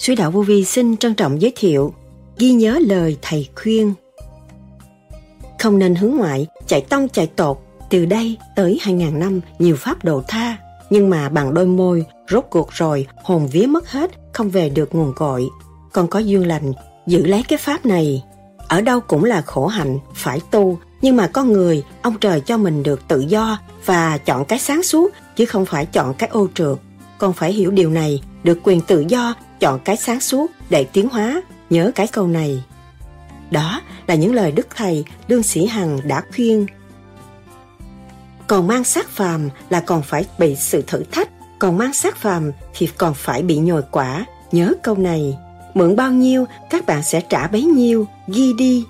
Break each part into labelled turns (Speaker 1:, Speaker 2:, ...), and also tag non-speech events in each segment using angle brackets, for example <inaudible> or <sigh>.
Speaker 1: Suy đạo vô vi xin trân trọng giới thiệu Ghi nhớ lời thầy khuyên. Không nên hướng ngoại, chạy tông chạy tột. Từ đây tới 2.000 năm nhiều pháp độ tha. Nhưng mà bằng đôi môi, rốt cuộc rồi hồn vía mất hết Không về được nguồn cội. Còn có duyên lành, giữ lấy cái pháp này. Ở đâu cũng là khổ hạnh, phải tu. Nhưng mà con người, ông trời cho mình được tự do Và chọn cái sáng suốt Chứ không phải chọn cái ô trượt. Con phải hiểu điều này được quyền tự do chọn cái sáng suốt để tiến hóa, nhớ cái câu này. Đó là những lời Đức Thầy Lương Sĩ Hằng đã khuyên. Còn mang xác phàm là còn phải bị sự thử thách, còn mang xác phàm thì còn phải bị nhồi quả. Nhớ câu này, mượn bao nhiêu các bạn sẽ trả bấy nhiêu, ghi đi.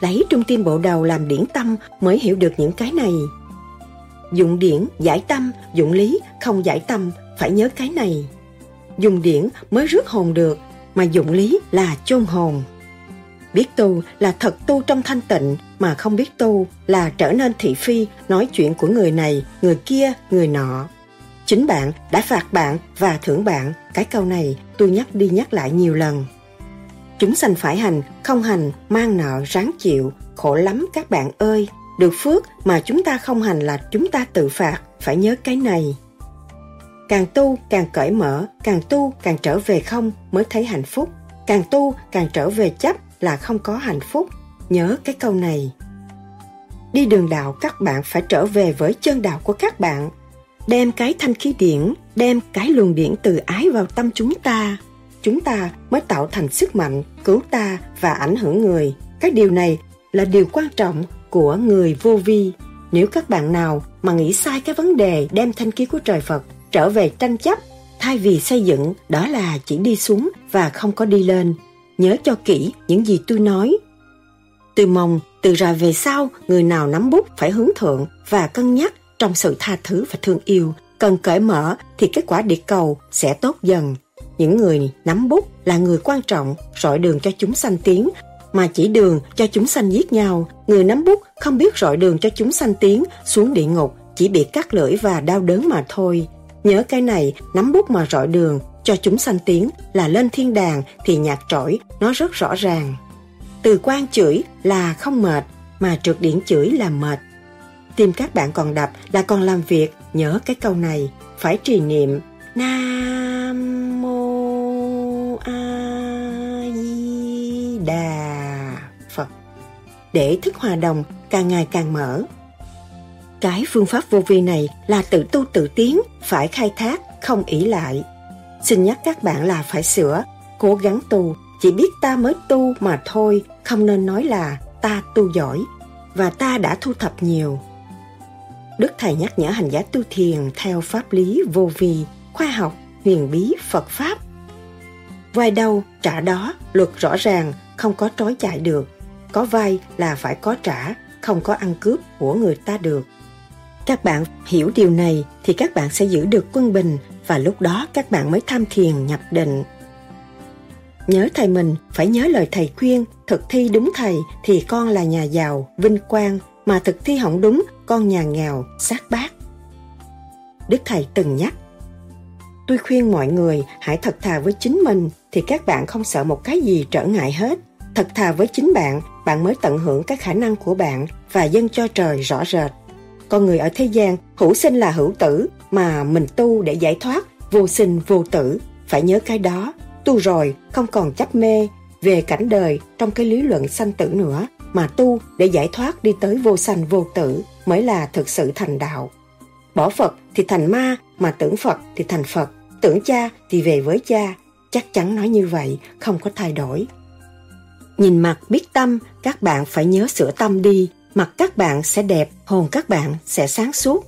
Speaker 1: Lấy trung tim bộ đầu làm điển tâm mới hiểu được những cái này. Dụng điển, giải tâm, dụng lý, không giải tâm, phải nhớ cái này dùng điển mới rước hồn được, mà dụng lý là chôn hồn. Biết tu là thật tu trong thanh tịnh, mà không biết tu là trở nên thị phi, nói chuyện của người này, người kia, người nọ. Chính bạn đã phạt bạn và thưởng bạn, cái câu này tôi nhắc đi nhắc lại nhiều lần. Chúng sanh phải hành, không hành, mang nợ, ráng chịu, khổ lắm các bạn ơi. Được phước mà chúng ta không hành là chúng ta tự phạt, phải nhớ cái này. Càng tu càng cởi mở, càng tu càng trở về không mới thấy hạnh phúc. Càng tu càng trở về chấp là không có hạnh phúc. Nhớ cái câu này. Đi đường đạo các bạn phải trở về với chân đạo của các bạn. Đem cái thanh khí điển, đem cái luồng điển từ ái vào tâm chúng ta. Chúng ta mới tạo thành sức mạnh, cứu ta và ảnh hưởng người. Cái điều này là điều quan trọng của người vô vi. Nếu các bạn nào mà nghĩ sai cái vấn đề đem thanh khí của trời Phật trở về tranh chấp. Thay vì xây dựng, đó là chỉ đi xuống và không có đi lên. Nhớ cho kỹ những gì tôi nói. Tôi mong, từ ra về sau, người nào nắm bút phải hướng thượng và cân nhắc trong sự tha thứ và thương yêu. Cần cởi mở thì kết quả địa cầu sẽ tốt dần. Những người nắm bút là người quan trọng, rọi đường cho chúng sanh tiến. Mà chỉ đường cho chúng sanh giết nhau, người nắm bút không biết rọi đường cho chúng sanh tiến xuống địa ngục, chỉ bị cắt lưỡi và đau đớn mà thôi. Nhớ cái này, nắm bút mà rọi đường, cho chúng sanh tiếng là lên thiên đàng thì nhạc trỗi, nó rất rõ ràng. Từ quan chửi là không mệt, mà trượt điển chửi là mệt. Tim các bạn còn đập là còn làm việc, nhớ cái câu này, phải trì niệm Nam Mô A Di Đà Phật để thức hòa đồng càng ngày càng mở. Cái phương pháp vô vi này là tự tu tự tiến, phải khai thác, không ỷ lại. Xin nhắc các bạn là phải sửa, cố gắng tu, chỉ biết ta mới tu mà thôi, không nên nói là ta tu giỏi và ta đã thu thập nhiều. Đức Thầy nhắc nhở hành giả tu thiền theo pháp lý vô vi, khoa học, huyền bí, Phật Pháp. Vai đâu, trả đó, luật rõ ràng, không có trói chạy được. Có vai là phải có trả, không có ăn cướp của người ta được. Các bạn hiểu điều này thì các bạn sẽ giữ được quân bình và lúc đó các bạn mới tham thiền nhập định. Nhớ thầy mình phải nhớ lời thầy khuyên, thực thi đúng thầy thì con là nhà giàu, vinh quang, mà thực thi hỏng đúng, con nhà nghèo, sát bát. Đức Thầy từng nhắc, tôi khuyên mọi người hãy thật thà với chính mình thì các bạn không sợ một cái gì trở ngại hết. Thật thà với chính bạn, bạn mới tận hưởng các khả năng của bạn và dâng cho trời rõ rệt con người ở thế gian, hữu sinh là hữu tử, mà mình tu để giải thoát, vô sinh vô tử. Phải nhớ cái đó, tu rồi không còn chấp mê về cảnh đời trong cái lý luận sanh tử nữa, mà tu để giải thoát đi tới vô sanh vô tử mới là thực sự thành đạo. Bỏ phật thì thành ma, mà tưởng phật thì thành phật. Tưởng cha thì về với cha. Chắc chắn nói như vậy, không có thay đổi. Nhìn mặt biết tâm, các bạn phải nhớ sửa tâm đi mặt các bạn sẽ đẹp, hồn các bạn sẽ sáng suốt.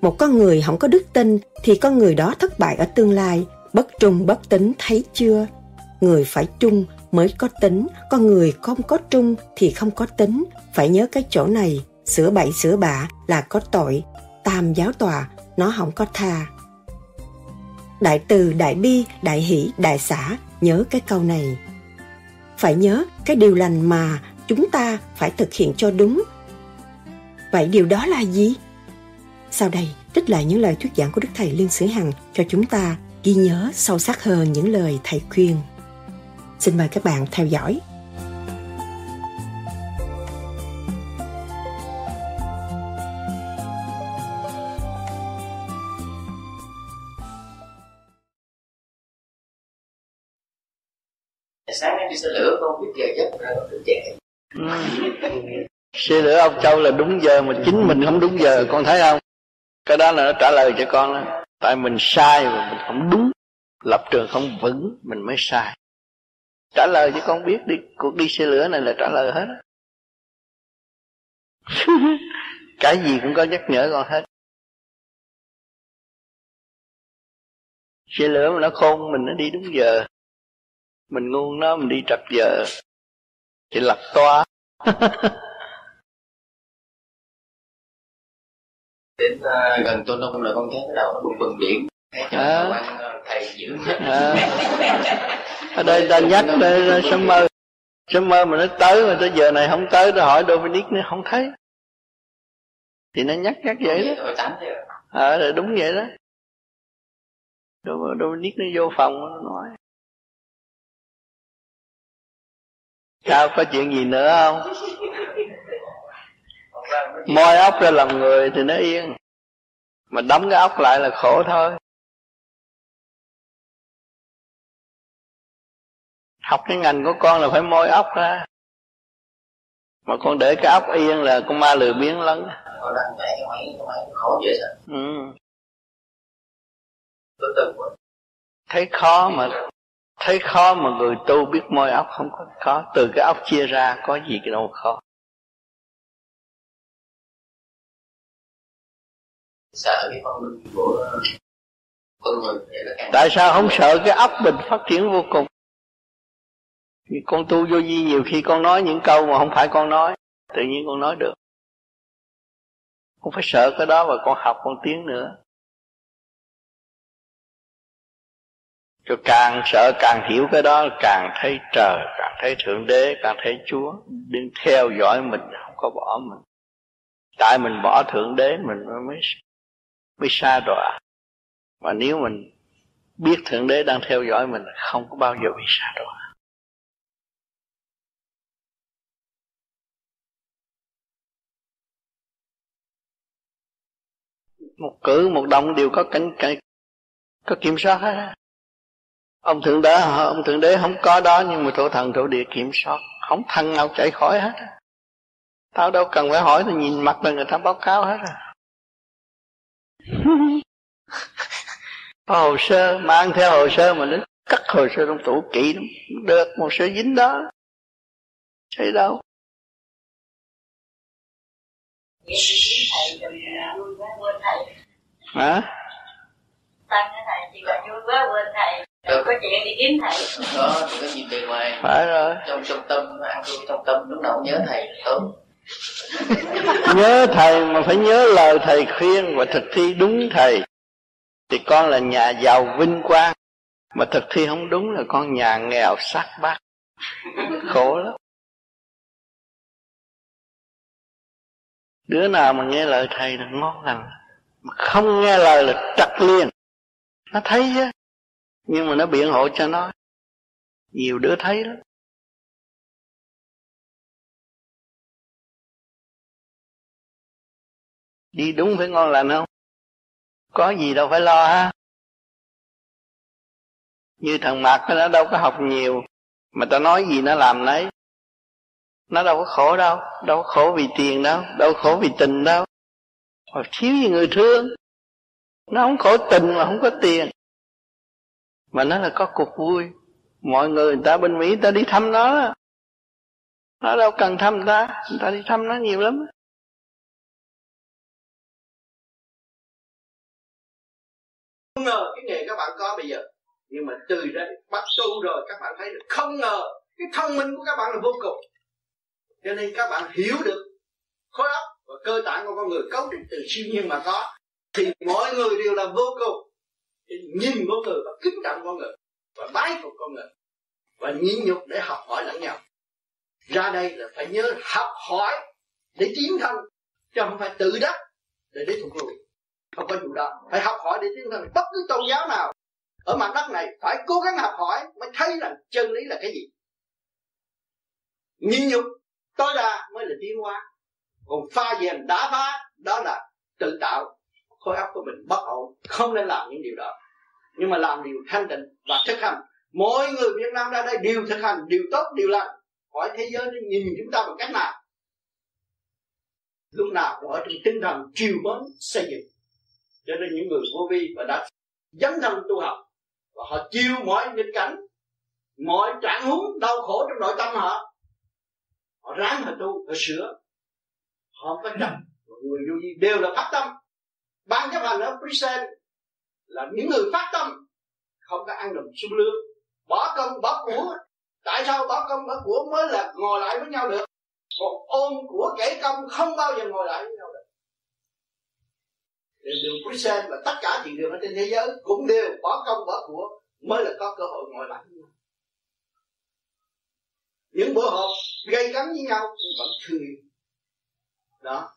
Speaker 1: Một con người không có đức tin thì con người đó thất bại ở tương lai, bất trung bất tính thấy chưa? Người phải trung mới có tính, con người không có trung thì không có tính. Phải nhớ cái chỗ này, sửa bậy sửa bạ là có tội. Tam giáo tòa, nó không có tha. Đại từ, đại bi, đại hỷ, đại xã, nhớ cái câu này. Phải nhớ cái điều lành mà chúng ta phải thực hiện cho đúng Vậy điều đó là gì? Sau đây, trích lại những lời thuyết giảng của Đức Thầy Liên Sĩ Hằng cho chúng ta ghi nhớ sâu sắc hơn những lời thầy khuyên. Xin mời các bạn theo dõi.
Speaker 2: sáng em đi xe lửa con biết giờ giấc ra con trễ
Speaker 3: xe lửa ông châu là đúng giờ mà chính mình không đúng giờ con thấy không? Cái đó là nó trả lời cho con đó tại mình sai và mình không đúng lập trường không vững mình mới sai. Trả lời cho con biết đi cuộc đi xe lửa này là trả lời hết <laughs> cái gì cũng có nhắc nhở con hết. Xe lửa mà nó khôn mình nó đi đúng giờ. Mình ngu nó mình đi trật giờ. Thì lật toa <laughs>
Speaker 2: đến uh, gần tôn đông là con thấy cái đầu nó bừng bừng biển. Thấy cho à. quan thầy giữ
Speaker 3: à. ở đây ta nhắc đây sớm mơ. Sớm mơ mà nó tới mà tới giờ này không tới nó hỏi Dominic nó không thấy. Thì nó nhắc nhắc vậy đó. Ờ à, đúng vậy đó. Dominic nó vô phòng nó nói. Sao có chuyện gì nữa không moi ốc ra làm người thì nó yên. Mà đóng cái ốc lại là khổ thôi. Học cái ngành của con là phải moi ốc ra. Mà con để cái ốc yên là con ma lừa biến lắm.
Speaker 2: Ừ.
Speaker 3: Thấy khó mà, thấy khó mà người tu biết môi ốc không có khó từ cái ốc chia ra, có gì cái đâu khó.
Speaker 2: Sợ cái con đường của con người
Speaker 3: tại sao không sợ cái ốc mình phát triển vô cùng? Con tu vô vi nhiều khi con nói những câu mà không phải con nói, tự nhiên con nói được. Không phải sợ cái đó và con học con tiến nữa. Cho càng sợ càng hiểu cái đó, càng thấy trời, càng thấy thượng đế, càng thấy chúa. Đừng theo dõi mình, không có bỏ mình. Tại mình bỏ thượng đế, mình mới mới xa đọa. Mà nếu mình biết thượng đế đang theo dõi mình không có bao giờ bị xa đọa. Một cử một động đều có cảnh, cảnh có kiểm soát hết ông thượng đế ông thượng đế không có đó nhưng mà thổ thần thổ địa kiểm soát. Không thằng nào chạy khỏi hết tao đâu cần phải hỏi tao nhìn mặt là người ta báo cáo hết à hồ sơ mang theo hồ sơ mà nó cắt hồ sơ trong tủ kỹ lắm. Được một sơ dính đó. Thấy đâu? Hả?
Speaker 4: Tăng thầy chỉ gọi vui quá quên thầy được. Có chuyện đi kiếm thầy.
Speaker 2: Đó thì có chuyện bề ngoài.
Speaker 3: Phải rồi.
Speaker 2: Trong trong tâm ăn trong tâm lúc nào cũng nhớ thầy. Tốt
Speaker 3: nhớ thầy, mà phải nhớ lời thầy khuyên và thực thi đúng thầy. Thì con là nhà giàu vinh quang, mà thực thi không đúng là con nhà nghèo sát bát khổ lắm. Đứa nào mà nghe lời thầy là ngon lành, mà không nghe lời là trật liền. Nó thấy chứ, nhưng mà nó biện hộ cho nó. Nhiều đứa thấy lắm. Đi đúng phải ngon lành không? Có gì đâu phải lo ha. Như thằng mạc nó đâu có học nhiều, mà ta nói gì nó làm nấy. Nó đâu có khổ đâu đâu có khổ vì tiền đâu đâu có khổ vì tình đâu. Hoặc thiếu gì người thương. Nó không khổ tình mà không có tiền. Mà nó là có cuộc vui. Mọi người người ta bên mỹ, người ta đi thăm nó nó đâu cần thăm người ta người ta đi thăm nó nhiều lắm.
Speaker 5: Không ngờ cái nghề các bạn có bây giờ. Nhưng mà từ ra bắt tu rồi các bạn thấy được. Không ngờ cái thông minh của các bạn là vô cùng. Cho nên các bạn hiểu được khối óc và cơ tạng của con người cấu trúc từ siêu nhiên mà có, thì mọi người đều là vô cùng. Nhìn con người và kính trọng con người và bái phục con người và nhịn nhục để học hỏi lẫn nhau. Ra đây là phải nhớ học hỏi để tiến thân, chứ không phải tự đắc để để thuộc lùi không có vụ đó phải học hỏi để tiến thân. Bất cứ tôn giáo nào ở mặt đất này phải cố gắng học hỏi mới thấy rằng chân lý là cái gì. Nhịn nhục, tối đa mới là tiến hóa. Còn pha dèm đá phá, đó là tự tạo. Khối óc của mình bất ổn, không nên làm những điều đó. Nhưng mà làm điều thanh tịnh và thực hành. Mỗi người Việt Nam ra đây đều thực hành điều tốt điều lành. Hỏi thế giới nó nhìn chúng ta bằng cách nào? Lúc nào cũng ở trong tinh thần triều mến xây dựng cho nên những người vô vi và đã dấn thân tu học, và họ chịu mọi nghịch cảnh, mọi trạng huống đau khổ trong nội tâm họ họ ráng họ tu, họ sửa. Họ không có chấp. Người vô vi đều là phát tâm. Ban chấp hành ở Prisen là những người phát tâm, không có ăn đồng sung lương. Bỏ công, bỏ của. Tại sao bỏ công, bỏ của? Mới là ngồi lại với nhau được. Còn ôm của kể công không bao giờ ngồi lại với nhau được đường đường sen và tất cả thiền đường ở trên thế giới cũng đều bỏ công bỏ của mới là có cơ hội ngồi lại với nhau những bữa họp gây cấn với nhau vẫn thương đó.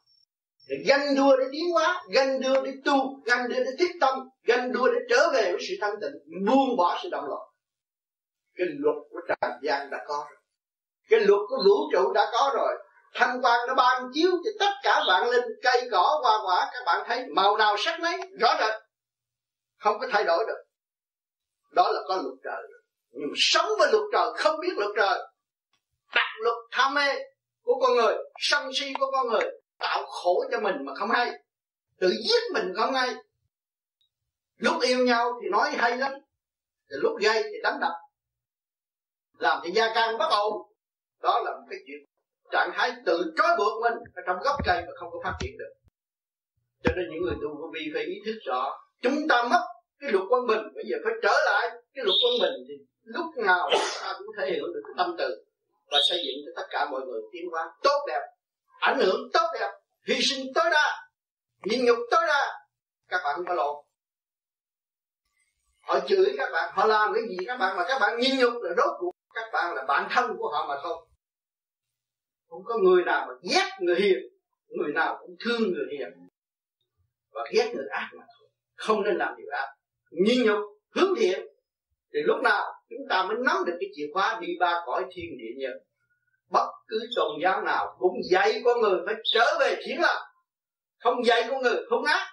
Speaker 5: Để ganh đua để tiến hóa, ganh đua để tu, ganh đua để thiết tâm, ganh đua để trở về với sự thanh tịnh, buông bỏ sự động loạn. Cái luật của trần gian đã có rồi. Cái luật của vũ trụ đã có rồi thanh quan nó ban chiếu cho tất cả vạn linh, cây, cỏ, hoa, quả, các bạn thấy màu nào sắc nấy, rõ rệt. Không có thay đổi được. Đó là có luật trời. Nhưng mà sống với luật trời, không biết luật trời. Đặt luật tham mê của con người, sân si của con người, tạo khổ cho mình mà không hay. Tự giết mình không hay. Lúc yêu nhau thì nói hay lắm, thì lúc gây thì đánh đập. Làm cho gia can bất ổn. Đó là một cái chuyện trạng thái tự trói buộc mình ở trong gốc cây mà không có phát triển được. Cho nên những người tu vô vi phải ý thức rõ, chúng ta mất cái luật quân bình, bây giờ phải trở lại cái luật quân bình thì lúc nào ta cũng thể hiểu được cái tâm từ và xây dựng cho tất cả mọi người tiến hóa tốt đẹp, ảnh hưởng tốt đẹp, hy sinh tối đa, nhịn nhục tối đa. Các bạn không có lộn. Họ chửi các bạn, họ làm cái gì các bạn mà các bạn nhịn nhục là đốt cuộc các bạn là bạn thân của họ mà thôi không có người nào mà ghét người hiền, người nào cũng thương người hiền. Và ghét người ác mà thôi, không nên làm điều ác. Nhìn nhục hướng thiện, thì lúc nào chúng ta mới nắm được cái chìa khóa đi ba cõi thiên địa nhân. Bất cứ tôn giáo nào cũng dạy con người phải trở về thiện lành. Không dạy con người không ác,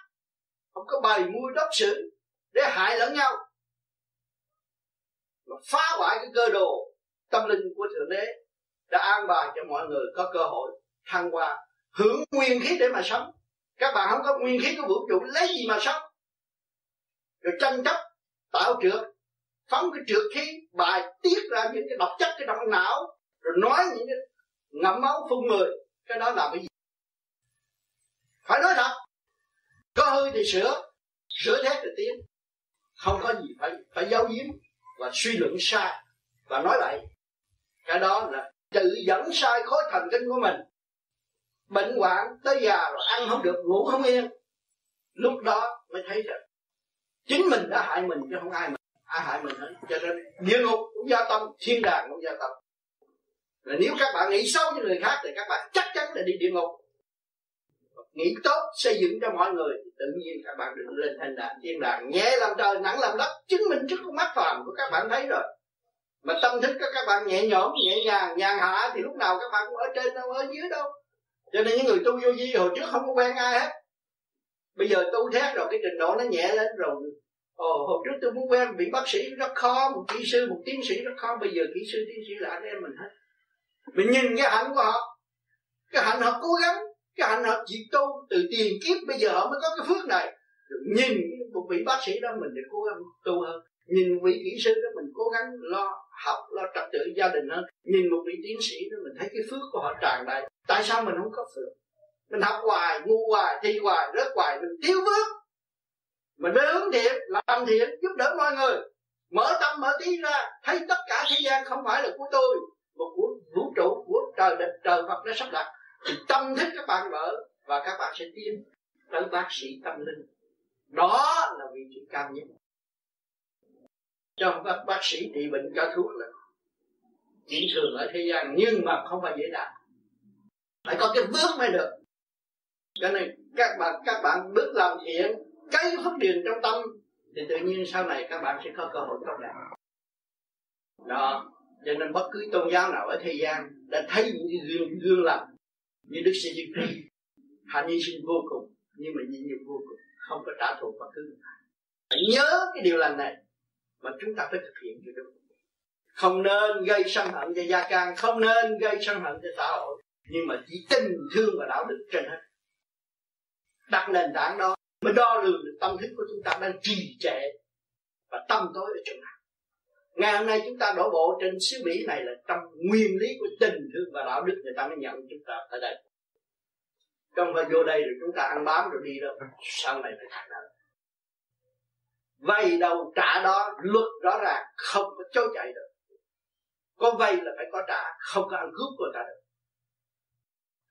Speaker 5: không có bày mưu đốc sự để hại lẫn nhau, mà phá hoại cái cơ đồ tâm linh của thượng đế đã an bài cho mọi người có cơ hội thăng hoa, hưởng nguyên khí để mà sống. Các bạn không có nguyên khí của vũ trụ lấy gì mà sống? Rồi tranh chấp, tạo trượt, phóng cái trượt khí, bài tiết ra những cái độc chất, cái trong não, rồi nói những cái ngậm máu phun người cái đó là cái gì? Phải nói thật, có hơi thì sửa sửa thét thì tiến. Không có gì phải phải giấu giếm và suy luận sai và nói lại. Cái đó là tự dẫn sai khối thần kinh của mình. Bệnh hoạn tới già rồi ăn không được, ngủ không yên. Lúc đó mới thấy rằng chính mình đã hại mình chứ không ai mà, ai hại mình hết. Cho nên địa ngục cũng gia tâm, thiên đàng cũng gia tâm. Là nếu các bạn nghĩ xấu với người khác thì các bạn chắc chắn là đi địa ngục. Nghĩ tốt, xây dựng cho mọi người thì tự nhiên các bạn được lên thành đàn thiên đàng, nhẹ làm trời, nặng làm đất. Chứng minh trước con mắt phàm của các bạn thấy rồi mà tâm thức các các bạn nhẹ nhõm, nhẹ nhàng, nhàn hạ thì lúc nào các bạn cũng ở trên, đâu ở dưới đâu. Cho nên những người tu vô vi hồi trước không có quen ai hết. Bây giờ tu thét rồi, cái trình độ nó nhẹ lên rồi. Ồ, hồi trước tôi muốn quen vị bác sĩ rất khó, một kỹ sư, một tiến sĩ rất khó. Bây giờ kỹ sư, tiến sĩ là anh em mình hết. Mình nhìn cái hạnh của họ. Cái hạnh họ cố gắng, cái hạnh họ chịu tu từ tiền kiếp bây giờ họ mới có cái phước này. Nhìn một vị bác sĩ đó mình để cố gắng tu hơn. Nhìn vị kỹ sư đó mình cố gắng lo học, lo trật tự gia đình hơn nhìn một vị tiến sĩ đó, mình thấy cái phước của họ tràn đầy. Tại sao mình không có phước? Mình học hoài, ngu hoài, thi hoài, rớt hoài, mình thiếu phước. Mình mới hướng thiện làm thiện giúp đỡ mọi người. Mở tâm, mở trí ra, thấy tất cả thế gian không phải là của tôi, mà của vũ trụ, của trời đất, trời Phật nó sắp đặt. Thì tâm thức các bạn mở, và các bạn sẽ tiến tới bác sĩ tâm linh. Đó là vị trí cao nhất cho các bác sĩ trị bệnh cho thuốc là chuyện thường ở thế gian, nhưng mà không phải dễ đạt. Phải có cái bước mới được. Cho nên các bạn các bạn bước làm thiện cái phát điền trong tâm, thì tự nhiên sau này các bạn sẽ có cơ hội tốt đẹp. Đó, cho nên bất cứ tôn giáo nào ở thế gian đã thấy những gương gương lành như đức sĩ Christ hạ nhi sinh vô cùng, nhưng mà nhịn nhục vô cùng, không có trả thù bất cứ người phải nhớ cái điều lành này mà chúng ta phải thực hiện cho đúng không nên gây sân hận cho gia can, không nên gây sân hận cho xã hội. Nhưng mà chỉ tình thương và đạo đức trên hết. Đặt nền tảng đó mới đo lường được tâm thức của chúng ta đang trì trệ và tâm tối ở chỗ nào. Ngày hôm nay chúng ta đổ bộ trên xứ Mỹ này là trong nguyên lý của tình thương và đạo đức. Người ta mới nhận chúng ta ở đây. Trong và vô đây rồi chúng ta ăn bám rồi đi đâu. Sau này phải thành đạo vay đâu trả đó, luật rõ ràng, không có chối chạy được. Có vay là phải có trả, không có ăn cướp của người ta được.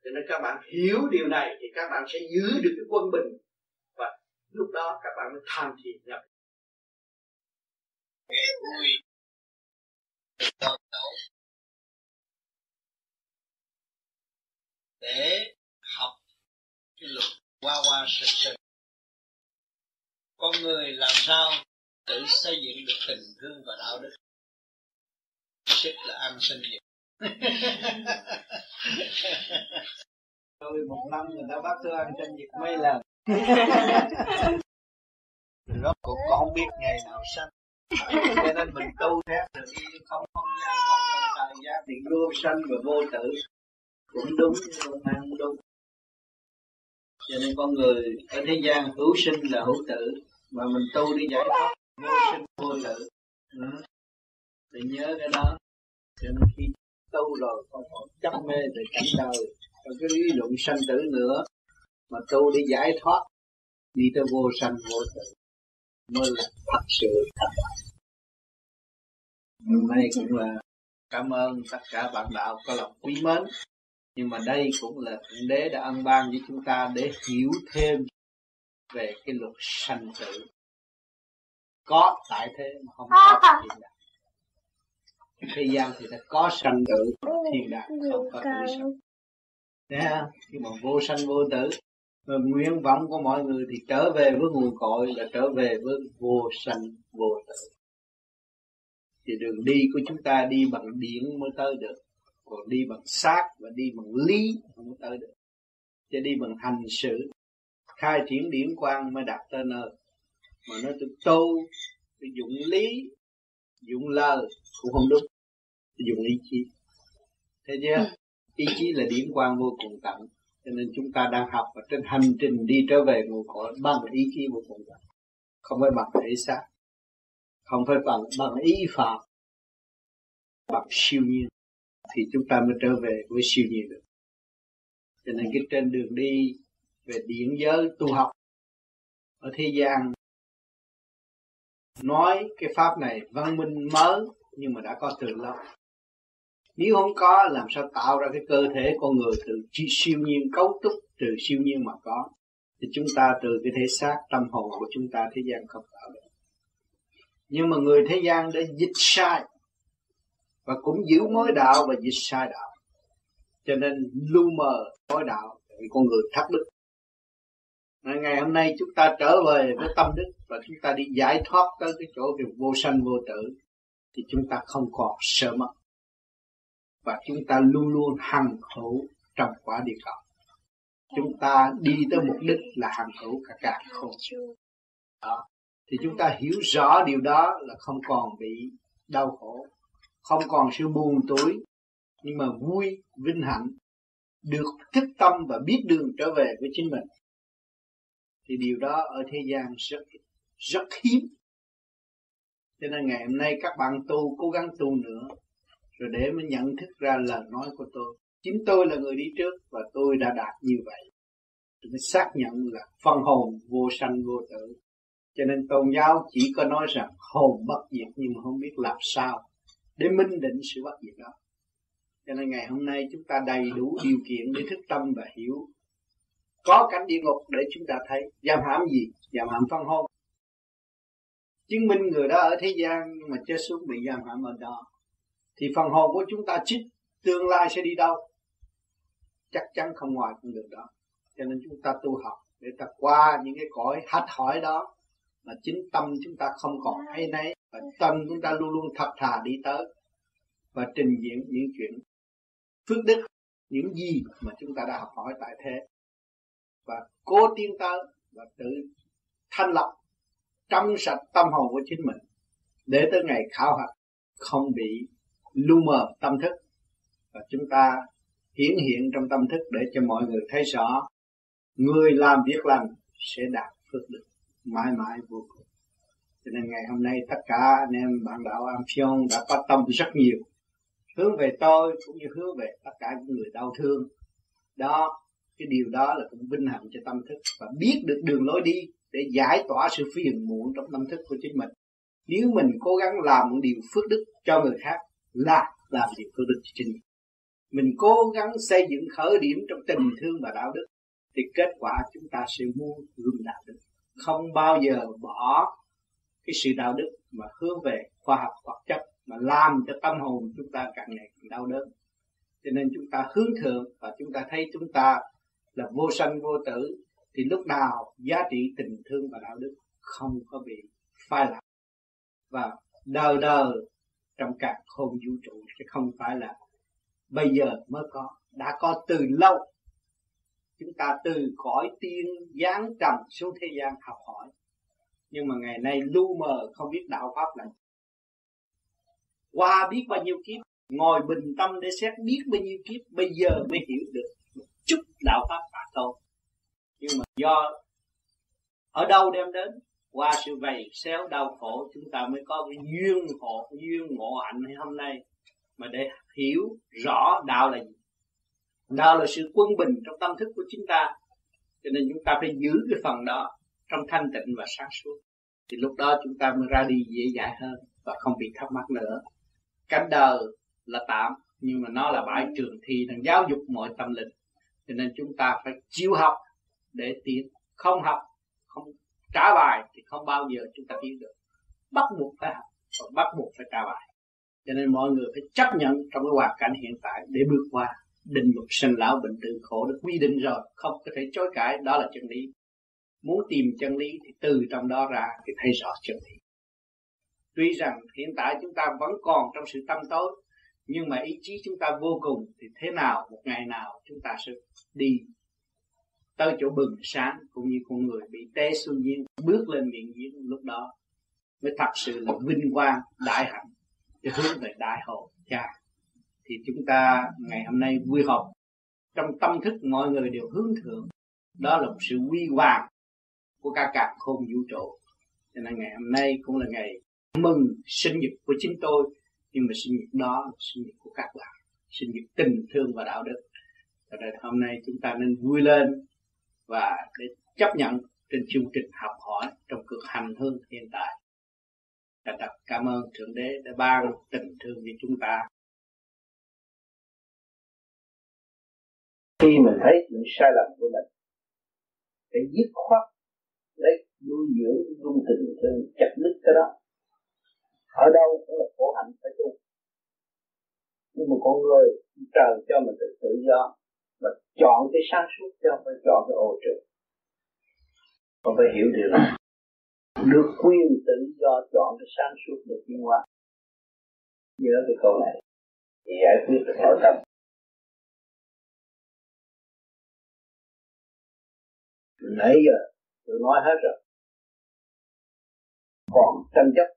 Speaker 5: Cho nên các bạn hiểu điều này thì các bạn sẽ giữ được cái quân bình. Và lúc đó các bạn mới tham thiền nhập.
Speaker 6: Nghe vui để học cái luật qua qua sạch sạch con người làm sao tự xây dựng được tình thương và đạo đức? Sức là ăn sinh diệt <laughs>
Speaker 5: tôi một năm người ta bắt tôi ăn sinh diệt mấy lần. Rốt cuộc con không biết ngày nào sanh. Cho nên mình tu theo được không không gian, không không thời gian thì vô sanh và vô tử. Cũng đúng nhưng ăn không đúng cho nên con người ở thế gian hữu sinh là hữu tử mà mình tu đi giải thoát, vô sinh vô tử. Ừ. thì nhớ cái đó. Cho nên khi tu rồi, con còn chấp mê về cảnh đời. Còn cái lý luận sanh tử nữa. Mà tu đi giải thoát, đi tới vô sanh vô tử, mới là thật sự thật. Hôm nay cũng là cảm ơn tất cả bạn đạo có lòng quý mến. Nhưng mà đây cũng là thượng đế đã ân ban với chúng ta để hiểu thêm về cái luật sanh tử. Có tại thế mà không có thiên đàng thế gian thì ta có sanh tử thiên đàng không có tử sanh. Thấy không? Nhưng mà vô sanh vô tử mà nguyện vọng của mọi người thì trở về với nguồn cội là trở về với vô sanh vô tử. Thì đường đi của chúng ta đi bằng điện mới tới được. Còn đi bằng xác và đi bằng lý không tới được. Chứ đi bằng hành sự khai triển điển quang mới đạt tới nơi. Mà nó tôi tu tôi dụng lý dụng lời cũng không đúng. Tôi dùng ý chí. Thấy chưa? Ừ. ý chí là điển quang vô cùng tận. Cho nên chúng ta đang học và trên hành trình đi trở về nguồn cội bằng ý chí vô cùng tận. Không phải bằng thể xác. Không phải bằng bằng ý phạm. Bằng siêu nhiên. Thì chúng ta mới trở về với siêu nhiên được. Cho nên cái trên đường đi về điện giới tu học ở thế gian. Nói cái pháp này văn minh mới nhưng mà đã có từ lâu. Nếu không có, làm sao tạo ra cái cơ thể con người từ siêu nhiên, cấu trúc từ siêu nhiên mà có? Thì chúng ta từ cái thể xác tâm hồn của chúng ta thế gian không tạo được. Nhưng mà người thế gian đã dịch sai và cũng giữ mối đạo và dịch sai đạo. Cho nên lu mờ mối đạo thì con người thắt đức ngày hôm nay chúng ta trở về với tâm đức và chúng ta đi giải thoát tới cái chỗ được vô sanh vô tử thì chúng ta không còn sợ mất. Và chúng ta luôn luôn hằng hữu trong quả địa cầu. Chúng ta đi tới mục đích là hằng hữu cả cả không đó. Thì chúng ta hiểu rõ điều đó là không còn bị đau khổ, không còn sự buồn tuổi nhưng mà vui, vinh hạnh, được thức tâm và biết đường trở về với chính mình thì điều đó ở thế gian rất rất hiếm. Cho nên ngày hôm nay các bạn tu, cố gắng tu nữa, rồi để mới nhận thức ra lời nói của tôi. Chính tôi là người đi trước và tôi đã đạt như vậy. Tôi mới xác nhận là phân hồn vô sanh vô tử. Cho nên tôn giáo chỉ có nói rằng hồn bất diệt nhưng mà không biết làm sao để minh định sự bất diệt đó. Cho nên ngày hôm nay chúng ta đầy đủ điều kiện để thức tâm và hiểu có cảnh địa ngục để chúng ta thấy. Giam hãm gì? Giam hãm phân hồn chứng minh người đó ở thế gian nhưng mà chết xuống bị giam hãm ở đó. Thì phần hồn của chúng ta chích tương lai sẽ đi đâu? Chắc chắn không ngoài con đường đó. Cho nên chúng ta tu học để ta qua những cái cõi hạch hỏi đó và chính tâm chúng ta không còn hay nấy và tâm chúng ta luôn luôn thật thà đi tới và trình diễn những chuyện phước đức những gì mà chúng ta đã học hỏi tại thế và cố tiến tới và tự thanh lọc trong sạch tâm hồn của chính mình để tới ngày khảo hạch không bị lu mờ tâm thức. Và chúng ta hiển hiện trong tâm thức để cho mọi người thấy rõ người làm việc lành sẽ đạt phước đức mãi mãi vô cùng. Cho nên ngày hôm nay tất cả anh em bạn đạo Am Phiông đã có tâm rất nhiều, hướng về tôi cũng như hướng về tất cả những người đau thương. Đó cái điều đó là cũng vinh hạnh cho tâm thức và biết được đường lối đi để giải tỏa sự phiền muộn trong tâm thức của chính mình. Nếu mình cố gắng làm một điều phước đức cho người khác, là làm điều phước đức cho chính mình. Mình cố gắng xây dựng khởi điểm trong tình thương và đạo đức, thì kết quả chúng ta sẽ mua gương đạo đức. Không bao giờ bỏ cái sự đạo đức mà hướng về khoa học vật chất mà làm cho tâm hồn chúng ta càng ngày càng đau đớn. Cho nên chúng ta hướng thượng và chúng ta thấy chúng ta là vô sanh, vô tử, thì lúc nào giá trị tình thương và đạo đức không có bị phai lạc. Và đời đời trong cả khôn vũ trụ, chứ không phải là bây giờ mới có, đã có từ lâu. Chúng ta từ cõi tiên giáng trầm xuống thế gian học hỏi. Nhưng mà ngày nay lu mờ, không biết đạo pháp là qua biết bao nhiêu kiếp, ngồi bình tâm để xét biết bao nhiêu kiếp, bây giờ mới hiểu được một chút đạo pháp thôi nhưng mà do ở đâu đem đến, qua sự vầy xéo đau khổ, chúng ta mới có cái duyên hộ, duyên ngộ hạnh hôm nay, mà để hiểu rõ đạo là gì. Đạo là sự quân bình trong tâm thức của chúng ta, cho nên chúng ta phải giữ cái phần đó trong thanh tịnh và sáng suốt. Thì lúc đó chúng ta mới ra đi dễ dãi hơn và không bị thắc mắc nữa. Cánh đời là tạm, nhưng mà nó là bãi trường thi đang giáo dục mọi tâm linh cho nên chúng ta phải chịu học để tiến. Không học, không trả bài thì không bao giờ chúng ta tiến được. Bắt buộc phải học và bắt buộc phải trả bài. Cho nên mọi người phải chấp nhận trong cái hoàn cảnh hiện tại để bước qua định luật sinh lão bệnh tử khổ được quy định rồi. Không có thể chối cãi, đó là chân lý. Muốn tìm chân lý thì từ trong đó ra thì thấy rõ chân lý. Tuy rằng hiện tại chúng ta vẫn còn trong sự tâm tối, nhưng mà ý chí chúng ta vô cùng thì thế nào, một ngày nào chúng ta sẽ đi tới chỗ bừng sáng cũng như con người bị té xuân nhiên bước lên miệng giếng lúc đó mới thật sự là vinh quang, đại hạnh để hướng về đại hội cha. Thì chúng ta ngày hôm nay vui học trong tâm thức mọi người đều hướng thượng, đó là một sự quy hoàng của cả cả khôn vũ trụ. Cho nên ngày hôm nay cũng là ngày mừng sinh nhật của chính tôi, nhưng mà sinh nhật đó là sinh nhật của các bạn, sinh nhật tình thương và đạo đức cho nên hôm nay chúng ta nên vui lên và để chấp nhận trên chương trình học hỏi trong cuộc hành hương hiện tại Thật thật cảm ơn Thượng Đế đã ban tình thương cho chúng ta.
Speaker 3: Khi mình thấy những sai lầm của mình, phải dứt khoát lấy nuôi dưỡng dung tình thương chặt đứt cái đó. Ở đâu cũng là khổ hạnh phải tu. Nhưng mà con người trời cho mình được tự do mà chọn cái sáng suốt chứ không phải chọn cái ô trực, con phải hiểu điều này, được quyền tự do chọn cái sáng suốt để tiến hóa. Nhớ cái câu này. Thì giải quyết được nội tâm. Nãy giờ tôi nói hết rồi. Còn tranh chấp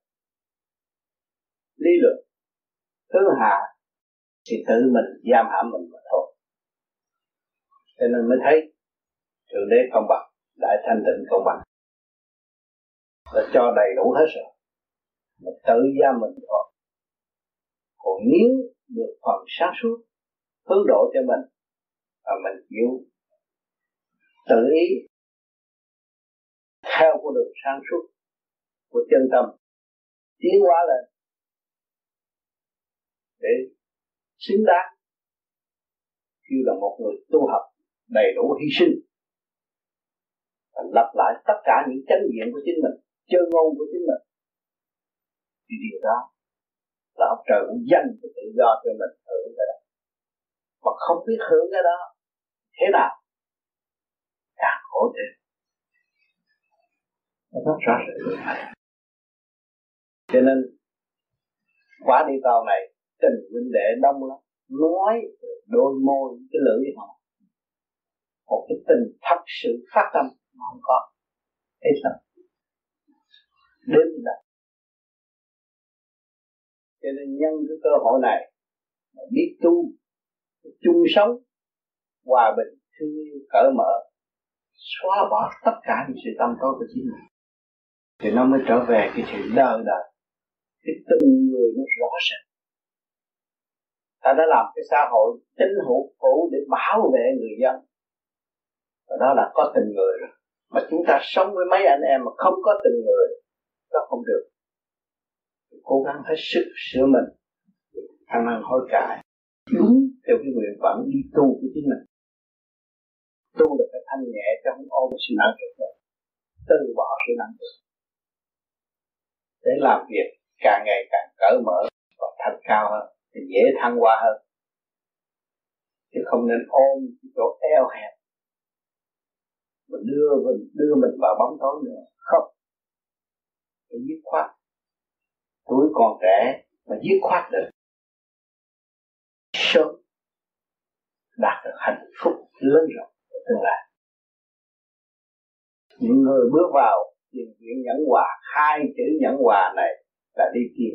Speaker 3: lý luận thứ hạ thì tự mình giam hãm mình mà thôi cho nên mới thấy thượng đế công bằng đại thanh tịnh công bằng. Là cho đầy đủ hết rồi. Mà tự gia mình thôi. Còn nếu được phần sáng suốt hướng độ cho mình, và mình chịu tự ý theo con đường sáng suốt của chân tâm, tiến hóa lên để xứng đáng như là một người tu học đầy đủ hy sinh. Và lặp lại tất cả những chánh niệm của chính mình chơi ngôn của chính mình. Thì điều đó là ông trời cũng dành cái tự do cho mình hưởng cái đó mà không biết hưởng cái đó thế nào, càng khổ thêm. Nó rất rõ cho nên quả đi tàu này, tình huynh đệ đông lắm. Nói đôi môi, cái lưỡi họ một cái tình thật sự phát tâm mà không có. Thế sao đến là cho nên nhân cái cơ hội này biết tu, chung sống, hòa bình, thương yêu, cởi mở, xóa bỏ tất cả những sự tâm tối của chính mình, thì nó mới trở về cái sự đời đời cái từng người nó rõ ràng. Ta đã làm cái xã hội chính hữu cũ để bảo vệ người dân và đó là có tình người rồi. Mà chúng ta sống với mấy anh em mà không có tình người đó không được. Cố gắng hết sức sửa mình. Ăn năn hối cải. Đúng. Theo cái nguyện vọng đi tu của chính mình. Tu là phải thanh nhẹ cho không ôm sự nặng trịch nữa. Từ bỏ sự nặng trịch để làm việc càng ngày càng cởi mở và thành cao hơn thì dễ thăng hoa hơn. Chứ không nên ôm cái chỗ eo hẹp và đưa mình đưa mình vào bóng tối nữa. Không. Phải dứt khoát. Tuổi còn trẻ mà dứt khoát được. Sớm đạt được hạnh phúc lớn rộng ở tương lai. Những người bước vào tìm chuyện nhẫn hòa, hai chữ nhẫn hòa này là đi tìm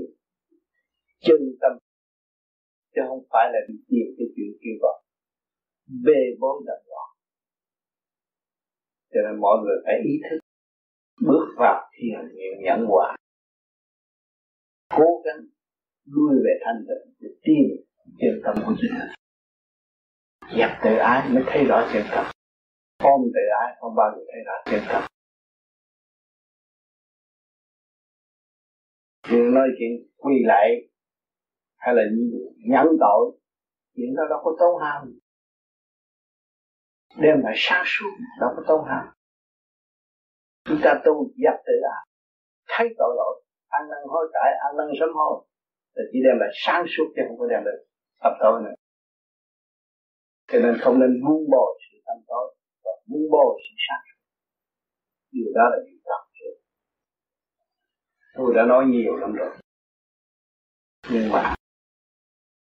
Speaker 3: chân tâm, chứ không phải là đi tìm cái chuyện kêu gọi. Bê bối đậm loạn cho nên mọi người phải ý thức. Bước vào thiền niệm nhận quả cố gắng lui về thanh tịnh để tìm chân tâm của chính mình. Dập tự ái mới thấy rõ chân tâm. Ôm tự ái không bao giờ thấy rõ chân tâm. Nhưng nói chuyện quy lại hay là nhẫn tội. Chuyện đó đâu có tốn hao đem lại sáng suốt đâu có tốn hao chúng ta tu dập tự ái thấy tội lỗi, ăn năn hối cải, ăn năn sớm hối là chỉ đem lại sáng suốt chứ không có đem lại tập tối nữa. Cho nên không nên buông bỏ sự tâm tối và buông bỏ sự sáng suốt. Điều đó là điều cần thiết. Tôi đã nói nhiều lắm rồi. Nhưng mà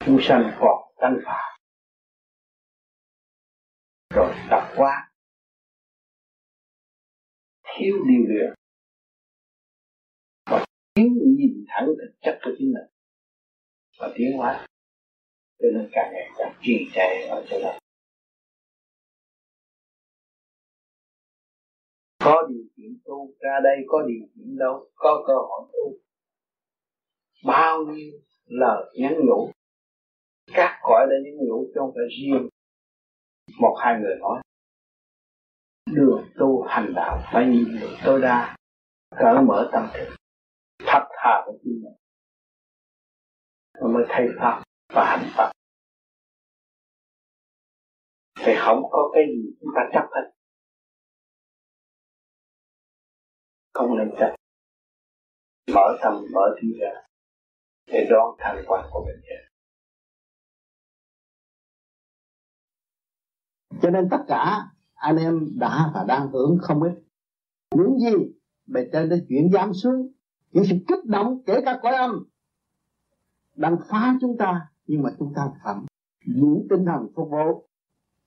Speaker 3: chúng sanh còn tăng phạm rồi tập quá thiếu điều luyện. Thiếu nhìn thẳng thực chất của chính mình. Và tiến hóa. Cho nên càng ngày càng trì trệ ở chỗ đó. Có điều kiện tu, ra đây có điều kiện đâu, có cơ hội tu. Bao nhiêu lời nhắn nhủ. Các cõi đã nhắn nhủ trong phải riêng một hai người nói, đường tu hành đạo phải nhìn được tối đa, cỡ mở tâm thức, thật thà với chính mình nó mới thay pháp và hành pháp thì không có cái gì chúng ta chấp hết. Không nên chấp. Mở tâm, mở trí ra để đón thành quả của mình.
Speaker 7: Cho nên tất cả anh em đã và đang hưởng không ít. Những gì bề trên đã chuyển giám xuống, những sự kích động, kể cả cõi âm, đang phá chúng ta, nhưng mà chúng ta phải giữ tinh thần phục vụ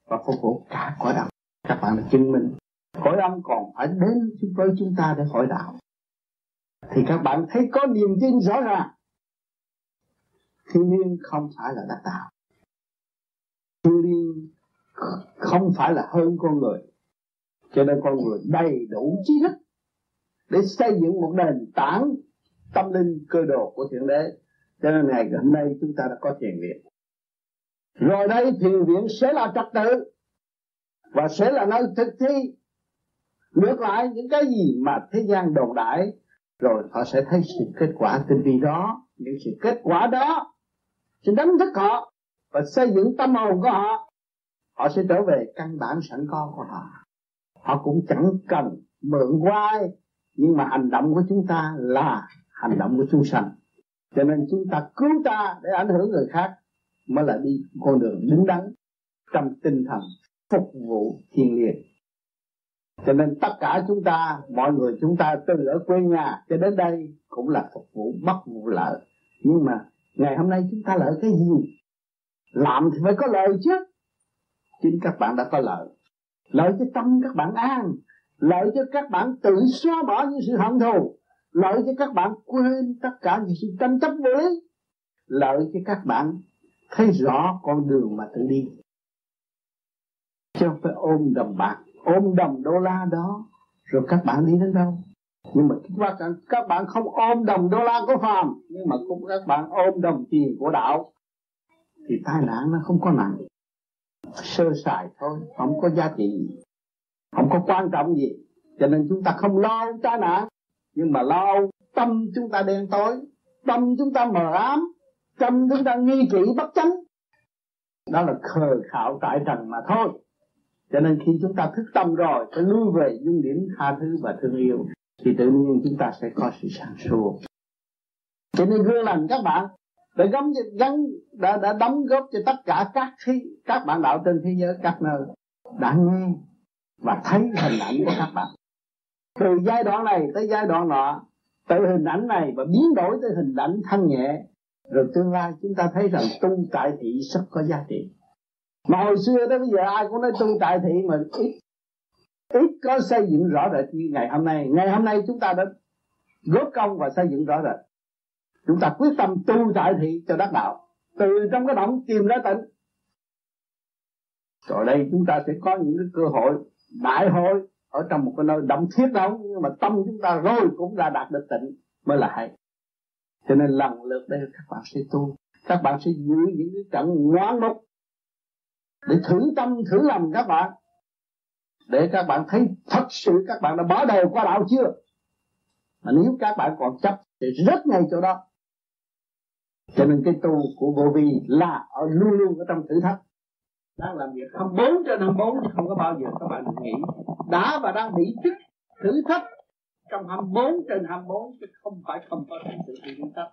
Speaker 7: và phục vụ cả cõi âm. Các bạn đã chứng minh, cõi âm còn phải đến với chúng ta để hỏi đạo. Thì các bạn thấy có niềm tin rõ ràng. Thiên nhiên không phải là đắc đạo thiên nhiên không phải là hơn con người. Cho nên con người đầy đủ trí thức để xây dựng một nền tảng tâm linh cơ đồ của thượng đế. Cho nên ngày hôm nay chúng ta đã có thiền viện. Rồi đây thiền viện sẽ là trật tự và sẽ là nơi thực thi ngược lại những cái gì mà thế gian đồn đại. Rồi họ sẽ thấy sự kết quả. Tinh vi đó, những sự kết quả đó sẽ đánh thức họ và xây dựng tâm hồn của họ họ sẽ trở về căn bản sẵn có của họ. Họ cũng chẳng cần mượn quay, nhưng mà hành động của chúng ta là hành động của chúng sanh. Cho nên chúng ta cứu ta để ảnh hưởng người khác mới là đi con đường đứng đắn trong tinh thần phục vụ thiên liêng.
Speaker 3: Cho nên tất cả chúng ta, mọi người chúng ta từ ở quê nhà cho đến đây cũng là phục vụ bất vụ lợi. Nhưng mà ngày hôm nay chúng ta lợi cái gì? Làm thì phải có lợi chứ chính các bạn đã có lợi. Lợi cho tâm các bạn an. Lợi cho các bạn tự xóa bỏ những sự hận thù. Lợi cho các bạn quên tất cả những sự tranh chấp vô lý. Lợi cho các bạn thấy rõ con đường mà tự đi. Chứ không phải ôm đồng bạc, ôm đồng đô la đó, rồi các bạn đi đến đâu? Nhưng mà các bạn các bạn không ôm đồng đô la của phàm nhưng mà cũng các bạn ôm đồng tiền của đạo, thì tai nạn nó không có nặng sơ sài thôi, không có giá trị gì. Không có quan trọng gì, cho nên chúng ta không lo tai nạn. Nhưng mà lo tâm chúng ta đen tối, tâm chúng ta mờ ám, tâm chúng ta nghi kỵ bất chánh. Đó là khờ khảo tại trần mà thôi. Cho nên khi chúng ta thức tâm rồi, phải lui về dung điểm tha thứ và thương yêu, thì tự nhiên chúng ta sẽ có sự sáng suốt. Cho nên gương lành các bạn đã gắn gắn đã đã đóng góp cho tất cả các thi, các bạn đạo trên thế giới các nơi đã nghe và thấy hình ảnh của các bạn. Từ giai đoạn này tới giai đoạn nọ từ hình ảnh này và biến đổi tới hình ảnh thanh nhẹ rồi tương lai chúng ta thấy rằng tu tại thị rất có giá trị. Mà hồi xưa tới bây giờ ai cũng nói tu tại thị mà ít ít có xây dựng rõ rệt như ngày hôm nay. Ngày hôm nay chúng ta đã góp công và xây dựng rõ rệt chúng ta quyết tâm tu tại thị cho đắc đạo, từ trong cái động tìm ra tịnh rồi đây chúng ta sẽ có những cái cơ hội, đại hội ở trong một cái nơi động thiết đâu nhưng mà tâm chúng ta rồi cũng đã đạt được tịnh mới là hay. Cho nên lần lượt đây các bạn sẽ tu, các bạn sẽ giữ những cái trận ngoan mục để thử tâm, thử lòng các bạn, để các bạn thấy thật sự các bạn đã bỏ đầu qua đạo chưa. Mà nếu các bạn còn chấp thì rất ngay chỗ đó cho nên cái tu của vô vi là ở luôn luôn ở trong thử thách. Đang làm việc 24 trên 24 chứ không có bao giờ các bạn nghĩ. Đã và đang bị chức thử thách trong 24 trên 24 chứ không phải không có sự thử thách.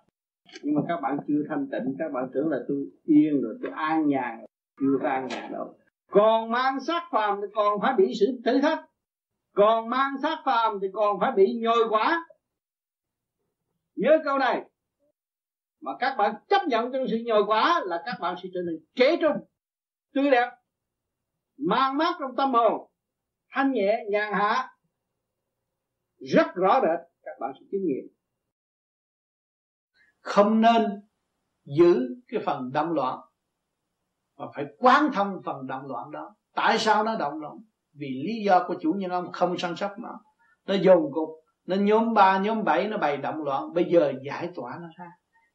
Speaker 3: Nhưng mà các bạn chưa thanh tịnh, các bạn tưởng là tôi yên rồi, tôi an nhàn chưa an nhàn đâu. Còn mang sát phàm thì còn phải bị sự thử thách. Còn mang sát phàm thì còn phải bị nhồi quả nhớ câu này mà các bạn chấp nhận trong sự nhồi quả là các bạn sẽ trở nên kế trung tươi đẹp, mang mát trong tâm hồn, thanh nhẹ, nhàn hạ, rất rõ rệt, các bạn sẽ kinh nghiệm.
Speaker 5: Không nên giữ cái phần động loạn, mà phải quán thông phần động loạn đó. Tại sao nó động loạn? Vì lý do của chủ nhân ông không săn sóc nó. Nó dồn cục, nó nhóm ba, nhóm bảy, nó bày động loạn, bây giờ giải tỏa nó ra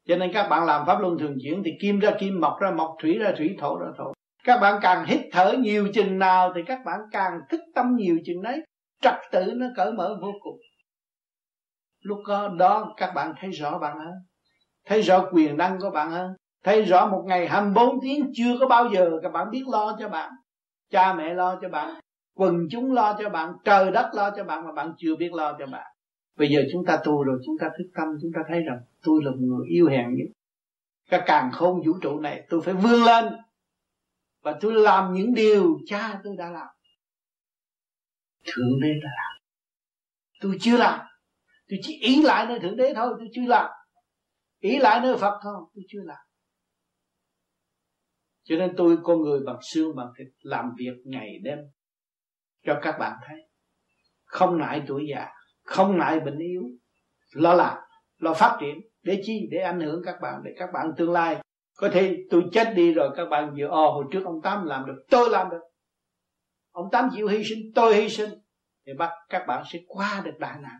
Speaker 5: cho nên các bạn làm pháp luân thường chuyển thì kim ra kim, mọc ra mọc, thủy ra thủy, thổ ra thổ. Các bạn càng hít thở nhiều chừng nào thì các bạn càng thức tâm nhiều chừng đấy. Trật tự nó cởi mở vô cùng. Lúc đó các bạn thấy rõ bạn hơn. Thấy rõ quyền năng của bạn hơn. Thấy rõ một ngày 24 tiếng chưa có bao giờ các bạn biết lo cho bạn. Cha mẹ lo cho bạn. Quần chúng lo cho bạn. Trời đất lo cho bạn mà bạn chưa biết lo cho bạn. Bây giờ chúng ta tu rồi, chúng ta thức tâm, chúng ta thấy rằng tôi là một người yêu hèn nhất. Cả càng khôn vũ trụ này, tôi phải vươn lên. Và tôi làm những điều cha tôi đã làm. Thượng đế đã làm. Tôi chưa làm. Tôi chỉ ý lại nơi thượng đế thôi, tôi chưa làm. Ý lại nơi phật thôi, tôi chưa làm. Cho nên tôi con người bằng xương, bằng thịt làm việc ngày đêm cho các bạn thấy. Không ngại tuổi già, không ngại bệnh yếu. Lo làm, lo phát triển để chi? Để ảnh hưởng các bạn, để các bạn tương lai. Có thể tôi chết đi rồi các bạn vừa ồ ờ, hồi trước ông tám làm được, tôi làm được. Ông tám chịu hy sinh, tôi hy sinh. Thì bắt các bạn sẽ qua được đại nạn.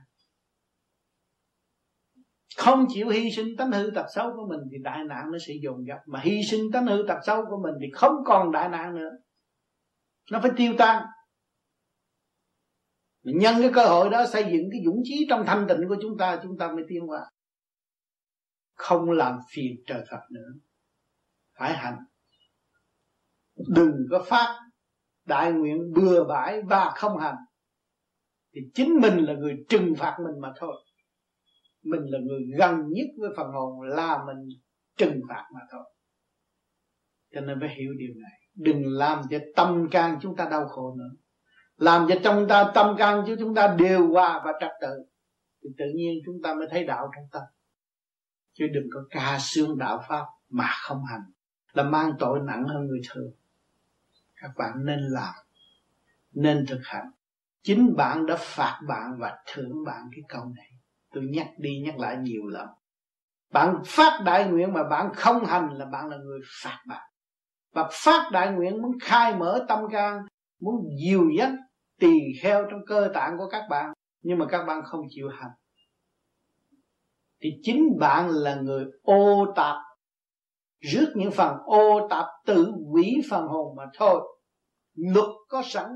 Speaker 5: Không chịu hy sinh tánh hư tật xấu của mình thì đại nạn nó sẽ dồn dập. Mà hy sinh tánh hư tật xấu của mình thì không còn đại nạn nữa. Nó phải tiêu tan. Mình nhân cái cơ hội đó xây dựng cái dũng chí trong thanh tịnh của chúng ta chúng ta mới tiến qua không làm phiền trời Phật nữa. Phải hành đừng có phát đại nguyện bừa bãi và không hành thì chính mình là người trừng phạt mình mà thôi. Mình là người gần nhất với phần hồn là mình trừng phạt mà thôi. Cho nên phải hiểu điều này. Đừng làm cho tâm can chúng ta đau khổ nữa.
Speaker 3: Làm cho trong ta tâm can chứ chúng ta đều hòa và trật tự. Thì tự nhiên chúng ta mới thấy đạo trong tâm chứ đừng có ca xương đạo pháp mà không hành, là mang tội nặng hơn người thường. Các bạn nên làm, nên thực hành. Chính bạn đã phạt bạn và thưởng bạn cái câu này. Tôi nhắc đi nhắc lại nhiều lần. Bạn phát đại nguyện mà bạn không hành là bạn là người phạt bạn. Và phát đại nguyện muốn khai mở tâm can, muốn dìu dắt, tỳ kheo trong cơ tạng của các bạn, nhưng mà các bạn không chịu hành thì chính bạn là người ô tạp, rước những phần ô tạp tự hủy phần hồn mà thôi. Luật có sẵn,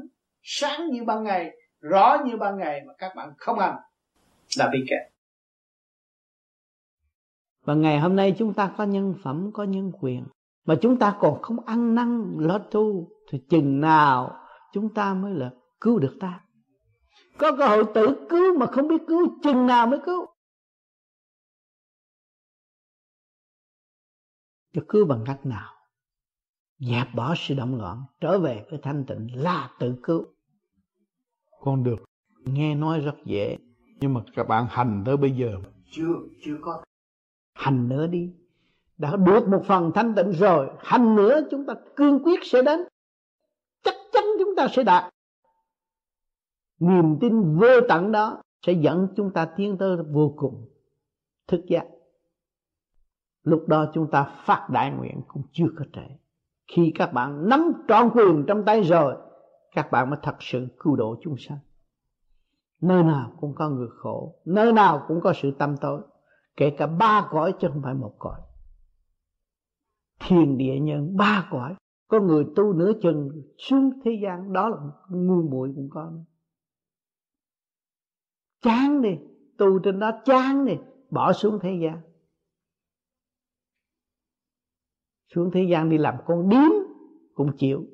Speaker 3: sáng như ban ngày, rõ như ban ngày mà các bạn không ăn là bị kẹt
Speaker 5: và ngày hôm nay chúng ta có nhân phẩm, có nhân quyền. Mà chúng ta còn không ăn năn lo tu, thì chừng nào chúng ta mới là cứu được ta? Có cơ hội tự cứu mà không biết cứu, chừng nào mới cứu? Cho cứu bằng cách nào? Dẹp bỏ sự động loạn trở về với thanh tịnh là tự cứu.
Speaker 8: Con được. Nghe nói rất dễ nhưng mà các bạn hành tới bây giờ.
Speaker 3: Chưa chưa có.
Speaker 5: Hành nữa đi. Đã được một phần thanh tịnh rồi hành nữa chúng ta cương quyết sẽ đến. Chắc chắn chúng ta sẽ đạt. Niềm tin vô tận đó sẽ dẫn chúng ta tiến tới vô cùng thức giác lúc đó chúng ta phát đại nguyện cũng chưa có trễ. Khi các bạn nắm trọn quyền trong tay rồi, các bạn mới thật sự cứu độ chúng sanh. Nơi nào cũng có người khổ, nơi nào cũng có sự tâm tối, kể cả ba cõi chứ không phải một cõi. Thiên địa nhân, ba cõi, có người tu nửa chừng xuống thế gian, đó là ngu muội cũng có chán đi, tu trên đó chán đi, bỏ xuống thế gian. Xuống thế gian đi làm con điếm cũng chịu.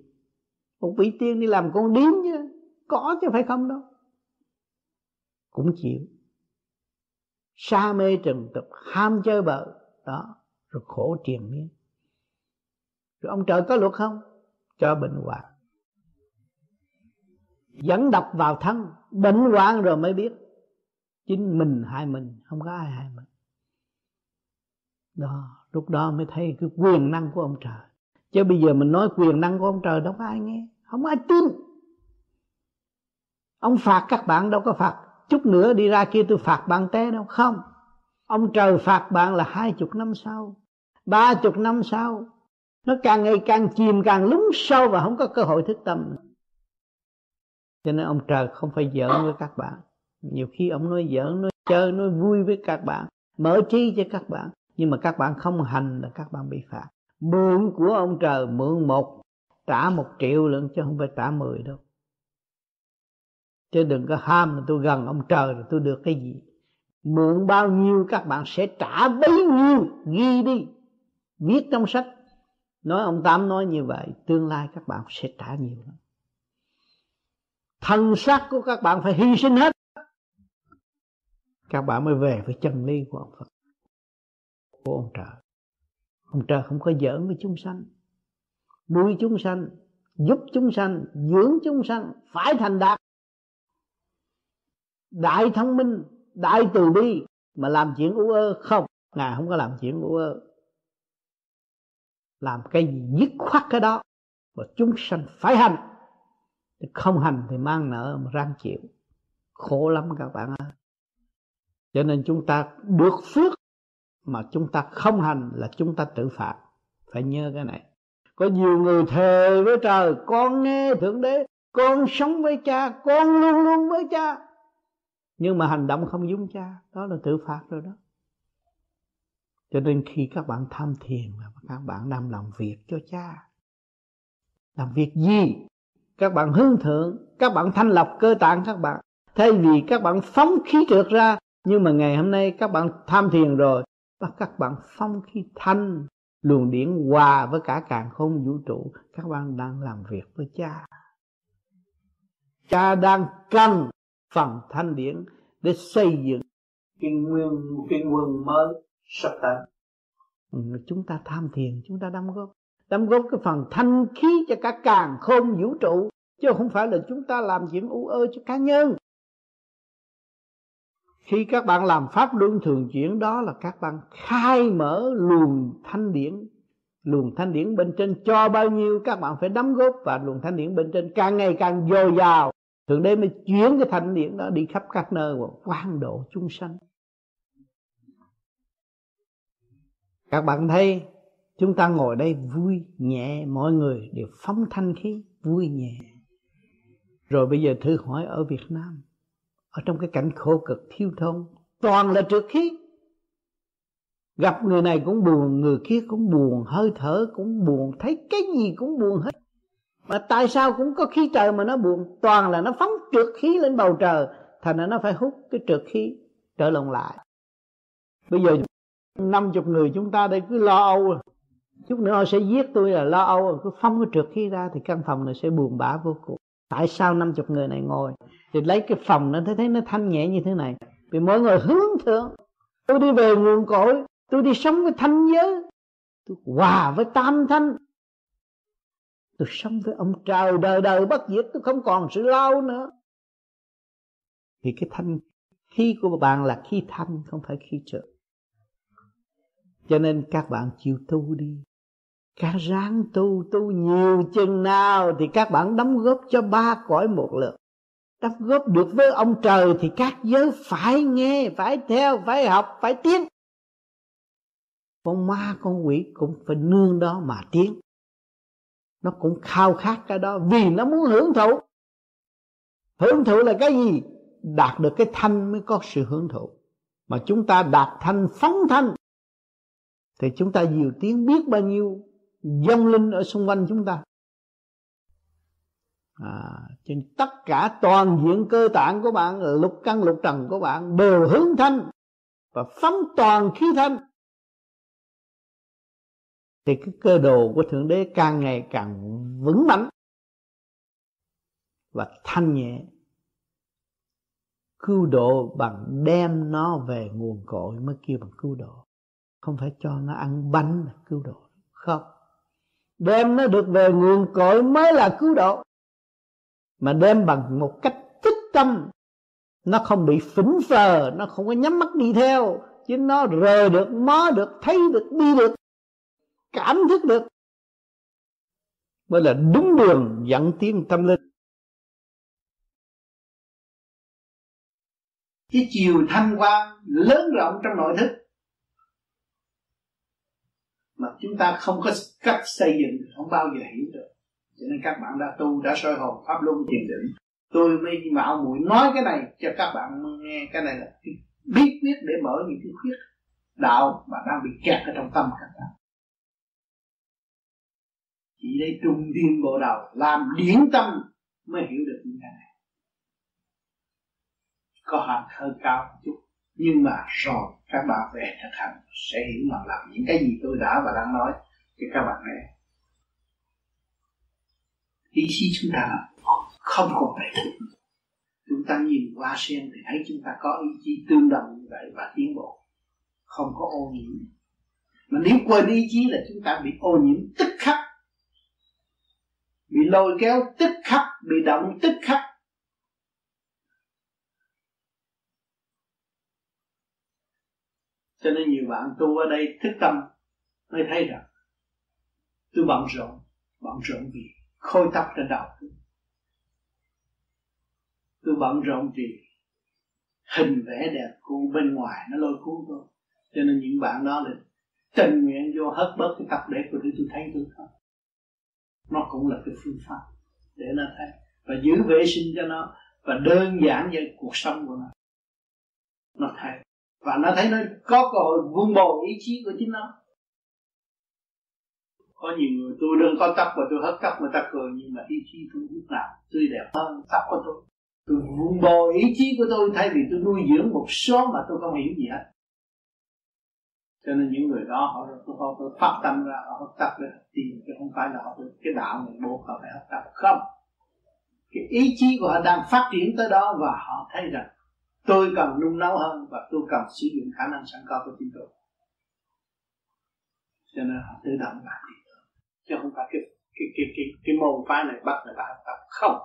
Speaker 5: Một vị tiên đi làm con điếm chứ, có chứ phải không đâu. Cũng chịu. Sa mê trần tục, ham chơi bợ đó, rồi khổ triền miên. Rồi ông trời có luật không? Cho bệnh hoạn. Dẫn độc vào thân, bệnh hoạn rồi mới biết. Chính mình hại mình, không có ai hại mình đó, lúc đó mới thấy cái quyền năng của ông trời. Chứ bây giờ mình nói quyền năng của ông trời, đâu có ai nghe, không ai tin. Ông phạt các bạn đâu có phạt. Chút nữa đi ra kia tôi phạt bạn té đâu. Không. Ông trời phạt bạn là hai chục năm sau, ba chục năm sau. Nó càng ngày càng chìm càng lún sâu và không có cơ hội thức tâm. Cho nên ông trời không phải giỡn với các bạn. Nhiều khi ông nói giỡn, nói chơi, nói vui với các bạn, mở trí cho các bạn nhưng mà các bạn không hành là các bạn bị phạt. Mượn của ông trời, mượn một, trả một triệu lượng chứ không phải trả mười đâu. Chứ đừng có ham là tôi gần ông trời rồi tôi được cái gì. Mượn bao nhiêu các bạn sẽ trả bấy nhiêu, ghi đi. Viết trong sách. Nói ông tám nói như vậy, tương lai các bạn sẽ trả nhiều lắm. Thân xác của các bạn phải hy sinh hết. Các bạn mới về với chân lý của ông Phật của ông trời. Ông trời không có giỡn với chúng sanh. Nuôi chúng sanh, giúp chúng sanh, dưỡng chúng sanh phải thành đạt. Đại thông minh, đại từ bi mà làm chuyện u ơ không? Ngài không có làm chuyện u ơ. Làm cái gì dứt khoát cái đó và chúng sanh phải hành. Không hành thì mang nợ mà răng chịu. Khổ lắm các bạn ơi. Cho nên chúng ta được phước mà chúng ta không hành là chúng ta tự phạt phải nhớ cái này. Có nhiều người thề với trời, con nghe thượng đế, con sống với cha, con luôn luôn với cha. Nhưng mà hành động không giống cha, đó là tự phạt rồi đó. Cho nên khi các bạn tham thiền là các bạn đang làm việc cho cha, làm việc gì? Các bạn hướng thượng, các bạn thanh lọc cơ tạng các bạn. Thay vì các bạn phóng khí trượt ra, nhưng mà ngày hôm nay các bạn tham thiền rồi và các bạn phong khí thanh luồng điển hòa với cả càng không vũ trụ các bạn đang làm việc với cha. Cha đang cần phần thanh điển để xây dựng cái nguyên cái nguyên mới sắp tới. Ừ, chúng ta tham thiền chúng ta đóng góp. Đóng góp cái phần thanh khí cho cả càng không vũ trụ chứ không phải là chúng ta làm chuyện u ơ cho cá nhân khi các bạn làm pháp luân thường chuyển, đó là các bạn khai mở luồng thanh điển. Luồng thanh điển bên trên cho bao nhiêu, các bạn phải đóng góp và luồng thanh điển bên trên càng ngày càng dồi dào. Thượng đế mới chuyển cái thanh điển đó đi khắp các nơi và quan độ chúng sanh. Các bạn thấy, chúng ta ngồi đây vui, nhẹ, mọi người đều phóng thanh khí, vui nhẹ. Rồi bây giờ thử hỏi ở Việt Nam ở trong cái cảnh khổ cực thiếu thốn toàn là trượt khí. Gặp người này cũng buồn, người kia cũng buồn, hơi thở cũng buồn, thấy cái gì cũng buồn hết. Mà tại sao cũng có khí trời mà nó buồn? Toàn là nó phóng trượt khí lên bầu trời, thành ra nó phải hút cái trượt khí trở lộn lại. Bây giờ năm chục người chúng ta đây cứ lo âu à. chút nữa họ sẽ giết tôi là lo âu à. cứ phóng cái trượt khí ra thì căn phòng này sẽ buồn bã vô cùng. Tại sao năm chục người này ngồi? Thì lấy cái phòng nó thấy thấy nó thanh nhẹ như thế này. Vì mọi người hướng thượng. Tôi đi về nguồn cội. Tôi đi sống với thanh giới. Tôi hòa với tam thanh tôi sống với ông trời đời đời bất diệt. Tôi không còn sự lao nữa. Thì cái thanh khí của bạn là khí thanh, không phải khí trợ cho nên các bạn chịu tu đi. Các ráng tu tu nhiều chừng nào thì các bạn đóng góp cho ba cõi một lượt đắp góp được với ông trời thì các giới phải nghe, phải theo, phải học, phải tiến. Con ma, con quỷ cũng phải nương đó mà tiến. Nó cũng khao khát cái đó vì nó muốn hưởng thụ. Hưởng thụ là cái gì? Đạt được cái thanh mới có sự hưởng thụ. Mà chúng ta đạt thanh phóng thanh, thì chúng ta nhiều tiếng biết bao nhiêu dông linh ở xung quanh chúng ta à, trên tất cả toàn diện cơ tạng của bạn lục căn lục trần của bạn đều hướng thanh và phóng toàn khí thanh. Thì cái cơ đồ của thượng đế càng ngày càng vững mạnh và thanh nhẹ. Cứu độ bằng đem nó về nguồn cội mới kêu bằng cứu độ. Không phải cho nó ăn bánh là cứu độ. Không. Đem nó được về nguồn cội mới là cứu độ mà đem bằng một cách tích tâm. Nó không bị phỉnh phờ, nó không có nhắm mắt đi theo. Chứ nó rờ được, mó được, thấy được, đi được, cảm thức được. Mới là đúng đường dẫn tiến tâm linh.
Speaker 9: Cái chiều thanh quan lớn rộng trong nội thức. Mà chúng ta không có cách xây dựng, không bao giờ hiểu được cho nên các bạn đã tu, đã soi hồn pháp luân thiền định. Tôi mới mạo muội nói cái này cho các bạn nghe, cái này là biết biết để mở những cái khuyết đạo mà đang bị kẹt ở trong tâm các bạn. Chỉ đây trung điên bộ đầu làm điển tâm mới hiểu được những cái này. Có hạt hơi cao một chút, nhưng mà rồi các bạn về thực hành sẽ hiểu mà làm những cái gì tôi đã và đang nói cho các bạn nghe ý chí chúng ta không còn vậy chúng ta nhìn qua sen thì thấy chúng ta có ý chí tương đồng như vậy và tiến bộ. Không có ô nhiễm. Mà nếu quên ý chí là chúng ta bị ô nhiễm tức khắc, bị lôi kéo tức khắc, bị động tức khắc. Cho nên nhiều bạn tu ở đây thức tâm mới thấy rằng tôi bận rộn bận rộn vì khôi tóc trên đầu. Tôi bận rộn vì hình vẽ đẹp của bên ngoài nó lôi cuốn tôi cho nên những bạn đó là tình nguyện vô hết bớt cái tập để của tôi tôi thấy tôi không nó cũng là cái phương pháp để nó thấy. Và giữ vệ sinh cho nó và đơn giản về cuộc sống của nó. Nó thấy. Và nó thấy nó có cơ hội vun bồi ý chí của chính nó có nhiều người tôi đơn có tóc và tôi hất tóc người ta cười nhưng mà ý chí tôi lúc nào tươi đẹp hơn tóc của tôi. Tôi vun bồi ý chí của tôi thay vì tôi nuôi dưỡng một số mà tôi không hiểu gì hết. Cho nên những người đó họ họ, họ phát tâm ra họ hấp tấp để tìm chứ không phải là họ cái đạo này buộc họ phải hấp tấp không. Cái ý chí của họ đang phát triển tới đó và họ thấy rằng tôi cần nung nấu hơn và tôi cần sử dụng khả năng sẵn có của chính tôi. Cho nên họ tự động làm đi chứ không phải cái
Speaker 5: cái cái cái cái môn phái này bắt người ta học tập. Không.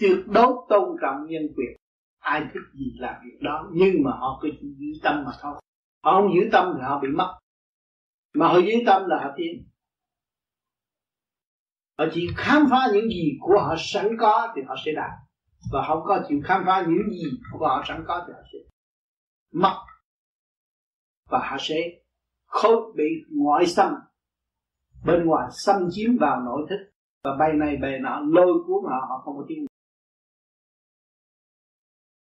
Speaker 5: Tuyệt đối tôn trọng nhân quyền, ai thích gì làm việc đó, nhưng mà họ cứ giữ tâm mà thôi. Họ không giữ tâm thì họ bị mất. Mà họ giữ tâm là họ tiến. Họ chỉ khám phá những gì của họ sẵn có thì họ sẽ đạt. Và không có chịu khám phá những gì của họ sẵn có thì họ sẽ mất. Và họ sẽ khối bị ngoại xâm bên ngoài xâm chiếm vào nội thức và bay này bay nọ, lôi cuốn họ họ không có tiếng.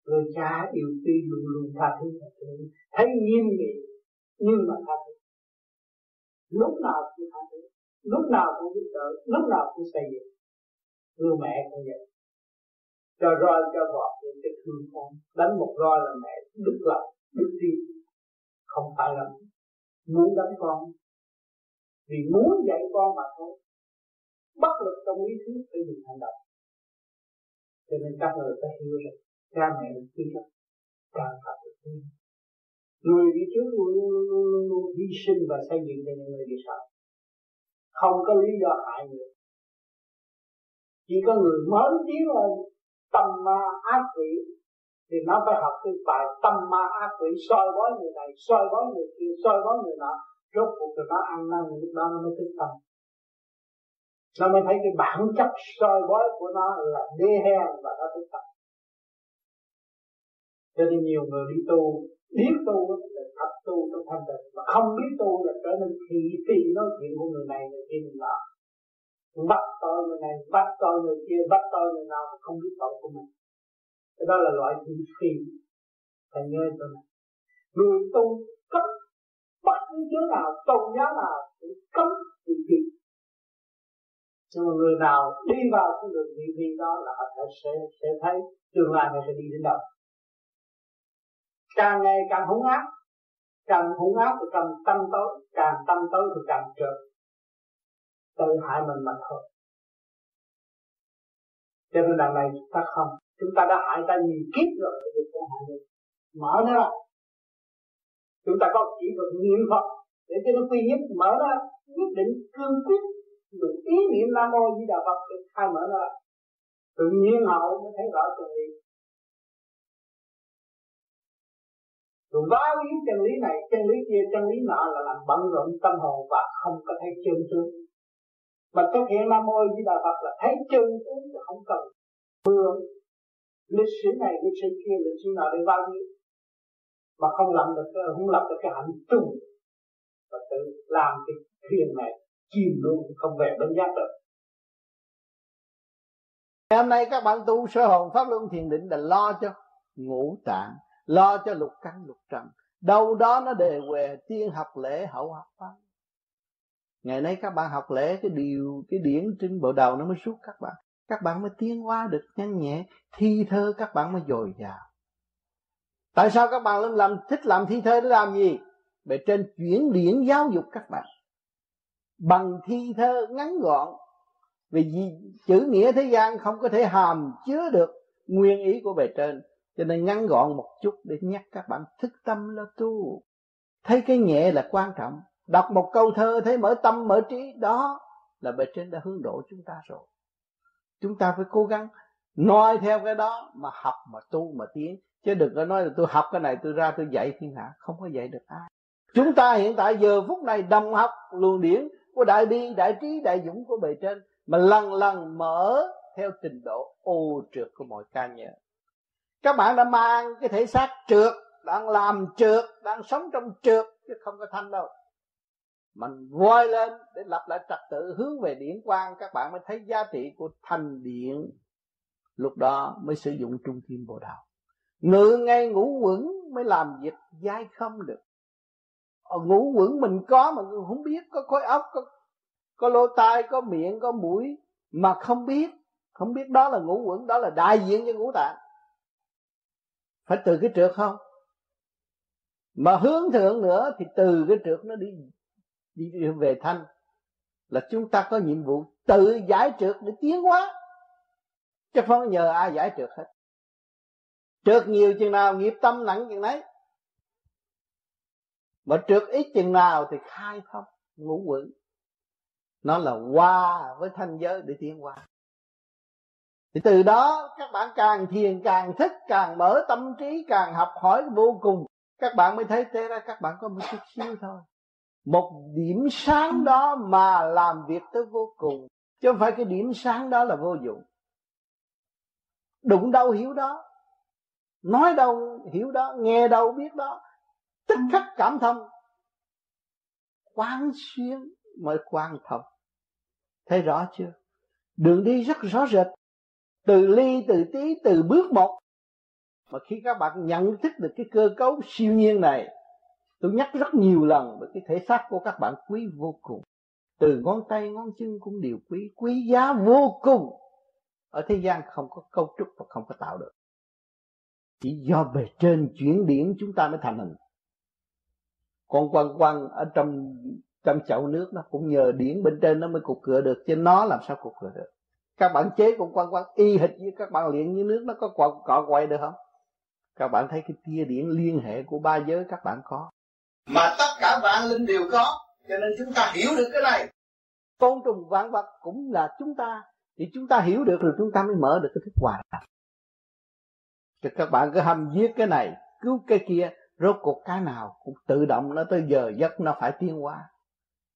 Speaker 5: Người cha yêu quý luôn luôn tha thứ thấy nghiêm nghị, nhưng mà tha thứ. Lúc nào cũng tha thứ. Lúc nào cũng giúp đỡ, lúc nào cũng xây dựng. Người mẹ cũng vậy cho roi, cho vọt những cái thương con. Đánh một roi là mẹ đứt lòng đứt tim không phải là muốn đánh con vì muốn dạy con mà thôi. Bất lực trong lý thuyết phải dùng hành động. Cho nên các người phải hiểu rằng, cha mẹ là khi rất càng phải được tin người đi trước luôn luôn luôn luôn luôn hy sinh và xây dựng cho những người đi sau. Không có lý do hại người. Chỉ có người mới tiến lên, tâm ma ác quỷ, thì nó phải học cái bài tâm ma ác quỷ, soi bói người này, soi bói người kia, soi bói người nọ rốt cuộc rồi nó ăn năn lúc đó nó mới thức tâm. Nó mới thấy cái bản chất soi bói của nó là đê hèn và nó thức tâm. Cho nên nhiều người đi tu, biết tu là thật tu trong thanh tịnh, mà không biết tu là trở nên thị phi nói chuyện của người này, người kia người nọ. Bắt tội người này, bắt tội người kia, bắt tội người nào mà không biết tội của mình. Cái đó là loại thị phi. Thầy nhớ cho này người tu cấp bất cứ chỗ nào, tôn giáo nào cũng cấm thị phi nhưng mà người nào đi vào cái đường thị phi đó là họ sẽ sẽ thấy tương lai họ sẽ đi đến đâu. Càng ngày càng hung ác, càng hung ác thì càng tâm tối, càng tâm tối thì càng trượt. Tự hại mình mà thôi. Cho nên đằng này chúng ta không. Chúng ta đã hại ta nhiều kiếp rồi, thì không hại được mở nó ra chúng ta có chỉ được niệm phật để cho nó quy nhất, mở ra quyết định cương quyết dùng ý niệm nam mô di đà phật để khai mở ra. Tự nhiên hậu mới thấy rõ chân lý. Rồi bao nhiêu chân lý này, chân lý kia, chân lý nọ là làm bận rộn tâm hồn và không có thấy chân tướng. Mà thực hiện nam mô di đà phật là thấy chân tướng thì không cần. Mưa lịch sử này, lịch sử kia, lịch sử nọ để bao nhiêu? Mà không làm được, không lập được cái hạnh tu. Và tự làm cái thuyền này, chìm luôn, không về bên giác được.
Speaker 3: Ngày hôm nay các bạn tu sơ hồn pháp luân thiền định là lo cho ngũ tạng, lo cho lục căn, lục trần. Đâu đó nó đề về tiên học lễ hậu học pháp. ngày nay các bạn học lễ cái điều, cái điển trên bộ đầu nó mới suốt các bạn. Các bạn mới tiến hóa được nhanh nhẹ, thi thơ các bạn mới dồi dào tại sao các bạn làm, thích làm thi thơ để làm gì? Bề trên chuyển điển giáo dục các bạn. Bằng thi thơ ngắn gọn. Vì chữ nghĩa thế gian không có thể hàm chứa được nguyên ý của bề trên. Cho nên ngắn gọn một chút để nhắc các bạn thức tâm là tu. Thấy cái nhẹ là quan trọng. Đọc một câu thơ thấy mở tâm, mở trí, đó là bề trên đã hướng độ chúng ta rồi. Chúng ta phải cố gắng noi theo cái đó mà học, mà tu, mà tiến chứ đừng có nói là tôi học cái này, tôi ra tôi dạy thiên hạ. Không có dạy được ai. Chúng ta hiện tại giờ phút này đồng học luồng điển của đại bi, đại trí, đại dũng của bề trên mà lần lần mở theo trình độ ô trượt của mọi ca nhớ các bạn đã mang cái thể xác trượt, đang làm trượt, đang sống trong trượt chứ không có thanh đâu. Mình voi lên để lập lại trật tự, hướng về điển quang, các bạn mới thấy giá trị của thành điện lúc đó mới sử dụng trung thiên bồ đạo ngự ngay ngủ quẩn mới làm việc dai không được. Ờ, Ở ngủ quẩn mình có mà không biết, có khối óc, có có lỗ tai, có miệng, có mũi mà không biết. Không biết đó là ngủ quẩn, đó là đại diện cho ngũ tạng. Phải từ cái trượt không? Mà hướng thượng nữa thì từ cái trượt nó đi đi về thanh. Là chúng ta có nhiệm vụ tự giải trượt để tiến hóa. Chứ không nhờ ai giải trượt hết trượt nhiều chừng nào nghiệp tâm nặng chừng đấy mà trượt ít chừng nào thì khai thông, ngũ quẩn.
Speaker 5: Nó là qua với thanh giới để tiến qua thì từ đó các bạn càng thiền, càng thích càng mở tâm trí, càng học hỏi vô cùng. Các bạn mới thấy thế ra các bạn có một chút xíu thôi. Một điểm sáng đó mà làm việc tới vô cùng. Chứ không phải cái điểm sáng đó là vô dụng. Đụng đâu hiểu đó nói đâu hiểu đó nghe đâu biết đó. Tức khắc cảm thông. Quán xuyên mới quan thông. Thấy rõ chưa? Đường đi rất rõ rệt. Từ ly từ tí từ bước một. Mà khi các bạn nhận thức được cái cơ cấu siêu nhiên này tôi nhắc rất nhiều lần về cái thể xác của các bạn quý vô cùng. Từ ngón tay ngón chân cũng đều quý quý giá vô cùng. Ở thế gian không có cấu trúc và không có tạo được chỉ do bề trên chuyển điển chúng ta mới thành hình. Con quăng quăng ở trong trong chậu nước nó cũng nhờ điển bên trên nó mới cục cửa được chứ nó làm sao cục cửa được? Các bạn chế con quăng quăng y hệt như các bạn luyện như nước nó có cọ, cọ quay được không? Các bạn thấy cái tia điển liên hệ của ba giới các bạn có.
Speaker 9: Mà tất cả vạn linh đều có cho nên chúng ta hiểu được cái này.
Speaker 5: Côn trùng vạn vật cũng là chúng ta. Thì chúng ta hiểu được rồi chúng ta mới mở được cái thức đồng thì các bạn cứ hâm giết cái này, cứu cái kia, rốt cuộc cái nào cũng tự động nó tới giờ giấc nó phải tiến hóa.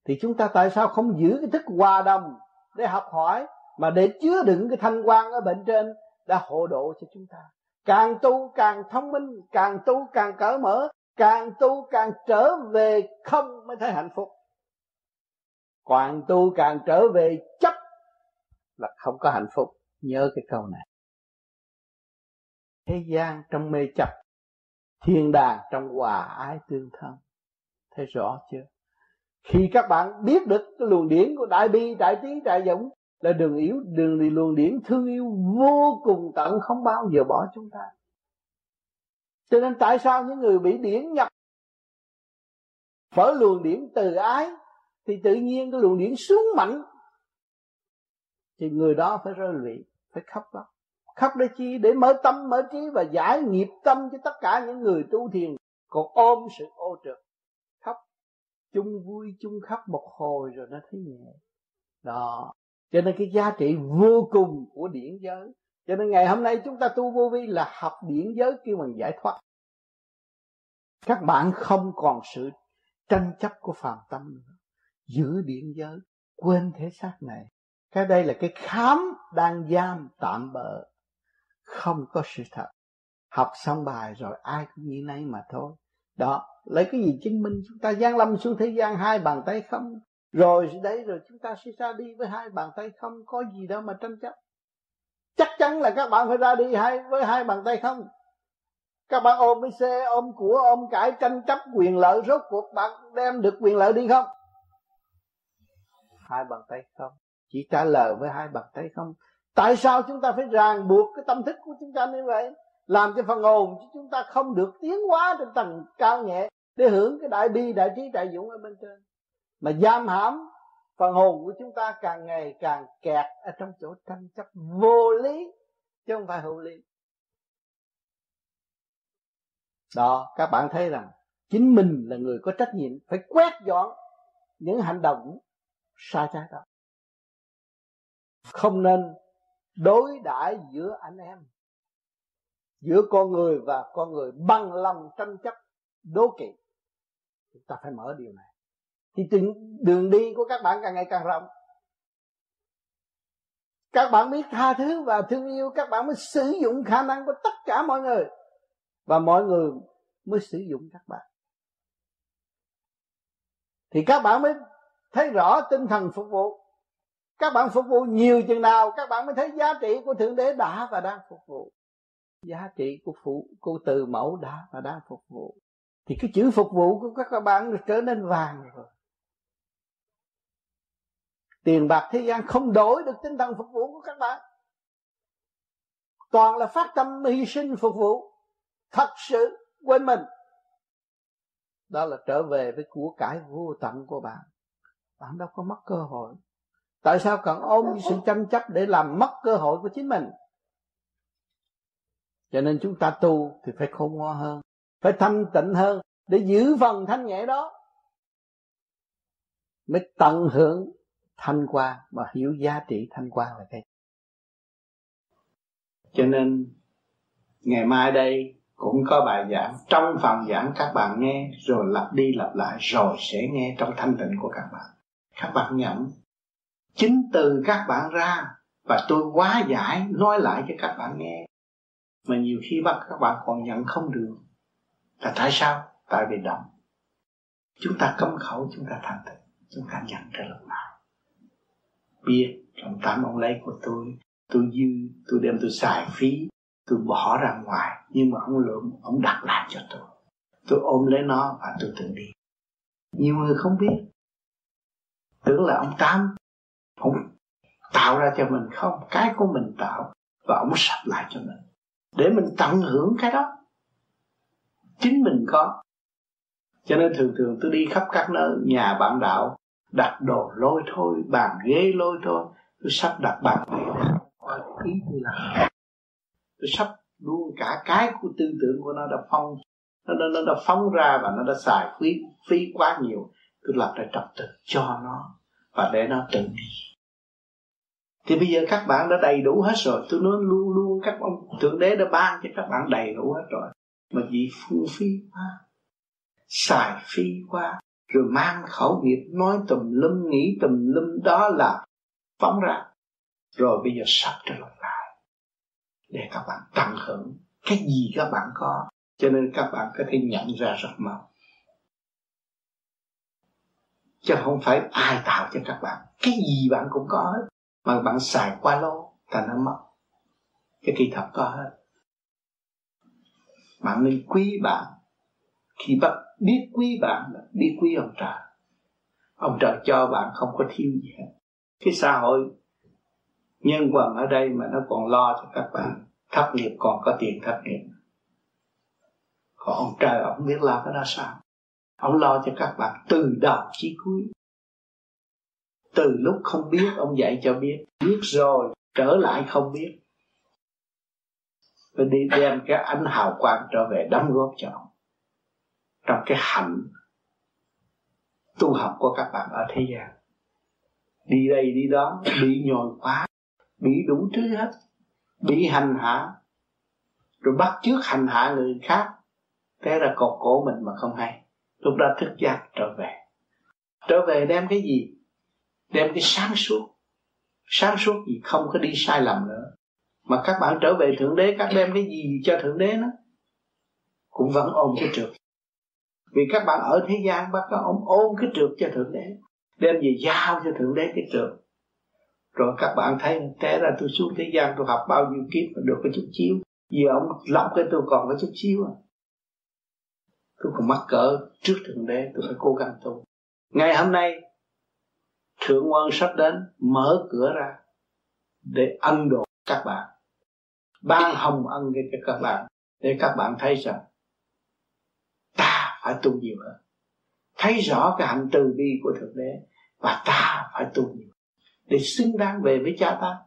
Speaker 5: Thì chúng ta tại sao không giữ cái thức hòa đồng để học hỏi mà để chứa đựng cái thanh quan ở bên trên đã hộ độ cho chúng ta? Càng tu càng thông minh, càng tu càng cởi mở, càng tu càng trở về không mới thấy hạnh phúc. Càng tu càng trở về chấp là không có hạnh phúc. Nhớ cái câu này thế gian trong mê chấp, thiên đàng trong hòa ái tương thân. Thấy rõ chưa? Khi các bạn biết được cái luồng điển của đại bi, đại trí đại dũng là đường yếu, đường đi luồng điển thương yêu vô cùng tận, không bao giờ bỏ chúng ta. Cho nên tại sao những người bị điển nhập, phở luồng điển từ ái, thì tự nhiên cái luồng điển xuống mạnh, thì người đó phải rơi lụy, phải khóc đó khắp để chi để mở tâm, mở trí và giải nghiệp tâm cho tất cả những người tu thiền. Còn ôm sự ô trượt khóc chung vui chung khóc một hồi rồi nó thấy nhẹ. Đó. Cho nên cái giá trị vô cùng của điển giới. Cho nên ngày hôm nay chúng ta tu vô vi là học điển giới kêu bằng giải thoát. Các bạn không còn sự tranh chấp của phàm tâm nữa. Giữ điển giới, quên thế xác này. Cái đây là cái khám đang giam tạm bỡ không có sự thật. Học xong bài rồi ai cũng như nấy mà thôi. Đó, lấy cái gì chứng minh chúng ta giáng lâm xuống thế gian hai bàn tay không? Rồi đấy, rồi chúng ta sẽ ra đi với hai bàn tay không? Có gì đâu mà tranh chấp. Chắc chắn là các bạn phải ra đi hai, với hai bàn tay không? Các bạn ôm cái xe, ôm của, ôm cải, tranh chấp quyền lợi, rốt cuộc bạn đem được quyền lợi đi không? Hai bàn tay không? Chỉ trả lời với hai bàn tay không? Tại sao chúng ta phải ràng buộc cái tâm thức của chúng ta như vậy? Làm cho phần hồn chứ chúng ta không được tiến hóa trên tầng cao nhẹ để hưởng cái đại bi, đại trí, đại dũng ở bên trên. Mà giam hãm, phần hồn của chúng ta càng ngày càng kẹt ở trong chỗ tranh chấp vô lý, chứ không phải hữu lý. Đó, các bạn thấy rằng chính mình là người có trách nhiệm phải quét dọn những hành động sai trái đó. Không nên đối đãi giữa anh em giữa con người và con người bằng lòng tranh chấp đố kỵ. Chúng ta phải mở điều này. Thì đường, đường đi của các bạn càng ngày càng rộng. Các bạn biết tha thứ và thương yêu các bạn mới sử dụng khả năng của tất cả mọi người. Và mọi người mới sử dụng các bạn. Thì các bạn mới thấy rõ tinh thần phục vụ các bạn phục vụ nhiều chừng nào, các bạn mới thấy giá trị của thượng đế đã và đang phục vụ. Giá trị của phụ của từ mẫu đã và đang phục vụ. Thì cái chữ phục vụ của các bạn trở nên vàng rồi. Tiền bạc thế gian không đổi được tinh thần phục vụ của các bạn. Toàn là phát tâm hy sinh phục vụ. Thật sự quên mình. Đó là trở về với của cải vô tận của bạn. Bạn đâu có mất cơ hội tại sao cần ôm sự tranh chấp để làm mất cơ hội của chính mình? Cho nên chúng ta tu thì phải khôn ngoan hơn, phải thanh tịnh hơn để giữ phần thanh nhẹ đó. Mới tận hưởng thanh quan mà hiểu giá trị thanh quan là cái. Cho nên ngày mai đây cũng có bài giảng, trong phần giảng các bạn nghe, rồi lặp đi lặp lại, rồi sẽ nghe trong thanh tịnh của các bạn. Các bạn nhận chính từ các bạn ra và tôi quá giải nói lại cho các bạn nghe. Mà nhiều khi bắt các bạn còn nhận không được. Là tại sao? Tại vì động. Chúng ta cấm khẩu, chúng ta thành tịnh chúng ta nhận ra lúc nào. Biết trong tám ông lấy của tôi tôi dư, tôi đem tôi xài phí, tôi bỏ ra ngoài. Nhưng mà ông lượng ông đặt lại cho tôi. Tôi ôm lấy nó và tôi tự đi. Nhiều người không biết. Tưởng là ông tám ông tạo ra cho mình không cái của mình tạo và ông sắp lại cho mình. Để mình tận hưởng cái đó. Chính mình có. Cho nên thường thường tôi đi khắp các nơi nhà bạn đạo đặt đồ lôi thôi bàn ghế lôi thôi tôi sắp đặt bàn ghế ý tôi là tôi sắp luôn cả cái của tư tưởng của nó đã phong nó, nó, nó đã phóng ra và nó đã xài phí phí quá nhiều. Tôi lập lại trật tự cho nó và để nó tự đi thì bây giờ các bạn đã đầy đủ hết rồi. Tôi nói luôn luôn, các ông thượng đế đã ban cho các bạn đầy đủ hết rồi. Mà chỉ phung phí quá, xài phí quá, rồi mang khẩu nghiệp, nói tùm lum, nghĩ tùm lum, đó là phóng ra. Rồi bây giờ sắp trở lại để các bạn tận hưởng cái gì các bạn có. Cho nên các bạn có thể nhận ra rất mau. Chứ không phải ai tạo cho các bạn. Cái gì bạn cũng có hết mà bạn xài qua lô thành nó mất. Cái kỳ thật có hết. Bạn nên quý bạn. Khi bạn biết quý bạn là biết quý ông trời. Ông trời cho bạn không có thiếu gì hết. Cái xã hội nhân quần ở đây mà nó còn lo cho các bạn, thất nghiệp còn có tiền thất nghiệp. Còn ông trời ông biết lo cái đó sao? Ông lo cho các bạn từ đầu chí cuối từ lúc không biết, ông dạy cho biết. Biết rồi, trở lại không biết. Và đi đem cái ánh hào quang trở về đóng góp cho ông. Trong cái hạnh tu học của các bạn ở thế gian. Đi đây, đi đó, bị nhồi quá, bị đủ thứ hết, bị hành hạ. Rồi bắt trước hành hạ người khác. Thế là cột cổ mình mà không hay. Lúc đó thức giác trở về. Trở về đem cái gì? Đem cái sáng suốt. Sáng suốt gì không có đi sai lầm nữa. Mà các bạn trở về thượng đế, các đem cái gì cho thượng đế nó cũng vẫn ôm cái trượt. Vì các bạn ở thế gian, bác có ông ôm cái trượt cho thượng đế, đem về giao cho thượng đế cái trượt. Rồi các bạn thấy té ra tôi xuống thế gian, tôi học bao nhiêu kiếp mà được cái chút chiếu giờ ông lọc cái tôi còn có chút chiếu à. Tôi còn mắc cỡ trước thượng đế, tôi phải cố gắng tu. Ngày hôm nay thượng quân sắp đến, mở cửa ra để ân độ các bạn. Ban hồng ân cho các bạn, để các bạn thấy rằng ta phải tu nhiều hơn. Thấy rõ cái hạnh từ bi của thượng đế và ta phải tu nhiều để xứng đáng về với cha ta,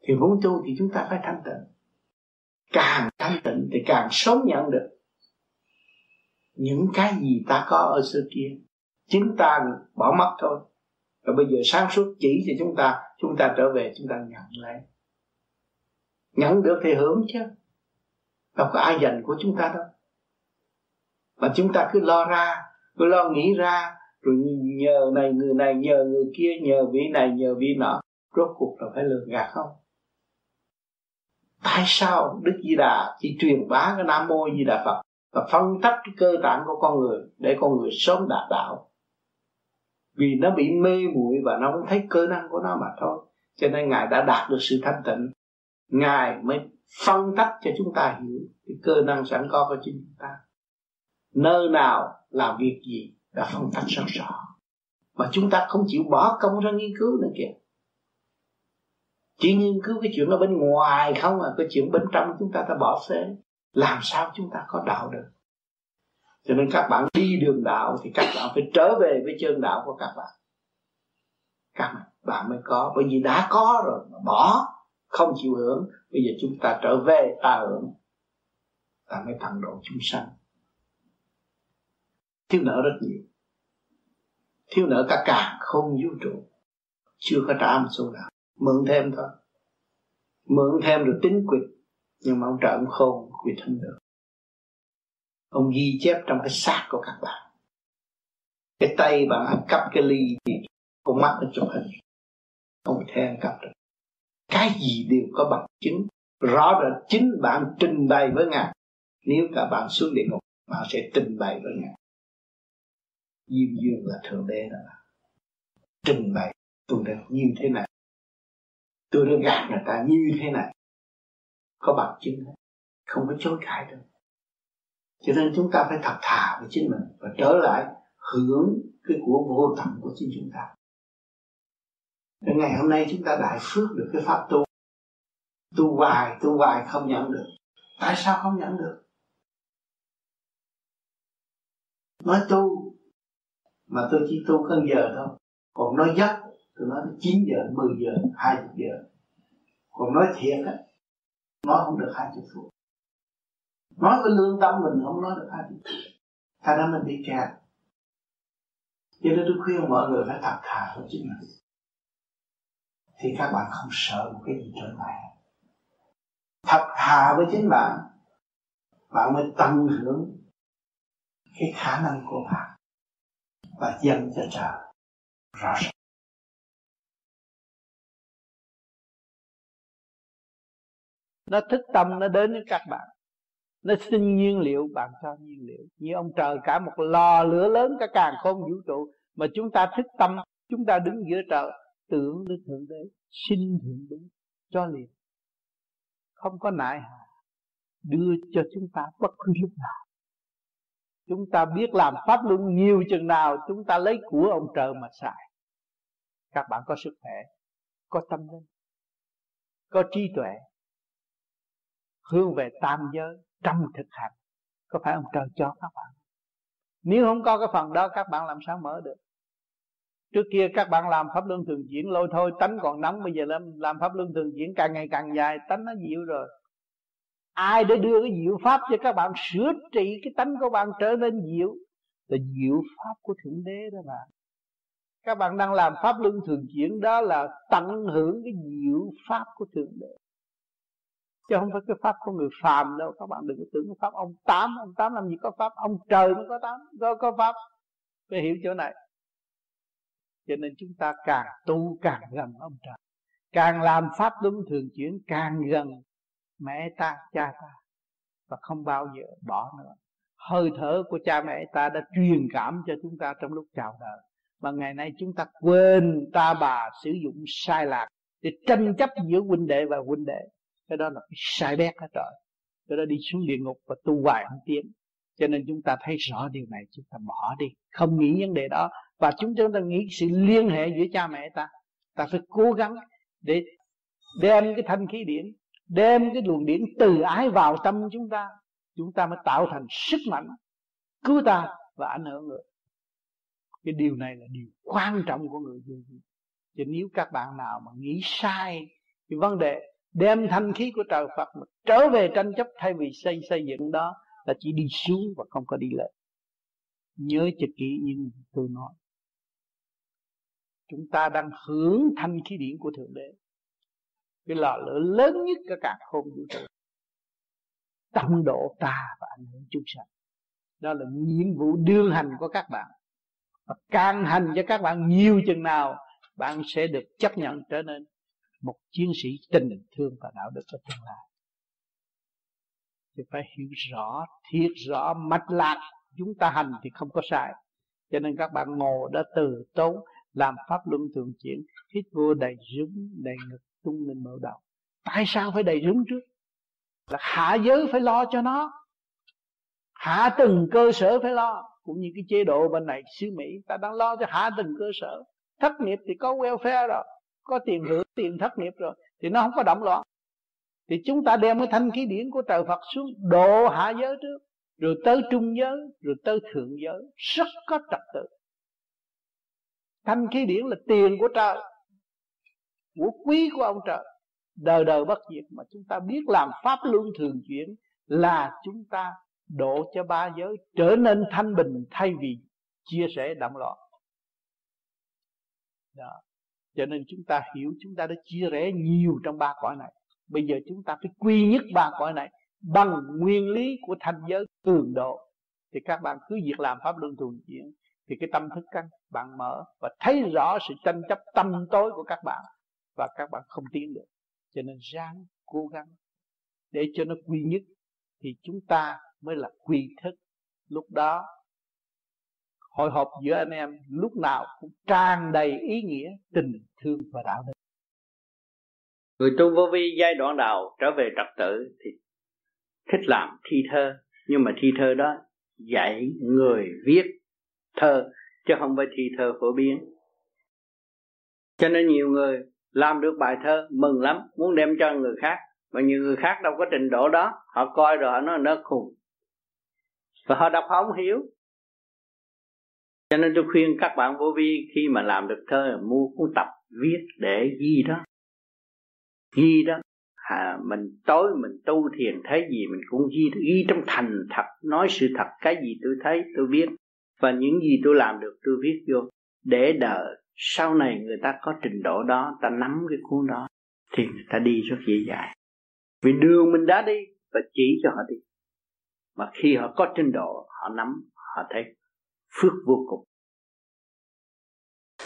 Speaker 5: thì muốn tu thì chúng ta phải thanh tịnh. Càng thanh tịnh thì càng sớm nhận được những cái gì ta có ở xưa kia chính ta bỏ mất thôi. Rồi bây giờ sáng suốt chỉ cho chúng ta chúng ta trở về, chúng ta nhận lấy nhận được thì hưởng chứ. Đâu có ai dành của chúng ta đâu. Mà chúng ta cứ lo ra, cứ lo nghĩ ra, rồi nhờ này người này, nhờ người kia, nhờ vị này, nhờ vị nọ. Rốt cuộc là phải lừa gạt không? Tại sao đức di đà chỉ truyền bá cái nam mô di đà phật và phân tách cái cơ tạng của con người để con người sớm đạt đạo? Vì nó bị mê muội và nó không thấy cơ năng của nó mà thôi. Cho nên ngài đã đạt được sự thanh tịnh. Ngài mới phân tách cho chúng ta hiểu cái cơ năng sẵn có của chính chúng ta. Nơi nào làm việc gì đã phân tách rất rõ. Mà chúng ta không chịu bỏ công ra nghiên cứu nữa kìa. Chỉ nghiên cứu cái chuyện ở bên ngoài không à cái chuyện bên trong chúng ta ta bỏ phế làm sao chúng ta có đạo được? Cho nên các bạn đi đường đạo thì các bạn phải trở về với chân đạo của các bạn. Các bạn mới có. Bởi vì đã có rồi mà bỏ, không chịu hưởng, bây giờ chúng ta trở về ta hưởng. Ta mới tận độ chúng sanh. Thiếu nợ rất nhiều.
Speaker 3: Thiếu nợ cả cả không vũ trụ. Chưa có trả một số nào. Mượn thêm thôi. Mượn thêm rồi tính quyệt nhưng mà ông trợ ông không quyệt không được ông ghi chép trong cái xác của các bạn. Cái tay bạn ăn cắp cái ly thì con mắt nó chụp hình. Ông thể ăn cắp được cái gì đều có bằng chứng. Rõ là chính bạn trình bày với ngài. Nếu cả bạn xuống địa ngục, bạn sẽ trình bày với ngài. Diêm dương là thượng đế đó. Trình bày, tôi đã như thế này. Tôi đã gạt người ta như thế này. Có bằng chứng hết không có chối cãi được cho nên chúng ta phải thật thà với chính mình và trở lại hưởng cái của vô tận của chính chúng ta. Đến ngày hôm nay chúng ta đại phước được cái pháp tu. Tu hoài, tu hoài không nhận được. Tại sao không nhận được? Nói tu Mà tôi chỉ tu cân giờ thôi. Còn nói giấc Tôi nói 9 giờ, 10 giờ, 20 giờ. Còn nói thiệt á Nói không được 20 phút. Nói cái lương tâm mình không nói được 20 phút Thành ra mình bị kẹt cho nên tôi khuyên mọi người phải thật thà với chính mình. Thì các bạn không sợ một cái gì trở lại thật thà với chính bạn bạn mới tận hưởng cái khả năng của bạn và dâng cho trời rõ ràng.
Speaker 5: Nó thức tâm, nó đến với các bạn nó xin nhiên liệu, bạn cho nhiên liệu. Như ông trời cả một lò lửa lớn, cả càng không vũ trụ, mà chúng ta thức tâm, chúng ta đứng giữa trời, tưởng đến thượng đế, xin thượng đế cho liền. Không có nại hà, đưa cho chúng ta bất cứ lúc nào. Chúng ta biết làm pháp luân nhiều chừng nào, chúng ta lấy của ông trời mà xài. Các bạn có sức khỏe, có tâm linh, có trí tuệ, hướng về tam giới trăm thực hành có phải ông trời cho các bạn? Nếu không có cái phần đó các bạn làm sao mở được? Trước kia các bạn làm pháp luân thường chuyển lôi thôi tánh còn nóng bây giờ làm, làm pháp luân thường chuyển càng ngày càng dài tánh nó dịu rồi. Ai để đưa cái diệu pháp cho các bạn sửa trị cái tánh của bạn trở nên dịu? Là diệu pháp của thượng đế đó mà các bạn đang làm pháp luân thường chuyển đó là tận hưởng cái diệu pháp của thượng đế chứ không phải cái pháp của người phàm đâu. Các bạn đừng có tưởng cái pháp ông tám. Ông tám làm gì có pháp? Ông trời mới có tám, có có pháp. Phải hiểu chỗ này. Cho nên chúng ta càng tu càng gần ông trời. Càng làm pháp luân thường chuyển, càng gần mẹ ta, cha ta. Và không bao giờ bỏ nữa. Hơi thở của cha mẹ ta đã truyền cảm cho chúng ta trong lúc chào đời. Mà ngày nay chúng ta quên ta bà sử dụng sai lạc để tranh chấp giữa huynh đệ và huynh đệ cái đó là cái sai bét hết trời cái đó đi xuống địa ngục và tu hoài không tiến. Cho nên chúng ta thấy rõ điều này, chúng ta bỏ đi. Không nghĩ vấn đề đó. Và chúng ta nghĩ sự liên hệ giữa cha mẹ ta. Ta phải cố gắng để đem cái thanh khí điển, đem cái luồng điển từ ái vào tâm chúng ta. Chúng ta mới tạo thành sức mạnh cứu ta và ảnh hưởng người. Cái điều này là điều quan trọng của người vô vi. Chứ nếu các bạn nào mà nghĩ sai cái vấn đề đem thanh khí của trời Phật mà trở về tranh chấp thay vì xây xây dựng đó là chỉ đi xuống và không có đi lên. Nhớ cho kỹ như tôi nói. Chúng ta đang hưởng thanh khí điển của thượng đế. Cái lò lửa lớn nhất cả cả không vũ trụ. Tâm độ ta và ảnh hưởng chúng sanh. Đó là nhiệm vụ đương hành của các bạn. Và càng hành cho các bạn nhiều chừng nào, bạn sẽ được chấp nhận trở nên một chiến sĩ tình thương và đạo đức ở tương lai. Thì phải hiểu rõ, thiệt rõ, mạch lạc. Chúng ta hành thì không có sai. Cho nên các bạn ngồi đã từ tốn, làm pháp luân thường chuyển. Hít vô đầy rúng, đầy ngực, tung lên mở đầu tại sao phải đầy rúng trước? Là hạ giới phải lo cho nó. Hạ từng cơ sở phải lo. Cũng như cái chế độ bên này, xứ Mỹ, ta đang lo cho hạ từng cơ sở. Thất nghiệp thì có welfare rồi có tiền hưởng, tiền thất nghiệp rồi, thì nó không có động loạn. Thì chúng ta đem cái thanh khí điển của trời Phật xuống, độ hạ giới trước, rồi tới trung giới, rồi tới thượng giới. Rất có trật tự. Thanh khí điển là tiền của trời, của quý của ông trời. Đời đời bất diệt mà chúng ta biết làm pháp luân thường chuyển là chúng ta độ cho ba giới trở nên thanh bình thay vì chia sẻ động loạn. Đó cho nên chúng ta hiểu chúng ta đã chia rẽ nhiều trong ba cõi này. Bây giờ chúng ta phải quy nhất ba cõi này bằng nguyên lý của thanh giới cường độ. Thì các bạn cứ việc làm pháp luân thường chuyển. Thì cái tâm thức các bạn mở và thấy rõ sự tranh chấp tâm tối của các bạn và các bạn không tiến được. Cho nên ráng cố gắng. Để cho nó quy nhất thì chúng ta mới là quy thức. Lúc đó hội họp giữa anh em lúc nào cũng tràn đầy ý nghĩa, tình thương và đạo đức.
Speaker 3: Người tu vô vi giai đoạn đầu trở về trật tự thì thích làm thi thơ, nhưng mà thi thơ đó dạy người viết thơ, chứ không phải thi thơ phổ biến. Cho nên nhiều người làm được bài thơ mừng lắm, muốn đem cho người khác, mà nhiều người khác đâu có trình độ đó, họ coi rồi họ nói nó khùng. Và họ đọc họ không hiểu cho nên tôi khuyên các bạn vô vi khi mà làm được thơ mua cuốn tập viết để ghi đó. Ghi đó. À, mình tối mình tu thiền thấy gì mình cũng ghi ghi trong thành thật nói sự thật cái gì tôi thấy tôi viết và những gì tôi làm được tôi viết vô. Để đợi sau này người ta có trình độ đó ta nắm cái cuốn đó thì người ta đi rất dễ dàng. Vì đường mình đã đi và chỉ cho họ đi. Mà khi họ có trình độ họ nắm họ thấy phước vô cùng.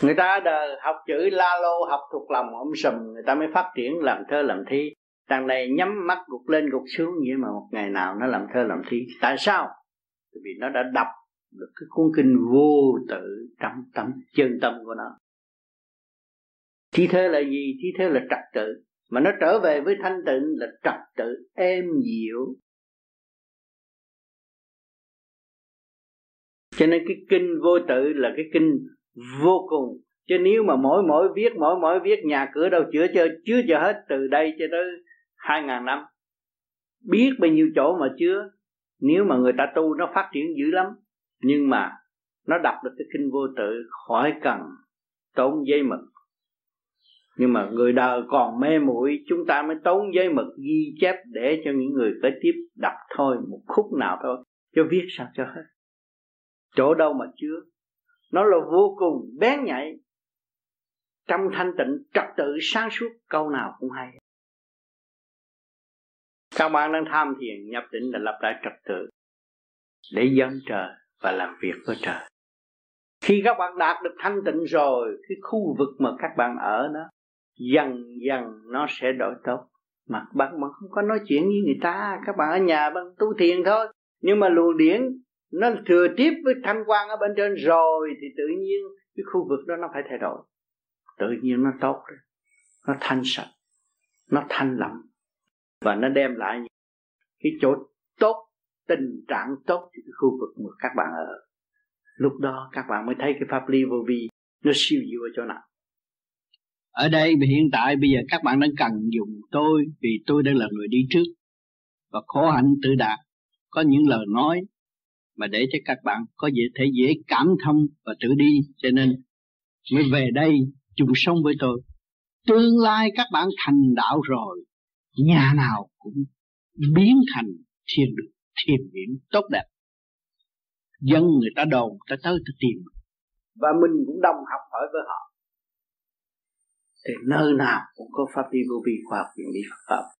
Speaker 3: Người ta đời học chữ la lô học thuộc lòng ông sùm người ta mới phát triển làm thơ làm thi. Đằng này nhắm mắt gục lên gục xuống vậy mà một ngày nào nó làm thơ làm thi. Tại sao? Vì nó đã đọc được cái cuốn kinh vô tự trong tâm, chân tâm của nó. Thi thơ là gì? Thi thơ là trật tự. Mà nó trở về với thanh tịnh là trật tự, êm dịu. Cho nên cái kinh vô tự là cái kinh vô cùng. Chứ nếu mà mỗi mỗi viết, mỗi mỗi viết, nhà cửa đâu chữa chưa chứa cho hết từ đây cho tới hai ngàn năm. Biết bao nhiêu chỗ mà chứa. Nếu mà người ta tu nó phát triển dữ lắm, nhưng mà nó đọc được cái kinh vô tự, khỏi cần tốn giấy mực. Nhưng mà người đời còn mê muội, chúng ta mới tốn giấy mực, ghi chép để cho những người kế tiếp đọc thôi, một khúc nào thôi, cho viết sao cho hết chỗ đâu mà chứa nó là vô cùng bén nhạy. Trong thanh tịnh, trật tự, sáng suốt, câu nào cũng hay. Các bạn đang tham thiền, nhập định là lập lại trật tự. Để dân trời và làm việc với trời. Khi các bạn đạt được thanh tịnh rồi, cái khu vực mà các bạn ở đó, dần dần nó sẽ đổi tốt. Mà bạn mà không có nói chuyện với người ta, các bạn ở nhà bạn tu thiền thôi. Nhưng mà luồng điển nó thừa tiếp với thanh quan ở bên trên rồi thì tự nhiên cái khu vực đó nó phải thay đổi. Tự nhiên nó tốt rồi. Nó thanh sạch. Nó thanh lặng và nó đem lại cái chỗ tốt, tình trạng tốt cho cái khu vực mà các bạn ở. Lúc đó các bạn mới thấy cái pháp lý vô vi nó siêu diệu ở chỗ nào.
Speaker 10: Ở đây hiện tại bây giờ các bạn đang cần dùng tôi vì tôi đang là người đi trước. Và khổ hạnh tự đạt. Có những lời nói mà để cho các bạn có dễ, thể dễ cảm thông và tự đi. Cho nên mới về đây chung sống với tôi. Tương lai các bạn thành đạo rồi, nhà nào cũng biến thành thiên đường thiền viện tốt đẹp. Dân người ta đồn ta tới ta tìm.
Speaker 3: Và mình cũng đồng học hỏi với họ. Thì nơi nào cũng có pháp lý vô vi khoa học, viện lý Phật pháp.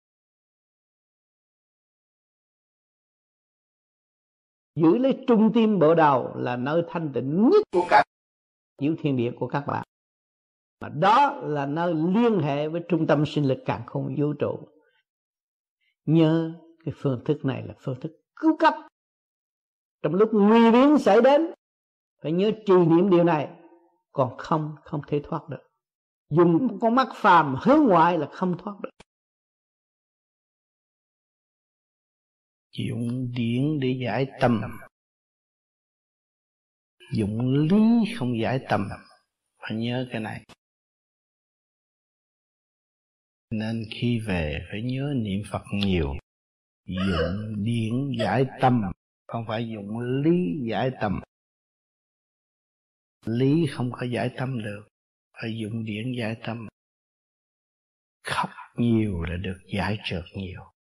Speaker 5: Giữ lấy trung tim bộ đầu là nơi thanh tịnh nhất của các giữ thiên địa của các bạn. Mà đó là nơi liên hệ với trung tâm sinh lực càng không vũ trụ. Nhớ cái phương thức này là phương thức cứu cấp. Trong lúc nguy biến xảy đến, phải nhớ trì niệm điều này, còn không không thể thoát được. Dùng con mắt phàm hướng ngoại là không thoát được.
Speaker 11: Dụng điển để giải tâm dụng lý không giải tâm phải nhớ cái này. Nên khi về phải nhớ niệm phật nhiều. Dụng điển giải tâm không phải dụng lý giải tâm lý không có giải tâm được. Phải dụng điển giải tâm khóc nhiều là được giải trượt nhiều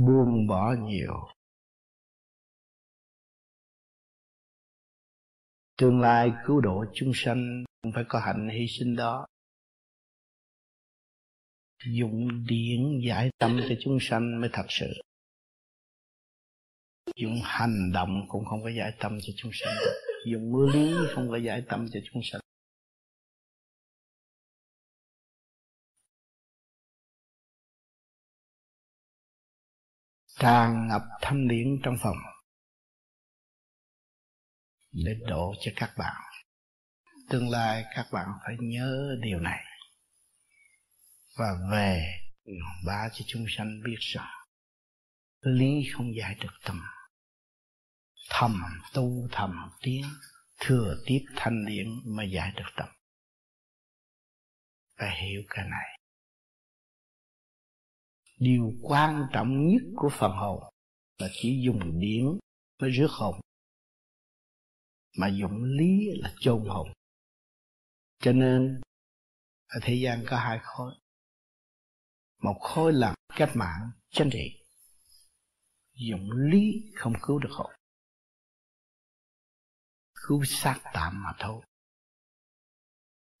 Speaker 11: buông bỏ nhiều.
Speaker 5: Tương lai cứu độ chúng sanh cũng phải có hạnh hy sinh đó. Dụng điển giải tâm cho chúng sanh mới thật sự. Dùng hành động cũng không có giải tâm cho chúng sanh. Dùng mưa lý không có giải tâm cho chúng sanh. Tràn ngập thanh điển trong phòng để độ cho các bạn. Tương lai các bạn phải nhớ điều này. Và về ba cho chúng sanh biết rằng lý không giải được tâm. Thầm tu thầm tiến, thừa tiếp thanh điển mà giải được tâm. Phải hiểu cái này điều quan trọng nhất của phần hồn là chỉ dùng điển mới rước hồn, mà dụng lý là chôn hồn. Cho nên, ở thế gian có hai khối. Một khối là cách mạng chân trị. Dụng lý không cứu được hồn. Cứu xác tạm mà thôi.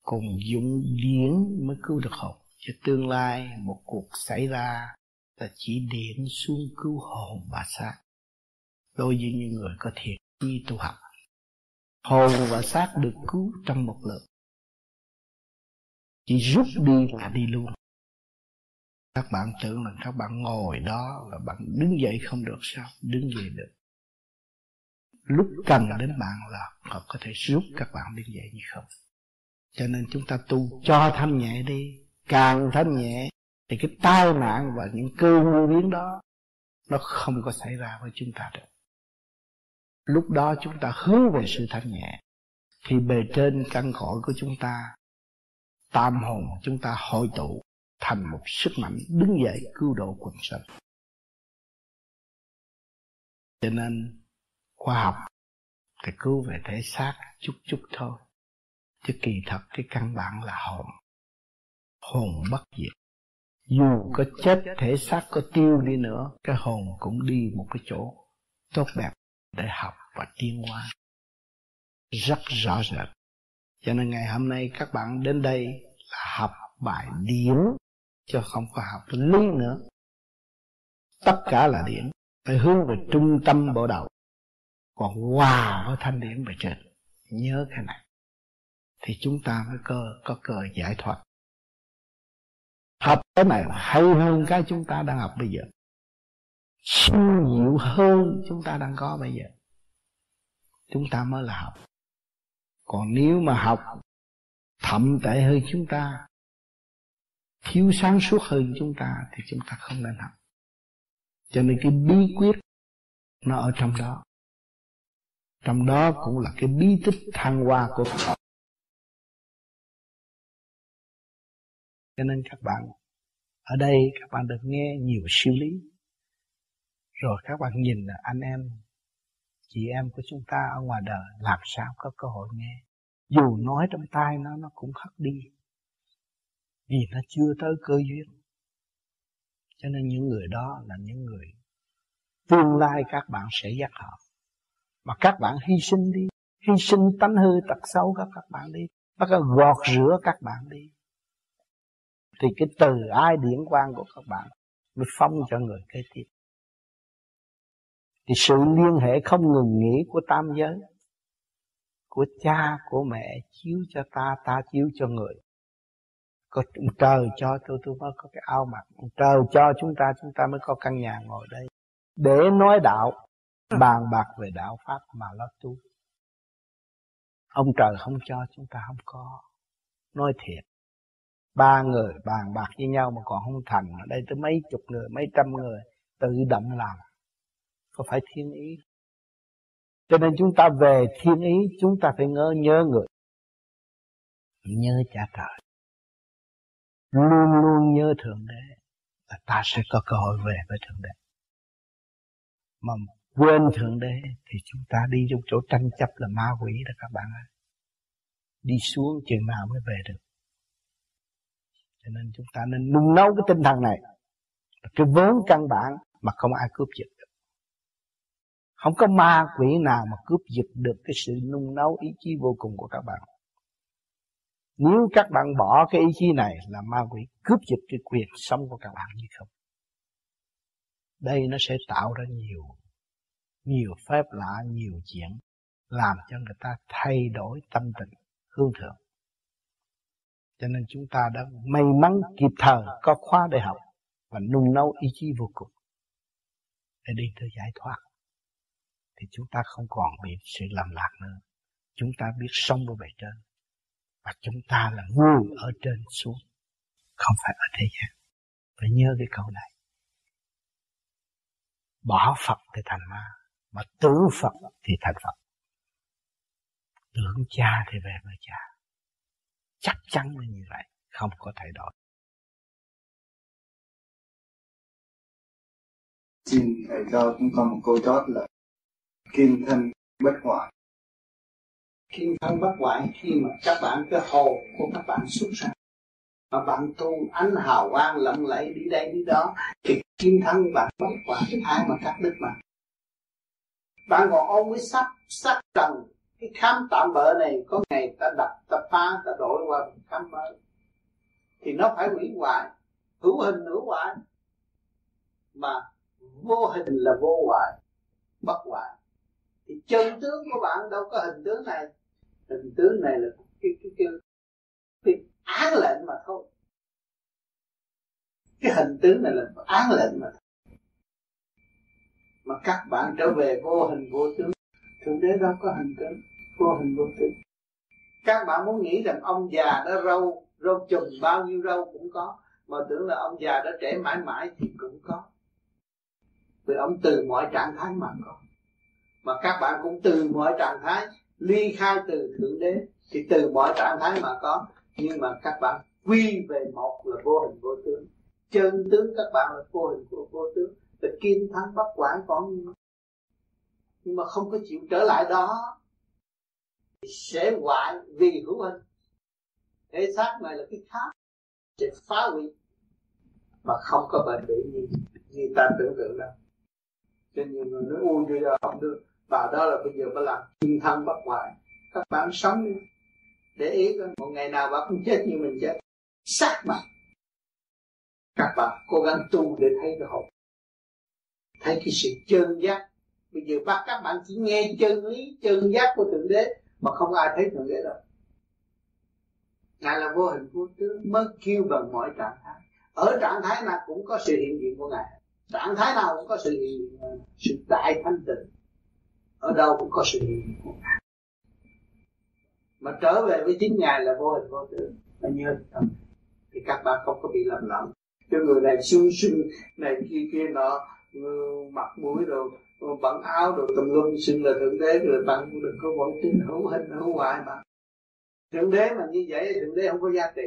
Speaker 5: Còn dụng điển mới cứu được hồn cho tương lai một cuộc xảy ra là chỉ điện xuống cứu hồn và xác. Đối với những người có thiện chi tu học, hồn và xác được cứu trong một lượt chỉ rút đi là đi luôn. Các bạn tưởng là các bạn ngồi đó là bạn đứng dậy không được sao? Đứng dậy được. Lúc cần đến bạn là họ có thể giúp các bạn đứng dậy như không. Cho nên chúng ta tu cho thanh nhẹ đi càng thanh nhẹ, thì cái tai nạn và những cơ ngu biến đó, nó không có xảy ra với chúng ta được. Lúc đó chúng ta hướng về sự thanh nhẹ, thì bề trên căn cõi của chúng ta, tam hồn chúng ta hội tụ thành một sức mạnh đứng dậy cứu độ quần sanh. Cho nên, khoa học thì cứu về thể xác chút chút thôi, chứ kỳ thật cái căn bản là hồn hồn bất diệt. Dù có chết thể xác có tiêu đi nữa cái hồn cũng đi một cái chỗ. Tốt đẹp để học và tiến hóa rất rõ rệt. Cho nên ngày hôm nay các bạn đến đây là học bài điển chứ không có học lý nữa. Tất cả là điển. Phải hướng về trung tâm bộ đầu. Còn hòa với thanh điển về trên. Nhớ cái này. Thì chúng ta mới cơ có cơ giải thoát học cái này hay hơn cái chúng ta đang học bây giờ. Siêu diệu hơn chúng ta đang có bây giờ. Chúng ta mới là học. Còn nếu mà học thậm tệ hơn chúng ta, thiếu sáng suốt hơn chúng ta thì chúng ta không nên học. Cho nên cái bí quyết nó ở trong đó. Trong đó cũng là cái bí tích thăng hoa của Phật. Cho nên các bạn, ở đây các bạn được nghe nhiều siêu lý. Rồi các bạn nhìn là anh em, chị em của chúng ta ở ngoài đời làm sao có cơ hội nghe. Dù nói trong tai nó nó cũng hất đi, vì nó chưa tới cơ duyên. Cho nên những người đó là những người tương lai các bạn sẽ dắt họ. Mà các bạn hy sinh đi, hy sinh tánh hư tật xấu các các bạn đi, bắt đầu gọt rửa các bạn đi thì cái từ ai điển quan của các bạn mới phong cho người kế tiếp. Thì sự liên hệ không ngừng nghỉ của tam giới, của cha, của mẹ chiếu cho ta ta chiếu cho người. Có trời cho tôi tôi mới có cái áo mặc trời cho chúng ta chúng ta mới có căn nhà ngồi đây. Để nói đạo, bàn bạc về đạo pháp mà lo tu. Ông trời không cho, chúng ta không có. Nói thiệt ba người bàn bạc với nhau mà còn không thành. Ở đây tới mấy chục người, mấy trăm người tự động làm. Có phải thiên ý? Cho nên chúng ta về thiên ý, chúng ta phải nhớ nhớ người. Nhớ cha trời luôn luôn nhớ thượng đế. Và ta sẽ có cơ hội về với thượng đế. Mà quên thượng đế thì chúng ta đi trong chỗ tranh chấp là ma quỷ đó các bạn ơi. Đi xuống chừng nào mới về được cho nên chúng ta nên nung nấu cái tinh thần này. Cái vốn căn bản mà không ai cướp giật được.
Speaker 3: Không có ma quỷ nào mà cướp giật được cái sự nung nấu ý chí vô cùng của các bạn. Nếu các bạn bỏ cái ý chí này là ma quỷ cướp giật cái quyền sống của các bạn như không? Đây nó sẽ tạo ra nhiều nhiều phép lạ, nhiều chuyện, làm cho người ta thay đổi tâm tình hương thượng cho nên chúng ta đã may mắn kịp thời, có khóa để học và nung nấu ý chí vô cùng để đi tới giải thoát. Thì chúng ta không còn bị sự lầm lạc nữa. Chúng ta biết sống với bề trên và chúng ta là người ở trên xuống, không phải ở thế gian. Phải nhớ cái câu này. Bỏ Phật thì thành ma, mà tưởng Phật thì thành Phật. Tưởng cha thì về với cha chắc chắn là như vậy không có thay đổi.
Speaker 12: Xin thầy cho chúng con một câu chót là kim thân bất hoại.
Speaker 5: Kim thân bất hoại khi mà các bạn cái hồn của các bạn xuất ra. Mà bạn tu ánh hào quang lộng lẫy đi đây đi đó thì kim thân bạn bất hoại ai mà cắt đứt mà bạn còn ôm với sắc sắc trần cái khám tạm bỡ này có ngày ta đập ta phá ta đổi qua khám mới. Thì nó phải hủy hoại. Hữu hình hữu hoại. Mà vô hình là vô hoại bất hoại. Thì chân tướng của bạn đâu có hình tướng này. Hình tướng này là cái cái cái, cái án lệnh mà thôi. Cái hình tướng này là án lệnh mà thôi. mà các bạn trở về vô hình vô tướng. Thượng đế đâu có hình tướng vô hình vô tướng các bạn muốn nghĩ rằng ông già đó râu râu chùm bao nhiêu râu cũng có mà tưởng là ông già đó trẻ mãi mãi thì cũng có. Vì ông từ mọi trạng thái mà có. Mà các bạn cũng từ mọi trạng thái ly khai từ thượng đế thì từ mọi trạng thái mà có. Nhưng mà các bạn quy về một là vô hình vô tướng. Chân tướng các bạn là vô hình vô, vô tướng. Là kim thắng bất quản còn. Nhưng mà không có chịu trở lại đó sẽ hoại vì hữu hình. Thể xác này là cái khác. Sẽ phá hủy. Mà không có bệnh bỉ như, như ta tưởng tượng đâu. Cho nhiều người nói ui bây giờ không được. Bà đó là bây giờ mới làm thiên thân bất hoại các bạn sống đi. Để ý coi một ngày nào bà cũng chết như mình chết. Xác mà các bạn cố gắng tu để thấy cái hồn. Thấy cái sự chân giác. Bây giờ bắt các bạn chỉ nghe chân lý chân giác của thượng đế mà không ai thấy thượng đế đâu. Ngài là vô hình vô tướng, mới kêu bằng mọi trạng thái. Ở trạng thái nào cũng có sự hiện diện của ngài. Trạng thái nào cũng có sự hiện diện sự đại thanh tịnh, ở đâu cũng có sự hiện diện của ngài. Mà trở về với chính ngài là vô hình vô tướng. Mà nhớ thì các bạn không có bị lầm lẫn. Cho người này sung xương này kia kia nọ mặt mũi rồi bận áo rồi tùm lum xưng là thượng đế rồi bạn cũng đừng có vội tin hữu hình hữu hoại mà thượng đế mà như vậy thượng đế không có giá trị.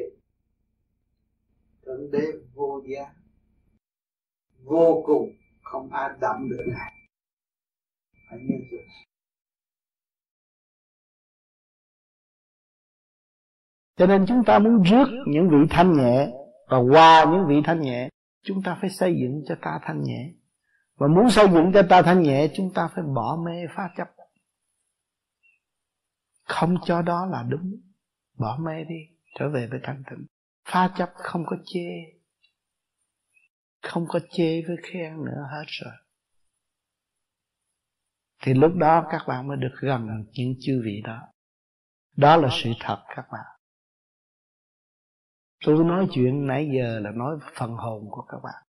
Speaker 5: Thượng đế vô giá. Vô cùng không ai đậm được ngài. Phải nhớ chưa?
Speaker 3: Cho nên chúng ta muốn rước những vị thanh nhẹ và qua những vị thanh nhẹ, chúng ta phải xây dựng cho ta thanh nhẹ và muốn xây dựng cho ta thanh nhẹ, chúng ta phải bỏ mê phá chấp. Không cho đó là đúng. Bỏ mê đi, trở về với thanh tịnh. Phá chấp không có chê. Không có chê với khen nữa hết rồi. Thì lúc đó các bạn mới được gần những chư vị đó. Đó là sự thật các bạn. Tôi nói chuyện nãy giờ là nói phần hồn của các bạn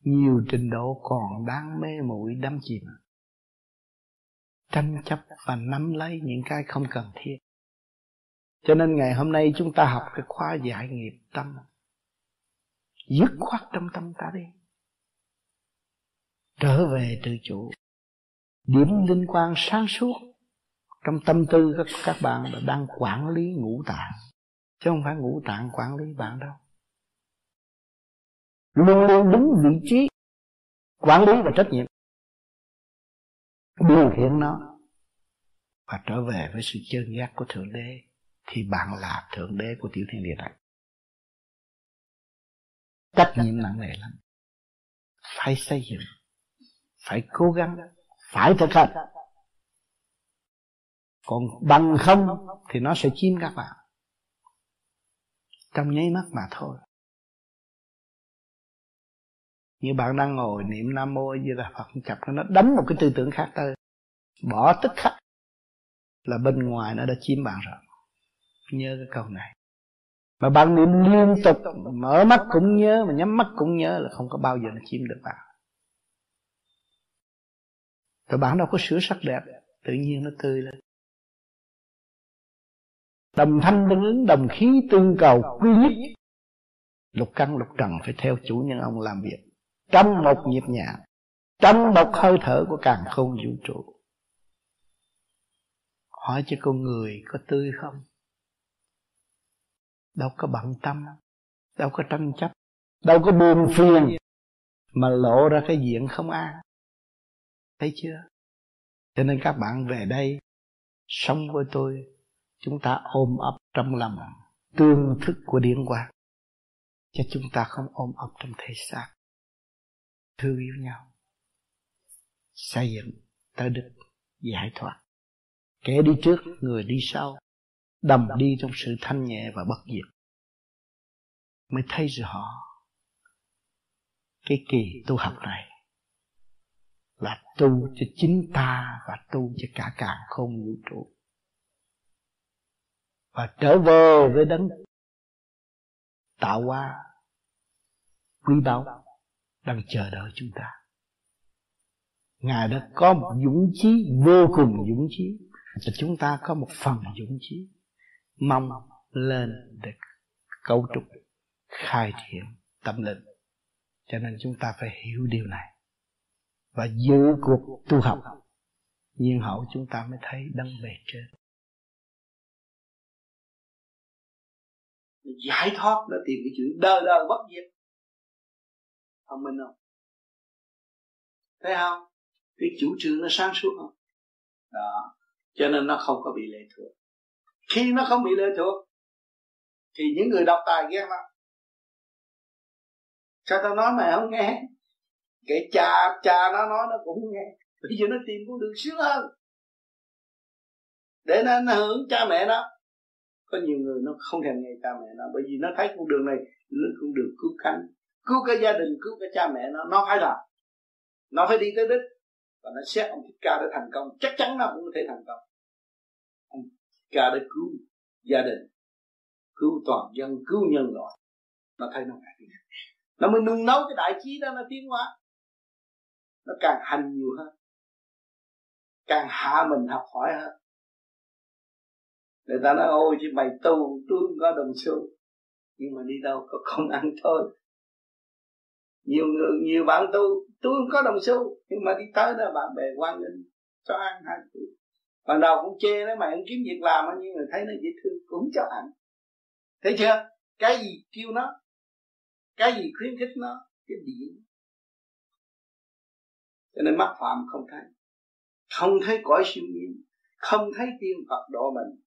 Speaker 3: nhiều trình độ còn đang mê muội đắm chìm. Tranh chấp và nắm lấy những cái không cần thiết. Cho nên ngày hôm nay chúng ta học cái khóa giải nghiệp tâm. Dứt khoát trong tâm ta đi. Trở về tự chủ. Điểm linh quan sáng suốt trong tâm tư các các bạn là đang quản lý ngũ tạng. Chứ không phải ngũ tạng quản lý bạn đâu luôn luôn đúng vị trí quản lý và trách nhiệm. Điều khiển nó. Và trở về với sự chân giác của thượng đế thì bạn là thượng đế của tiểu thiên địa này. Trách nhiệm nặng nề lắm. Phải xây dựng phải cố gắng phải thực hành. Còn bằng không thì nó sẽ chiếm các bạn. Trong nháy mắt mà thôi như bạn đang ngồi niệm nam mô như là phật chập nó đánh một cái tư tưởng khác tới. Bỏ tức khắc là bên ngoài nó đã chiếm bạn rồi. Nhớ cái câu này. Mà bạn niệm liên tục, mở mắt cũng nhớ, mà nhắm mắt cũng nhớ là không có bao giờ nó chiếm được bạn. Rồi bạn đâu có sửa sắc đẹp, tự nhiên nó tươi lên. Đồng thanh tương ứng, đồng khí tương cầu, quy nhất. Lục căn, lục trần phải theo chủ nhân ông làm việc trong một nhịp nhàng, trong một hơi thở của càng không vũ trụ. Hỏi cho con người có tươi không? Đâu có bận tâm, đâu có tranh chấp, đâu có buồn phiền mà lộ ra cái diện không an. Thấy chưa? Cho nên các bạn về đây, sống với tôi, chúng ta ôm ấp trong lòng tương thức của điển quang cho chúng ta không ôm ấp trong thể xác thương yêu nhau, xây dựng tới đức giải thoát. Kẻ đi trước, người đi sau, đầm đi trong sự thanh nhẹ và bất diệt, mới thấy rõ cái kỳ tu học này là tu cho chính ta và tu cho cả càng không vũ trụ. Và trở về với đấng tạo hóa, quý báu đang chờ đợi chúng ta. Ngài đã có một dũng chí vô cùng dũng chí. Và chúng ta có một phần dũng chí. Mong lên để cấu trúc khai triển, tâm linh. Cho nên chúng ta phải hiểu điều này. Và giữ cuộc tu học. Nhiên hậu chúng ta mới thấy đấng bề trên.
Speaker 5: Giải thoát là tìm cái chuyện đời đời bất diệt thông minh không? Thấy không? Cái chủ trương nó sáng suốt không? Đó. Cho nên nó không có bị lệ thuộc. Khi nó không bị lệ thuộc thì những người đọc tài ghét lắm. Sao tao nói mày không nghe? Kể cha cha nó nói nó cũng nghe. Bây giờ nó tìm con đường sướng hơn. Để nó, nó hưởng cha mẹ nó có nhiều người nó không thèm nghe cha mẹ nó bởi vì nó thấy con đường này nó con đường cứu cánh cứu cả gia đình, cứu cả cha mẹ nó nó phải làm. Nó phải đi tới đích và nó xét ông thích ca để thành công. Chắc chắn nó cũng có thể thành công. Ông ca để cứu gia đình, cứu toàn dân, cứu nhân loại. Nó thấy nó phải nó mới nung nấu cái đại trí đó, nó tiến hóa. Nó càng hành nhiều hơn. Càng hạ mình học hỏi hơn. Người ta nói, ôi, chứ mày tu tôi không có đồng xu. Nhưng mà đi đâu có không ăn thôi nhiều người, nhiều bạn tu tôi không có đồng xu, nhưng mà đi tới đó bạn bè quan nghênh cho ăn hai tuổi ban đầu cũng chê nó mày không kiếm việc làm nhưng người thấy nó dễ thương, cũng cho ăn. Thấy chưa? Cái gì kêu nó? Cái gì khuyến khích nó? Cái điểm cho nên mắt phạm không thấy. Không thấy cõi siêu nhiên, không thấy tiên phật độ mình,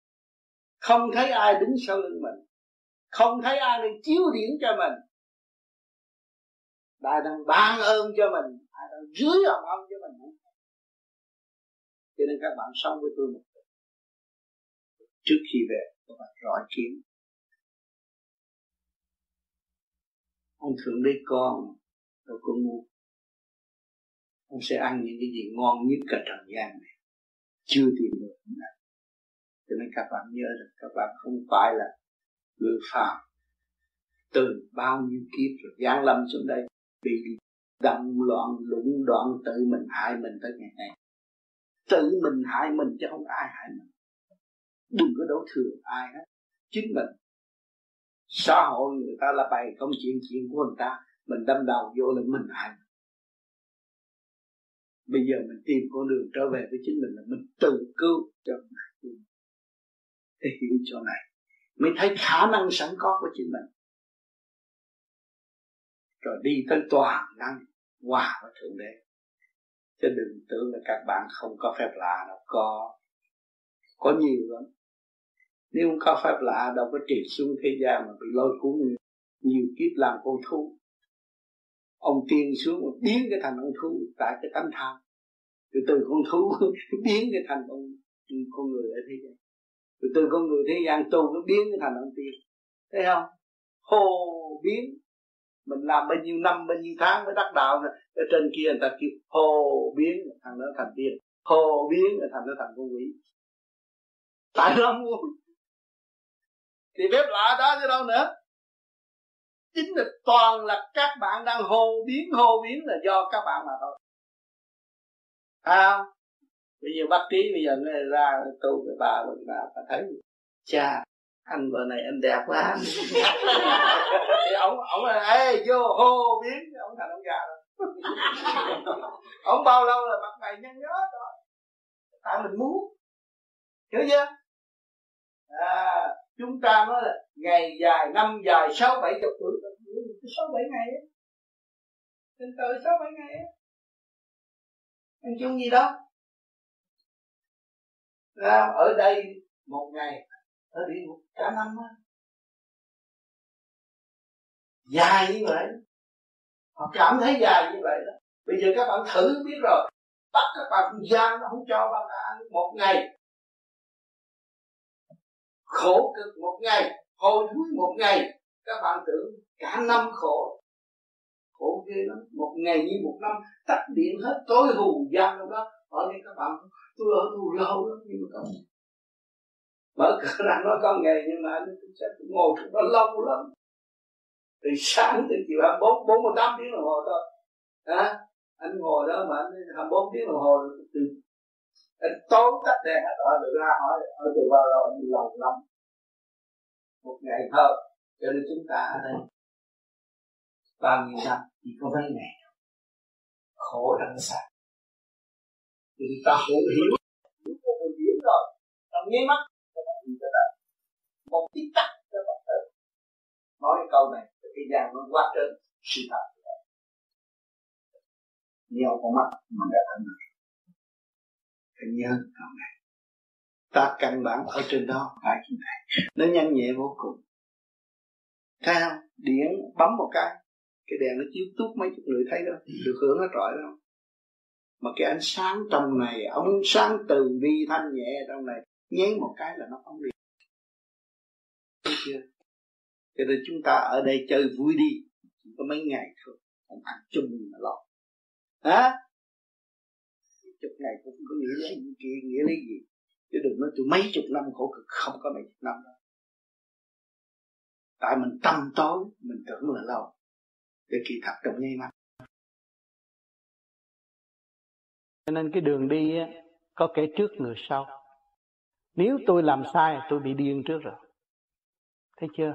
Speaker 5: không thấy ai đứng sau lưng mình, không thấy ai đang chiếu điển cho mình ai đang ban ơn cho mình ai đang dưới lòng ông cho mình cho nên các bạn sống với tôi một trước khi về các bạn rõ kiếm, ông thượng đế con rồi con ngu ông sẽ ăn những cái gì ngon nhất cả trần gian này. Chưa tìm được cho nên các bạn nhớ rằng các bạn không phải là người phàm. Từ bao nhiêu kiếp rồi gian lâm xuống đây bị động loạn lũng đoạn, tự mình hại mình tới ngày nay. Tự mình hại mình chứ không ai hại mình. Đừng có đổ thừa ai hết. Chính mình. Xã hội người ta là bày công chuyện chuyện của người ta. Mình đâm đầu vô là mình hại bây giờ mình tìm con đường trở về với chính mình là mình tự cứu cho mình. Để hiểu chỗ này. Mới thấy khả năng sẵn có của chính mình rồi đi tới toàn năng, hòa với thượng đế. Chứ đừng tưởng là các bạn không có phép lạ đâu, có có nhiều lắm. Nếu không có phép lạ, đâu có triệt xuống thế gian mà bị lôi cuốn nhiều kiếp làm con thú. Ông tiên xuống biến cái thành ông thú tại cái tánh tham. Từ từ con thú <laughs> biến cái thành ông con người ở thế gian. Từ từ con người thế gian tu nó biến cái thành ông tiên. Thấy không? Hồ biến mình làm bao nhiêu năm bao nhiêu tháng mới đắc đạo này, ở trên kia người ta kêu hồ biến thằng đó thành tiên. Hồ biến thành nó thành con quỷ. Tại nó muốn? Thì phép lạ đó chứ đâu nữa. Chính là toàn là các bạn đang hồ biến hồ biến là do các bạn mà thôi. À bây giờ bác trí bây giờ nó ra tu với bà mình bà bà thấy. Cha anh vợ này anh đẹp quá. <laughs> Thì ông ông là ê vô hô biến ông thành ông già rồi <laughs> ông bao lâu là mặt mày nhăn nhớ rồi tại mình muốn. Hiểu chưa? À chúng ta nói là ngày dài năm dài sáu bảy chục tuổi. Sáu bảy ngày ấy trên trời sáu bảy ngày ấy anh chung gì đó, ra ở đây một ngày ở địa ngục cả năm á. Dài như vậy. Họ cảm thấy dài như vậy đó. Bây giờ các bạn thử biết rồi. Bắt các bạn giam nó không cho bạn ăn một ngày. Khổ cực một ngày hồi thúi một ngày. Các bạn tưởng cả năm khổ. Khổ ghê lắm. Một ngày như một năm, tắt điện hết, tối hù giam trong đó. Ở đây các bạn, tôi ở tù lâu lắm nhưng mà không mở cửa ra nói con nghề nhưng mà anh sẽ ngồi trong đó lâu lắm. Từ sáng từ chiều hai bốn bốn mươi tám tiếng đồng hồ thôi. À, anh ngồi đó mà anh hai bốn tiếng đồng hồ từ anh tối tắt đèn hết rồi được ra hỏi ở từ bao lâu anh lâu lắm? Một ngày thôi cho nên chúng ta ở đây bao nhiêu năm chỉ có mấy ngày? Khổ đằng xa thì ta cũng hiểu chúng hiểu rồi. Trong nháy mắt một tí tắc cho bạn tự nói câu này cái gian nó quá trên sự thật. Nhiều con mắt mà đã thành được cái nhân câu này. Ta căn bản ở trên đó, phải như này nó nhanh nhẹ vô cùng. Cao điện bấm một cái cái đèn nó chiếu tút mấy chục người thấy đó, được hưởng nó trọi đâu mà cái ánh sáng trong này ông sáng từ bi thanh nhẹ trong này, nháy một cái là nó không đi chưa cho nên chúng ta ở đây chơi vui đi. Chỉ có mấy ngày thôi. Không ăn chung mà lo. Hả? Chục ngày cũng có nghĩa lấy gì kia nghĩa lấy gì. Chứ đừng nói tôi mấy chục năm khổ cực không có mấy chục năm đâu. Tại mình tâm tối mình tưởng là lâu để kỳ thật trong nháy mắt.
Speaker 13: Cho nên cái đường đi á, có kẻ trước người sau. Nếu tôi làm sai tôi bị điên trước rồi thấy chưa?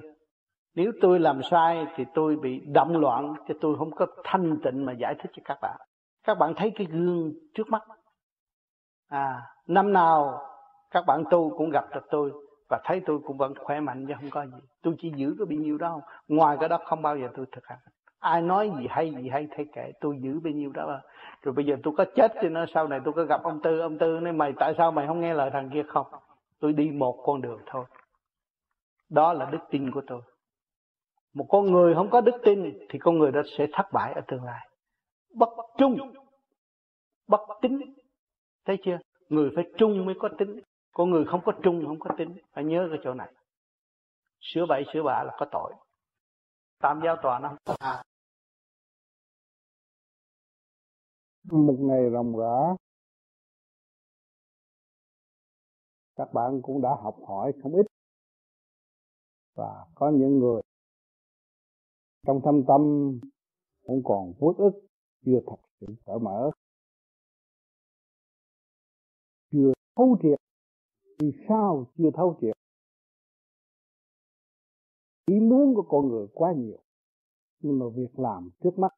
Speaker 13: Nếu tôi làm sai thì tôi bị động loạn, chứ tôi không có thanh tịnh mà giải thích cho các bạn. Các bạn thấy cái gương trước mắt. À năm nào các bạn tu cũng gặp được tôi và thấy tôi cũng vẫn khỏe mạnh chứ không có gì. Tôi chỉ giữ cái bao nhiêu đó không ngoài cái đó không bao giờ tôi thực hành. Ai nói gì hay gì hay thấy kệ, tôi giữ bao nhiêu đó rồi bây giờ tôi có chết thì nó sau này tôi có gặp ông tư ông tư nói, mày tại sao mày không nghe lời thằng kia không? Tôi đi một con đường thôi đó là đức tin của tôi. Một con người không có đức tin thì con người đó sẽ thất bại ở tương lai. Bất trung. Bất tính thấy chưa? Người phải trung mới có tính con người không có trung, không có tính phải nhớ cái chỗ này. Sửa bậy, sửa bạ là có tội. Tam giáo tòa nó không có
Speaker 14: một ngày ròng rã, các bạn cũng đã học hỏi không ít và có những người trong thâm tâm cũng còn uất ức, chưa thật sự cởi mở. Chưa thấu triệt, vì sao chưa thấu triệt? Ý muốn của con người quá nhiều, nhưng mà việc làm trước mắt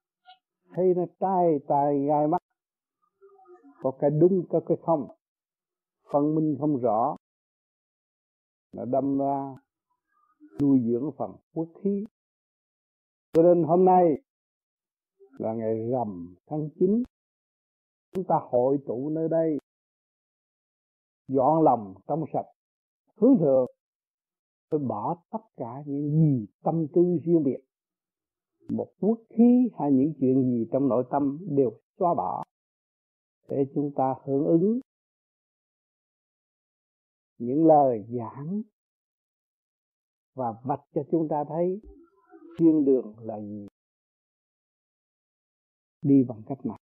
Speaker 14: thấy nó trai tai gai mắt. Có cái đúng, có cái không, phân minh không rõ, nó đâm ra nuôi dưỡng phần quốc khí cho nên hôm nay là ngày rằm tháng 9 chúng ta hội tụ nơi đây, dọn lòng trong sạch, hướng thượng. Phải bỏ tất cả những gì tâm tư riêng biệt, một quốc khí hay những chuyện gì trong nội tâm đều xóa bỏ,
Speaker 5: để chúng ta hưởng ứng những lời giảng và vạch cho chúng ta thấy thiên đường là gì. Đi bằng cách nào?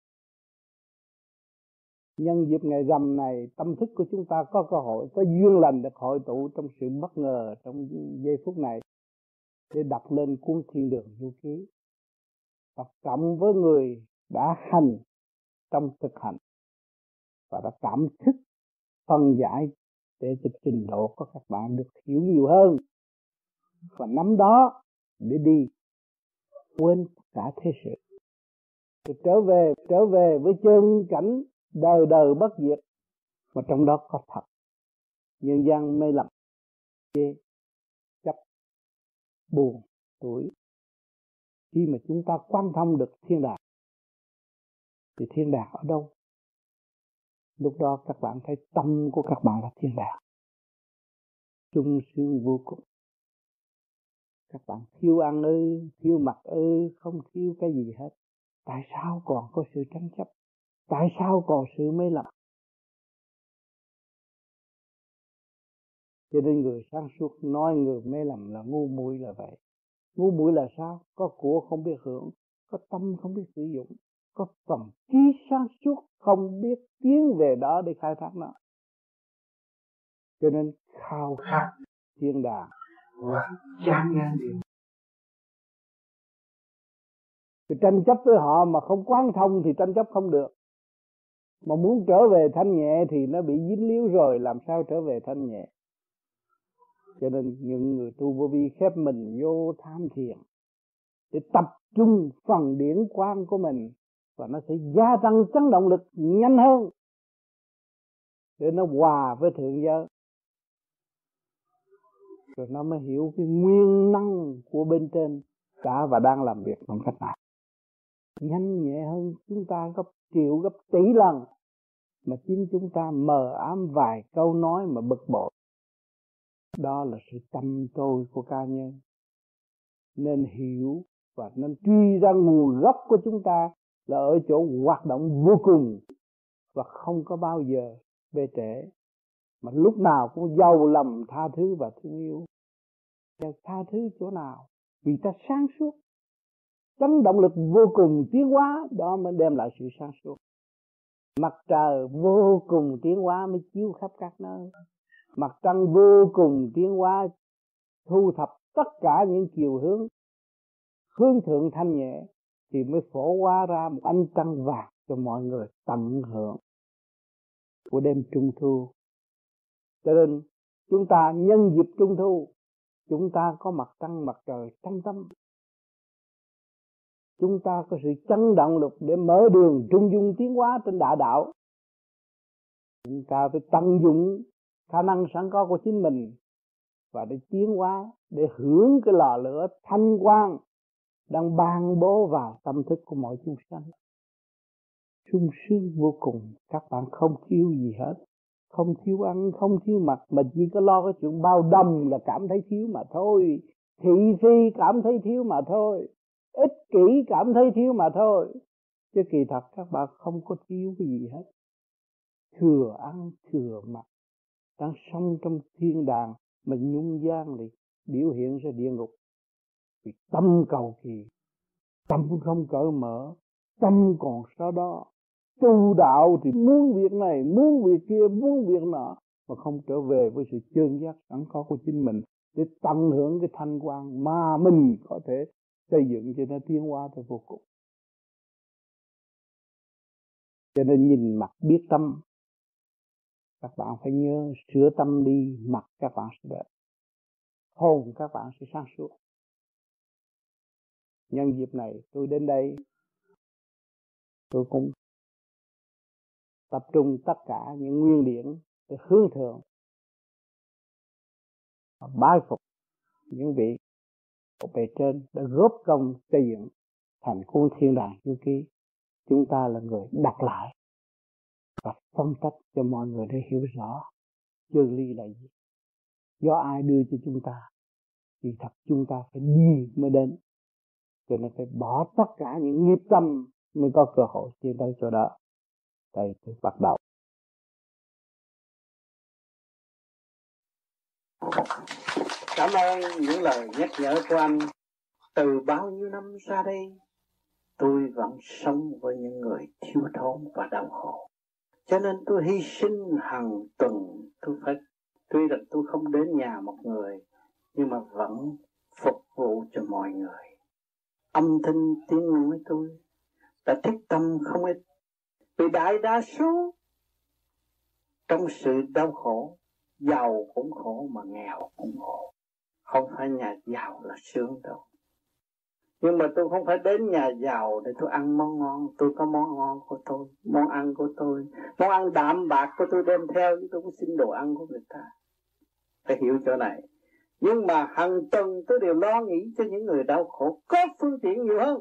Speaker 5: Nhân dịp ngày rằm này, tâm thức của chúng ta có cơ hội, có duyên lành được hội tụ trong sự bất ngờ trong giây phút này để đặt lên cuốn thiên đường du ký. Và cộng với người đã hành trong thực hành và đã cảm thức phân giải để cho trình độ của các bạn được hiểu nhiều hơn và nắm đó để đi, quên cả thế sự. Thì trở về trở về với chân cảnh đời đời bất diệt, mà trong đó có thật. Nhân gian mê lầm, chê, chấp, buồn tuổi khi mà chúng ta quan thông được thiên đàng thì thiên đàng ở đâu? Lúc đó các bạn thấy tâm của các bạn là thiên đàng trung sướng vô cùng các bạn thiếu ăn ư thiếu mặc ư, không thiếu cái gì hết. Tại sao còn có sự tranh chấp? Tại sao còn sự mê lầm? Cho nên người sáng suốt nói người mê lầm là ngu muội là vậy. Ngu muội là sao? Có của không biết hưởng, có tâm không biết sử dụng, có phần trí sáng suốt không biết tiến về đó để khai thác nó. Cho nên khao khát thiên đàng và chán ngán điều thì tranh chấp với họ mà không quán thông thì tranh chấp không được. Mà muốn trở về thanh nhẹ thì nó bị dính líu rồi, làm sao trở về thanh nhẹ? Cho nên những người tu vô vi khép mình vô tham thiền để tập trung phần điển quang của mình và nó sẽ gia tăng chấn động lực nhanh hơn để nó hòa với thượng giới rồi nó mới hiểu cái nguyên năng của bên trên cả và đang làm việc bằng cách này. Nhanh nhẹ hơn chúng ta gấp triệu, gấp tỷ lần mà chính chúng ta mờ ám vài câu nói mà bực bội. Đó là sự tâm tôi của cá nhân. Nên hiểu và nên truy ra nguồn gốc của chúng ta là ở chỗ hoạt động vô cùng và không có bao giờ bê trễ mà lúc nào cũng giàu lòng tha thứ và thương yêu. Và tha thứ chỗ nào? Vì ta sáng suốt. Chấn động lực vô cùng tiến hóa, đó mới đem lại sự sáng suốt. Mặt trời vô cùng tiến hóa mới chiếu khắp các nơi. Mặt trăng vô cùng tiến hóa thu thập tất cả những chiều hướng. Hướng thượng thanh nhẹ thì mới phổ hóa ra một ánh trăng vàng cho mọi người tận hưởng của đêm trung thu cho nên, chúng ta nhân dịp trung thu, chúng ta có mặt trăng, mặt trời, trăng tâm. Chúng ta có sự chấn động lực để mở đường trung dung tiến hóa trên đại đạo. Chúng ta phải tận dụng khả năng sẵn có của chính mình và để tiến hóa, để hưởng cái lò lửa thanh quang đang ban bố vào tâm thức của mọi chúng sanh. Sung sướng vô cùng, các bạn không thiếu gì hết không thiếu ăn, không thiếu mặc, mà chỉ có lo cái chuyện bao đồng là cảm thấy thiếu mà thôi. Thị phi cảm thấy thiếu mà thôi. Ích kỷ cảm thấy thiếu mà thôi. Chứ kỳ thật các bạn không có thiếu cái gì hết. Thừa ăn, thừa mặc. Đang sống trong thiên đàng mà nhung gian thì biểu hiện ra địa ngục. Vì tâm cầu kỳ, tâm không cởi mở, tâm còn sau đó tu đạo thì muốn việc này, muốn việc kia, muốn việc nọ, mà không trở về với sự chân giác sẵn có của chính mình để tận hưởng cái thanh quan mà mình có thể xây dựng cho nó tiến hóa tới vô cùng. Cho nên nhìn mặt biết tâm, các bạn phải nhớ sửa tâm đi, mặt các bạn sẽ đẹp, hồn các bạn sẽ sáng suốt. Nhân dịp này, tôi đến đây, tôi cũng tập trung tất cả những nguyên điển để hướng thượng và bái phục những vị của bề trên đã góp công xây dựng thành khuôn thiên đàng như ký. Chúng ta là người đặt lại và phân tích cho mọi người để hiểu rõ chân lý là gì. Do ai đưa cho chúng ta, thì thật chúng ta phải đi mới đến. Cho nên phải bỏ tất cả những nghiệp tâm mới có cơ hội tiến tới chỗ đó đây tôi bắt đầu
Speaker 3: cảm ơn những lời nhắc nhở của anh. Từ bao nhiêu năm ra đây, tôi vẫn sống với những người thiếu thốn và đau khổ. Cho nên tôi hy sinh hàng tuần. Tôi phải, tuy rằng tôi không đến nhà một người, nhưng mà vẫn phục vụ cho mọi người. Âm thanh tiếng nói tôi đã thích tâm không ít vì đại đa số, trong sự đau khổ, giàu cũng khổ mà nghèo cũng khổ. Không phải nhà giàu là sướng đâu. Nhưng mà tôi không phải đến nhà giàu để tôi ăn món ngon. Tôi có món ngon của tôi, món ăn của tôi. Món ăn đạm bạc của tôi đem theo, chứ tôi cũng xin đồ ăn của người ta. Phải hiểu chỗ này. Nhưng mà hàng tuần tôi đều lo nghĩ cho những người đau khổ có phương tiện nhiều hơn,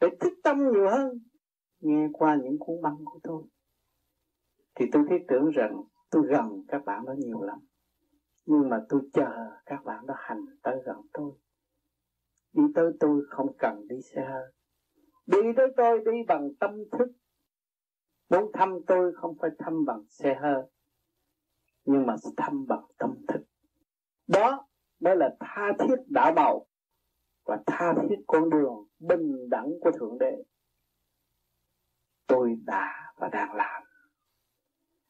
Speaker 3: để thích tâm nhiều hơn nghe qua những cuốn băng của tôi, thì tôi thấy tưởng rằng tôi gần các bạn đó nhiều lắm. Nhưng mà tôi chờ các bạn đó hành tới gần tôi. Đi tới tôi không cần đi xe hơi. Đi tới tôi đi bằng tâm thức. Muốn thăm tôi không phải thăm bằng xe hơi, nhưng mà thăm bằng tâm thức. Đó mới là tha thiết đạo bầu và tha thiết con đường bình đẳng của thượng đế tôi đã và đang làm.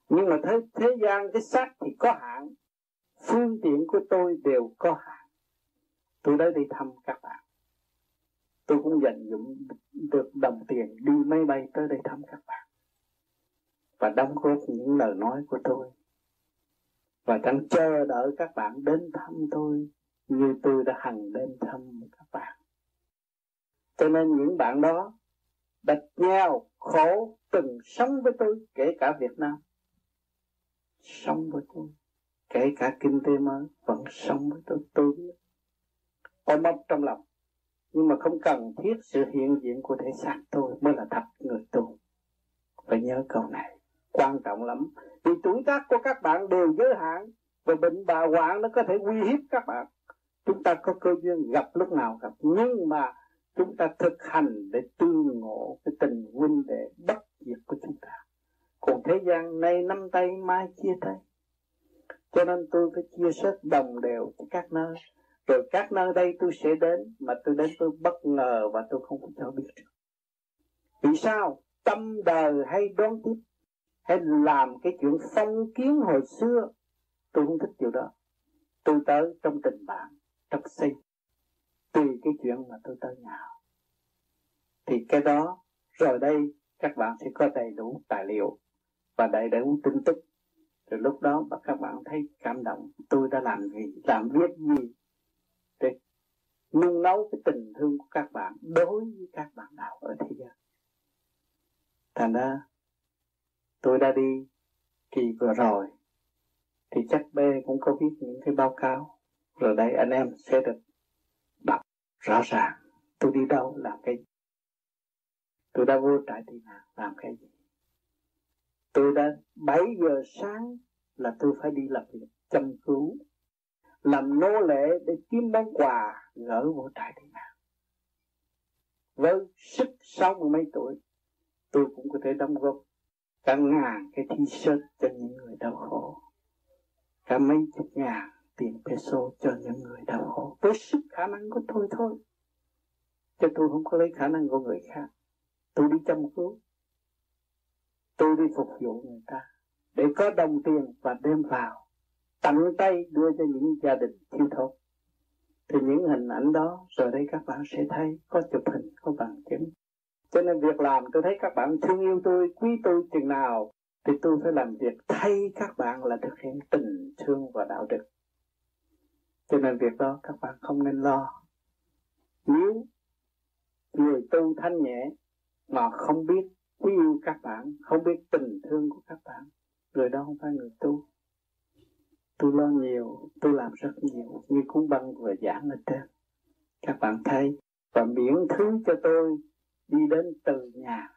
Speaker 3: Nhưng mà thế, thế gian cái xác thì có hạn phương tiện của tôi đều có hạn. Tôi đã đi thăm các bạn. Tôi cũng dành dụng được đồng tiền đi máy bay tới đây thăm các bạn. Và đóng góp những lời nói của tôi. Và đang chờ đợi các bạn đến thăm tôi như tôi đã hằng đến thăm các bạn. Cho nên những bạn đó đã nghèo, khổ, từng sống với tôi, kể cả Việt Nam. Sống với tôi, kể cả kinh tế mới, vẫn sống với tôi tôi biết. Ôm ấp trong lòng, nhưng mà không cần thiết sự hiện diện của thể xác tôi mới là thật người tu phải nhớ câu này, quan trọng lắm. Vì tuổi tác của các bạn đều giới hạn, và bệnh bà hoạn nó có thể uy hiếp các bạn. Chúng ta có cơ duyên gặp lúc nào gặp, nhưng mà chúng ta thực hành để tương ngộ cái tình huynh đệ bất diệt của chúng ta. Còn thế gian nay năm tay, mai chia tay. Cho nên tôi phải chia sớt đồng đều cho các nơi. Rồi các nơi đây tôi sẽ đến, mà tôi đến tôi bất ngờ và tôi không có cho biết được. Vì sao? Tâm đời hay đón tiếp, hay làm cái chuyện phong kiến hồi xưa, tôi không thích điều đó. Tôi tới trong tình bạn, trong sinh tùy cái chuyện mà tôi tới nào thì cái đó, rồi đây các bạn sẽ có đầy đủ tài liệu và đầy đủ tin tức. Rồi lúc đó mà các bạn thấy cảm động, tôi đã làm gì, làm biết gì để nung nấu cái tình thương của các bạn đối với các bạn nào ở thế gian. Thành ra, tôi đã đi kỳ vừa rồi. Thì chắc B cũng có viết những cái báo cáo. Rồi đây anh em sẽ được rõ ràng, tôi đi đâu làm cái gì? Tôi đã vô trại tị nạn làm cái gì? Tôi đã 7 giờ sáng là tôi phải đi làm việc chăm cứu, làm nô lệ để kiếm món quà gỡ vô trại tị nạn. Với sức sáu mươi mấy tuổi, tôi cũng có thể đóng góp cả ngàn cái thi sơ cho những người đau khổ, cả mấy chục ngàn tiền peso cho những người đau khổ. Với sức khả năng của tôi thôi. Cho tôi không có lấy khả năng của người khác. Tôi đi chăm cứu. Tôi đi phục vụ người ta. Để có đồng tiền và đem vào. Tận tay đưa cho những gia đình thiếu thốn. Thì những hình ảnh đó, rồi đây các bạn sẽ thấy có chụp hình, có bằng chứng. Cho nên việc làm, tôi thấy các bạn thương yêu tôi, quý tôi chừng nào, thì tôi phải làm việc thay các bạn là thực hiện tình thương và đạo đức cho nên việc đó các bạn không nên lo. Nếu người tu thanh nhẹ mà không biết quý yêu các bạn, không biết tình thương của các bạn, người đó không phải người tu. Tôi lo nhiều tôi làm rất nhiều, như cuốn băng vừa giảng ở trên. Các bạn thấy, và miễn thứ cho tôi đi đến từ nhà.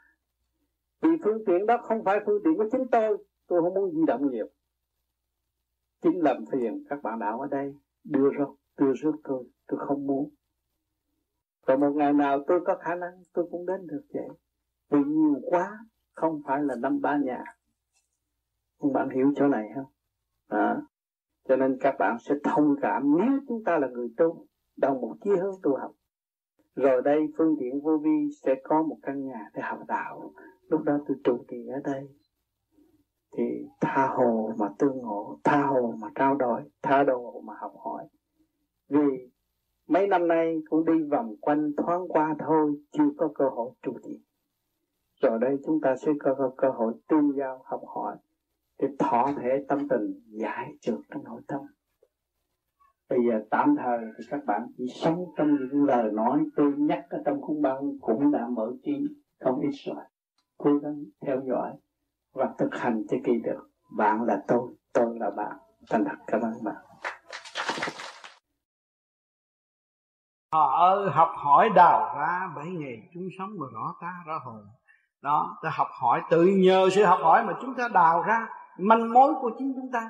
Speaker 3: Vì phương tiện đó không phải phương tiện của chính tôi tôi không muốn di động nhiều. Chính làm phiền các bạn đạo ở đây đưa ra đưa rước tôi tôi không muốn. Và một ngày nào tôi có khả năng tôi cũng đến được vậy. Vì nhiều quá không phải là năm ba nhà. Các bạn hiểu chỗ này không? À, cho nên các bạn sẽ thông cảm nếu chúng ta là người tu đồng một chí hướng tu học. Rồi đây phương tiện vô vi sẽ có một căn nhà để học đạo. Lúc đó tôi trụ trì ở đây thì tha hồ mà tương ngộ tha hồ mà trao đổi tha đồ mà học hỏi. Vì mấy năm nay cũng đi vòng quanh thoáng qua thôi chưa có cơ hội trụ trì rồi đây chúng ta sẽ có, có cơ hội tương giao học hỏi để thọ thể tâm tình giải trượt trong nội tâm. Bây giờ tạm thời thì các bạn chỉ sống trong những lời nói tôi nhắc ở trong khung băng cũng đã mở trí không ít rồi. Cố gắng theo dõi và thực hành cho kỳ được. Bạn là tôi tôi là bạn. Thành thật, cảm ơn bạn.
Speaker 5: Họ ơi, học hỏi đào ra bảy ngày chúng sống mà rõ ta rõ hồn. Đó, ta học hỏi tự nhờ sự học hỏi mà chúng ta đào ra manh mối của chính chúng ta.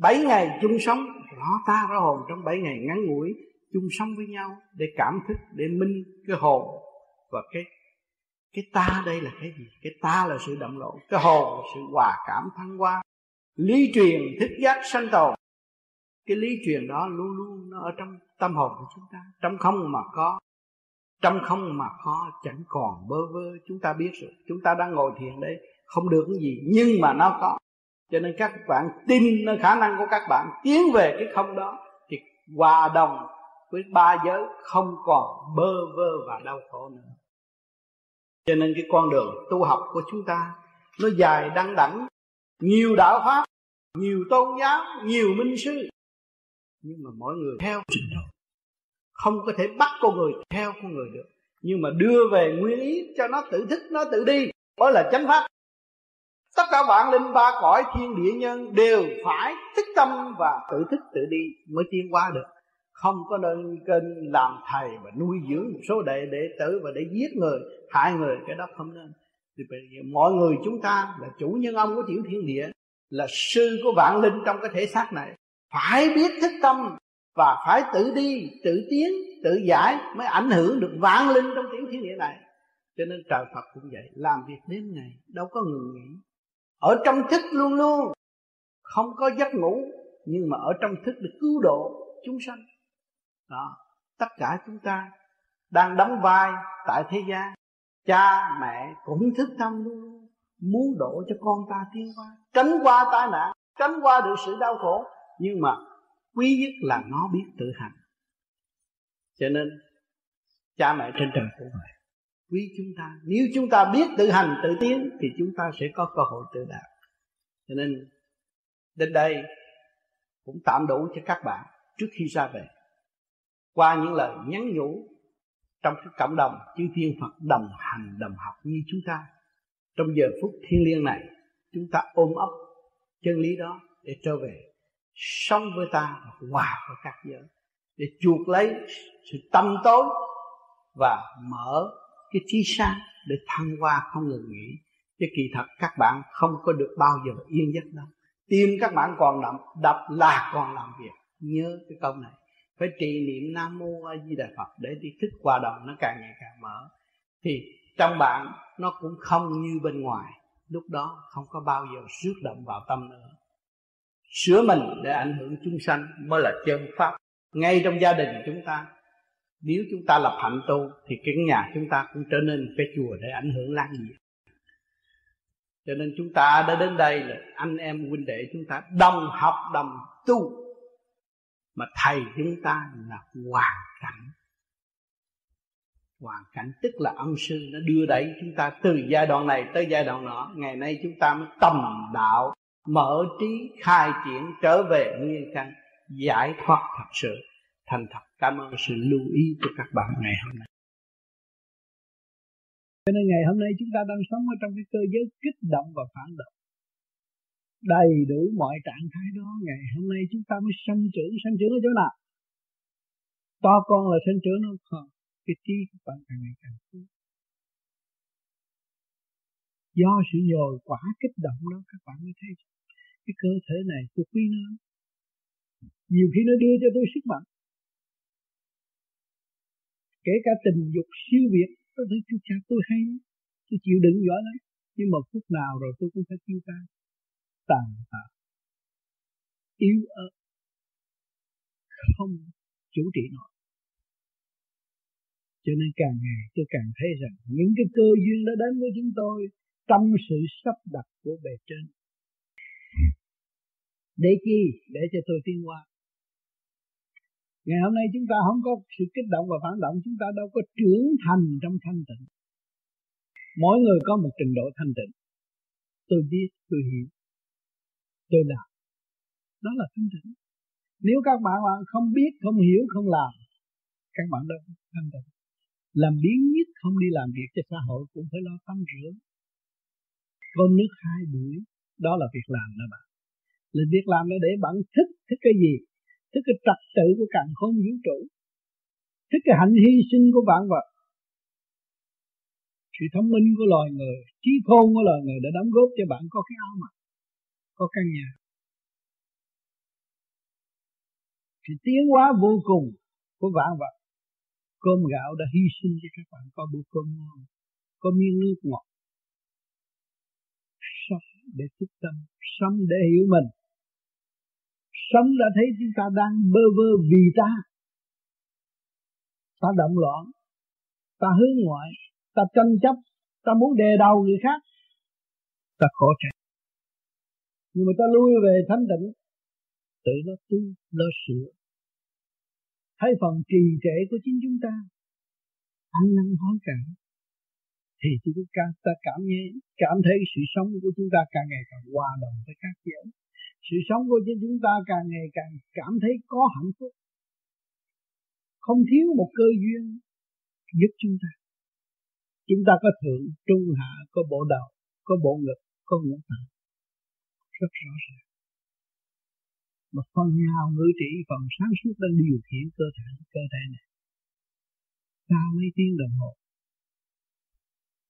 Speaker 5: Bảy ngày chung sống, rõ ta, rõ hồn. Trong bảy ngày ngắn ngủi, chung sống với nhau để cảm thức, để minh cái hồn và cái cái ta đây là cái gì? Cái ta là sự động lộ, cái hồn là sự hòa cảm thăng hoa. Lý truyền thức giác sanh tồn. Cái lý truyền đó luôn luôn nó ở trong tâm hồn của chúng ta. Trong không mà có, trong không mà có chẳng còn bơ vơ. Chúng ta biết rồi, chúng ta đang ngồi thiền đây, không được cái gì, nhưng mà nó có. Cho nên các bạn tin nơi khả năng của các bạn tiến về cái không đó, thì hòa đồng với ba giới không còn bơ vơ và đau khổ nữa cho nên cái con đường tu học của chúng ta, nó dài đăng đẳng, nhiều đạo pháp, nhiều tôn giáo, nhiều minh sư. Nhưng mà mỗi người theo trình độ. Không có thể bắt con người theo con người được. Nhưng mà đưa về nguyên ý cho nó tự thích nó tự đi. Đó là chánh pháp. Tất cả bạn linh ba cõi thiên địa nhân đều phải thích tâm và tự thích tự đi mới tiến qua được không có nên kênh làm thầy và nuôi dưỡng một số đệ đệ tử và để giết người, hại người, cái đó không nên. Thì bây giờ mọi người chúng ta là chủ nhân ông của tiểu thiên địa, là sư của vạn linh trong cái thể xác này. Phải biết thức tâm và phải tự đi, tự tiến, tự giải mới ảnh hưởng được vạn linh trong tiểu thiên địa này. Cho nên trời Phật cũng vậy, làm việc đến ngày, đâu có ngừng nghỉ. Ở trong thức luôn luôn, không có giấc ngủ, nhưng mà ở trong thức được cứu độ chúng sanh đó, tất cả chúng ta đang đóng vai tại thế gian. Cha, mẹ cũng thức tâm luôn. Muốn độ cho con ta tiến qua tránh qua tai nạn, tránh qua được sự đau khổ. Nhưng mà quý nhất là nó biết tự hành. Cho nên, cha, mẹ trên trời cũng vậy. Quý chúng ta, nếu chúng ta biết tự hành, tự tiến, thì chúng ta sẽ có cơ hội tự đạt. Cho nên, đến đây cũng tạm đủ cho các bạn trước khi ra về qua những lời nhắn nhủ trong cái cộng đồng, chư thiên Phật đồng hành, đồng học như chúng ta. Trong giờ phút thiêng liêng này, chúng ta ôm ấp chân lý đó để trở về sống với ta và hòa với các giới, để chuộc lấy sự tâm tối và mở cái trí sáng để thăng hoa không ngừng nghỉ chứ kỳ thật các bạn không có được bao giờ yên giấc đâu. Tim các bạn còn đập đập là còn làm việc. Nhớ cái câu này phải trì niệm nam mô a di đà phật để đi thức qua đầu nó càng ngày càng mở. Thì trong bạn nó cũng không như bên ngoài. Lúc đó không có bao giờ rước động vào tâm nữa. Sửa mình để ảnh hưởng chúng sanh mới là chân pháp. Ngay trong gia đình chúng ta, nếu chúng ta lập hạnh tu thì cái nhà chúng ta cũng trở nên cái chùa để ảnh hưởng lan nhiệt cho nên chúng ta đã đến đây là anh em huynh đệ chúng ta đồng học đồng tu mà thầy chúng ta là hoàn cảnh. Hoàn cảnh tức là ân sư nó đưa đẩy chúng ta từ giai đoạn này tới giai đoạn nọ. Ngày nay chúng ta mới tầm đạo, mở trí, khai triển, trở về nguyên căn, giải thoát thật sự. Thành thật, cảm ơn sự lưu ý của các bạn ngày hôm nay. Cho nên ngày hôm nay chúng ta đang sống ở trong cái cơ giới kích động và phản động đầy đủ mọi trạng thái đó. Ngày hôm nay chúng ta mới sanh trưởng. Sanh trưởng ở chỗ nào? To con là sanh trưởng không? Không. Cái trí các bạn càng ngày càng tốt do sự nhồi quả kích động đó, các bạn mới thấy cái cơ thể này tôi quý nó. Nhiều khi nó đưa cho tôi sức mạnh. Kể cả tình dục siêu việt, tôi thấy chú cha, tôi hay tôi chịu đựng giỏi lắm. Nhưng mà phút nào rồi tôi cũng phải tiêu tan tàn tạ yếu ớt không chủ trị nổi cho nên càng ngày tôi càng thấy rằng những cái cơ duyên đã đến với chúng tôi trong sự sắp đặt của bề trên. Để chi? Để cho tôi tiến qua ngày hôm nay chúng ta không có sự kích động và phản động, chúng ta đâu có trưởng thành trong thanh tịnh. Mỗi người có một trình độ thanh tịnh. Tôi biết, tôi hiểu tôi làm đó là thanh tịnh. Nếu các bạn không biết, không hiểu, không làm, các bạn đâu thanh tịnh. Làm biến nhất không đi làm việc cho xã hội cũng phải lo tắm rửa. Cơm nước hai buổi, đó là việc làm đó bạn. Là việc làm là để bạn thích thích cái gì? Thích cái trật tự của càng không vũ trụ. Thích cái hạnh hy sinh của vạn vật sự thông minh của loài người, trí khôn của loài người đã đóng góp cho bạn có cái áo mặc có căn nhà. Thì tiến hóa vô cùng của vạn vật. Cơm gạo đã hy sinh cho các bạn, có bữa cơm ngon, có miếng nước ngọt. Sống để thức tâm, sống để hiểu mình. Sống đã thấy chúng ta đang bơ vơ vì ta. Ta động loạn, ta hướng ngoại, ta tranh chấp, ta muốn đề đầu người khác. Ta khổ chạy nhưng mà ta lui về thanh tịnh tự nó tu nó sửa. Thấy phần trì trệ của chính chúng ta. Ăn năn hối cải. Thì chúng ta, ta cảm thấy cảm thấy sự sống của chúng ta càng ngày càng hòa đồng với các giới. Sự sống của chúng ta càng ngày càng cảm thấy có hạnh phúc. Không thiếu một cơ duyên giúp chúng ta. Chúng ta có thượng trung hạ có bộ đầu có bộ ngực có ngũ tạng rất rõ ràng. Mà phần nào ngữ trị phần sáng suốt đang điều khiển cơ thể cơ thể này. Ta mấy tiếng đồng hồ.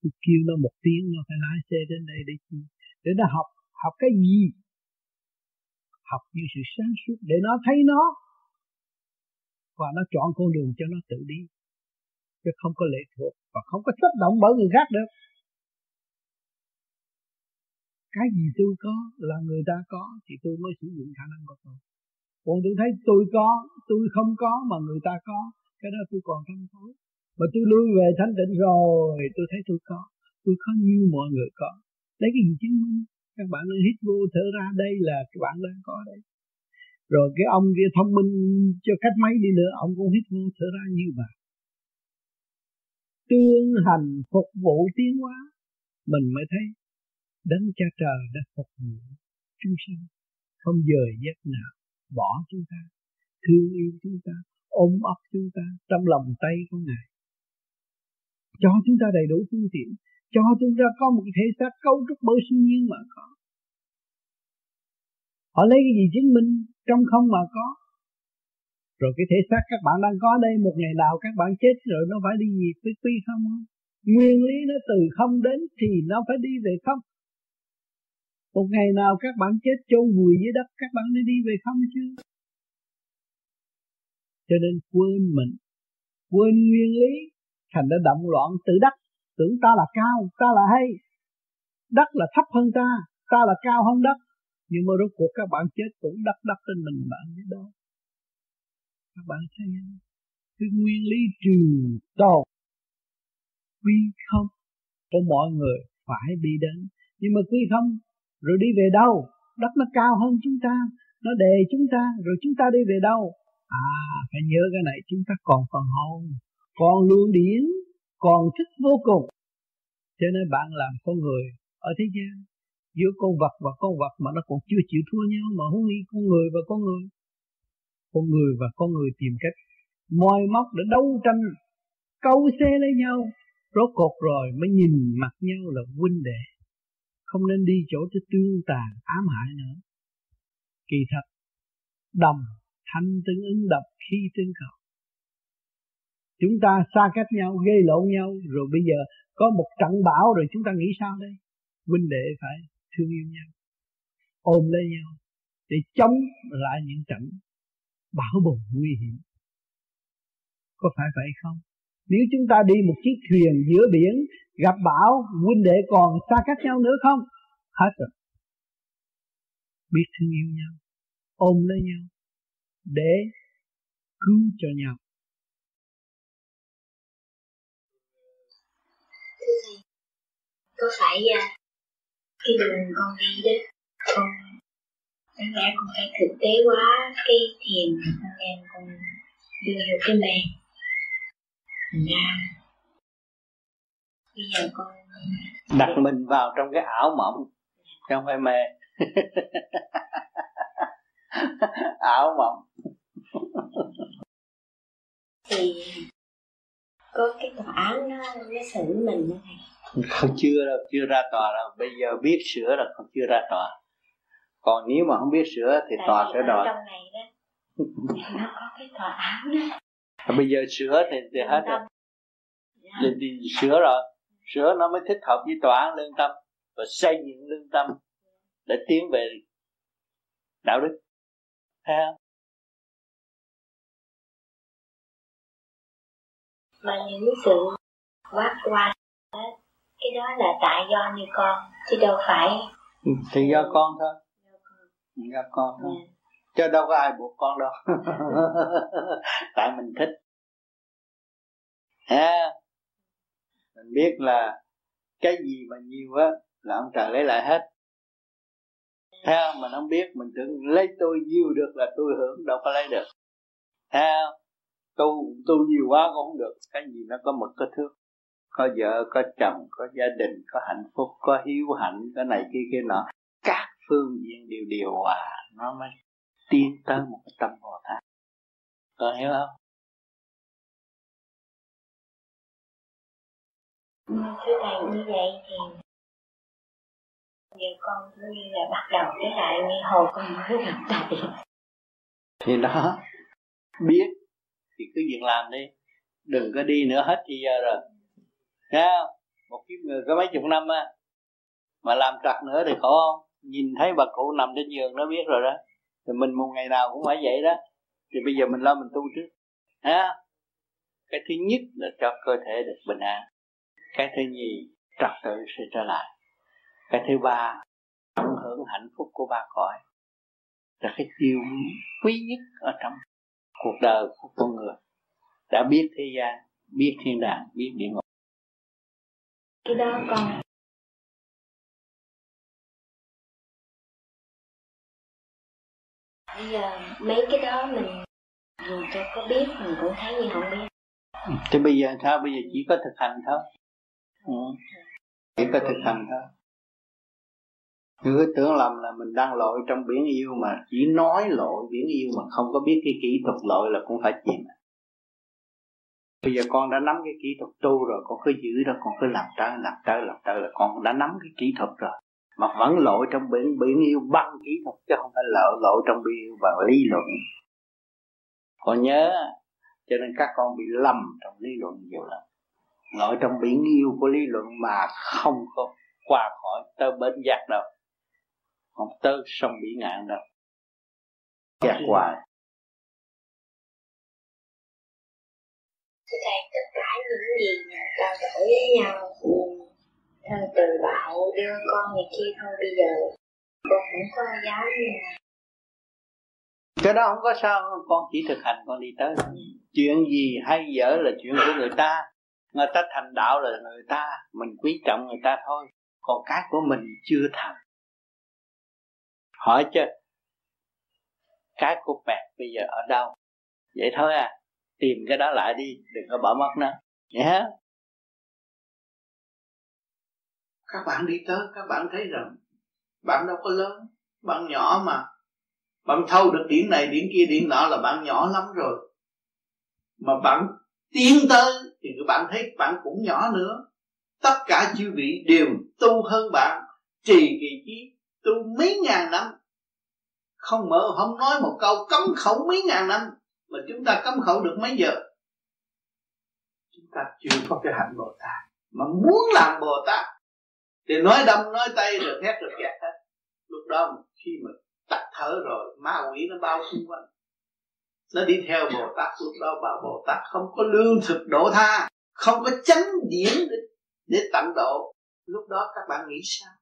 Speaker 5: Tôi kêu nó một tiếng, nó phải lái xe đến đây để chi, để nó học học cái gì? Học như sự sáng suốt để nó thấy nó. Và nó chọn con đường cho nó tự đi. Chứ không có lệ thuộc và không có xúc động bởi người khác được cái gì tôi có là người ta có thì tôi mới sử dụng khả năng của tôi. Còn tôi thấy tôi có, tôi không có mà người ta có, cái đó tôi còn thanh thối mà tôi lui về thanh tịnh rồi, tôi thấy tôi có. Tôi có như mọi người có. Lấy cái gì chứng minh? Các bạn đang hít vô thở ra, đây là các bạn đang có đây rồi cái ông kia thông minh cho cách mấy đi nữa, ông cũng hít vô thở ra như vậy tương hành phục vụ tiến hóa, mình mới thấy đấng cha trời đã phục vụ chúng sanh. Không dời giấc nào, bỏ chúng ta. Thương yêu chúng ta, ôm ấp chúng ta trong lòng tay của ngài. Cho chúng ta đầy đủ phương tiện. Cho chúng ta có một cái thể xác cấu trúc bởi siêu nhiên mà có. Họ lấy cái gì chứng minh trong không mà có? Rồi cái thể xác các bạn đang có đây, một ngày nào các bạn chết rồi nó phải đi gì với quy không không? Nguyên lý nó từ không đến thì nó phải đi về không? Một ngày nào các bạn chết chôn vùi dưới đất, các bạn mới đi về không chứ? Cho nên quên mình, quên nguyên lý, thành đã động loạn tự đắc tưởng ta là cao, ta là hay. Đất là thấp hơn ta ta là cao hơn đất. Nhưng mà rốt cuộc các bạn chết cũng đắp đắp trên mình bạn biết đó các bạn thấy không? Cái nguyên lý trừ tồn quy không. Của mọi người phải đi đến. Nhưng mà quy không? Rồi đi về đâu? Đất nó cao hơn chúng ta, nó đề chúng ta, rồi chúng ta đi về đâu? À phải nhớ cái này, chúng ta còn phần hồn, còn luôn điển, còn thích vô cùng. Cho nên bạn làm con người ở thế gian, giữa con vật và con vật mà nó còn chưa chịu thua nhau, mà huống nghĩ con người và con người. Con người và con người tìm cách moi móc để đấu tranh, câu xe lấy nhau. Rốt cột rồi mới nhìn mặt nhau là huynh đệ không nên đi chỗ tới tương tàn, ám hại nữa. Kỳ thật, đồng thanh tương ứng đập khi tương cầu chúng ta xa cách nhau gây lộn nhau, rồi bây giờ có một trận bão rồi chúng ta nghĩ sao đây? Huynh đệ phải thương yêu nhau, ôm lấy nhau để chống lại những trận bão bùng nguy hiểm. Có phải vậy không? Nếu chúng ta đi một chiếc thuyền giữa biển
Speaker 15: gặp bão huynh đệ còn xa cách nhau nữa không? Hết rồi. Biết thương yêu nhau ôm lấy nhau để cứu cho nhau.
Speaker 16: Có phải à, cái đường con đi đó con đáng lẽ con phải thực tế quá cái thiền con em con đưa được cái mềm thành ra bây giờ con
Speaker 3: đặt mình vào trong cái ảo mộng chứ không phải mê. <laughs> Ảo mộng.
Speaker 16: Thì có cái tòa án nó nó xử mình như này.
Speaker 3: Không chưa đâu chưa ra tòa đâu. Bây giờ biết sửa là còn chưa ra tòa. Còn nếu mà không biết sửa thì
Speaker 16: Tại
Speaker 3: tòa sẽ đòi.
Speaker 16: trong này đó nó có cái tòa án đó
Speaker 3: bây giờ sửa thì, thì hết rồi. Thì, thì sửa rồi. Sửa nó mới thích hợp với tòa án lương tâm và xây dựng lương tâm để tiến về đạo đức. Thấy không?
Speaker 16: Mà những sự quát qua cái đó là tại do như con chứ đâu phải.
Speaker 3: Ừ, thì do con thôi. Do con thôi.
Speaker 16: Ừ.
Speaker 3: chứ đâu có ai buộc con đâu. <laughs> Tại mình thích. Ha mình biết là cái gì mà nhiều á là ông trời lấy lại hết. Thấy không? Mình không biết mình tưởng lấy tôi nhiều được là tôi hưởng đâu có lấy được. Thấy không? Tu tu nhiều quá cũng không được. Cái gì nó có mực có thước. Có vợ có chồng có gia đình có hạnh phúc có hiếu hạnh cái này kia kia nọ. Các phương diện đều điều hòa nó mới tiến tới một cái tâm bồ tát con hiểu không?
Speaker 16: Ừ, thưa thầy như vậy thì giờ con như là bắt đầu cái lại như hồi con mới gặp thầy.
Speaker 3: Thì đó biết. Thì cứ việc làm đi. Đừng có đi nữa hết thì giờ rồi. Thấy không? một kiếp người có mấy chục năm á mà làm trật nữa thì khổ không? Nhìn thấy bà cụ nằm trên giường nó biết rồi đó thì mình một ngày nào cũng phải vậy đó. Thì bây giờ mình lo mình tu trước. Ha cái thứ nhất là cho cơ thể được bình an. Cái thứ nhì, trật tự sẽ trở lại. Cái thứ ba, tận hưởng hạnh phúc của ba cõi. Là cái điều quý nhất ở trong cuộc đời của con người. Đã biết thế gian, biết thiên đàng, biết địa ngục.
Speaker 16: Cái đó con bây giờ mấy cái đó mình dù cho có biết, mình cũng thấy như không biết.
Speaker 3: Thì bây giờ sao? Bây giờ chỉ có thực hành thôi. Ừ. chỉ có thực hành thôi. Cứ tưởng lầm là mình đang lội trong biển yêu mà chỉ nói lội biển yêu mà không có biết cái kỹ thuật lội là cũng phải chìm. Bây giờ con đã nắm cái kỹ thuật tu rồi, con cứ giữ đó, con cứ làm tới làm tới làm tới là con đã nắm cái kỹ thuật rồi mà vẫn lội trong biển biển yêu bằng kỹ thuật chứ không phải lội lội trong biển yêu bằng lý luận. Con nhớ cho nên các con bị lầm trong lý luận nhiều lắm. Lội trong biển yêu của lý luận mà không có qua khỏi tới bến giác đâu. Không tới sông biển ngạn đâu. Giác hoài.
Speaker 16: Thưa thầy tất cả những gì mà trao đổi với nhau Ờ, từ đạo đưa con này kia thôi, bây giờ con cũng có giá như này.
Speaker 3: cái đó không có sao, con chỉ thực hành, con đi tới. Chuyện gì hay dở là chuyện của người ta. Người ta thành đạo là người ta, mình quý trọng người ta thôi. Còn cái của mình chưa thành. Hỏi chứ, cái của bẹt bây giờ ở đâu? Vậy thôi à tìm cái đó lại đi, đừng có bỏ mất nó. Nhé
Speaker 5: các bạn đi tới, các bạn thấy rằng bạn đâu có lớn, bạn nhỏ mà. Bạn thâu được điểm này điểm kia điểm nọ là bạn nhỏ lắm rồi. Mà bạn tiến tới thì các bạn thấy bạn cũng nhỏ nữa. Tất cả chư vị đều tu hơn bạn, trì kỳ chí tu mấy ngàn năm. Không mở, không nói một câu, cấm khẩu mấy ngàn năm mà chúng ta cấm khẩu được mấy giờ? Chúng ta chưa có cái hạnh bồ tát, mà muốn làm bồ tát thì nói đâm, nói tay rồi thét rồi kẹt hết. Lúc đó khi mà tắt thở rồi, ma quỷ nó bao xung quanh. Nó đi theo bồ tát. Lúc đó bà bồ tát không có lương thực độ tha, không có chánh điển để để tận độ. Lúc đó các bạn nghĩ sao?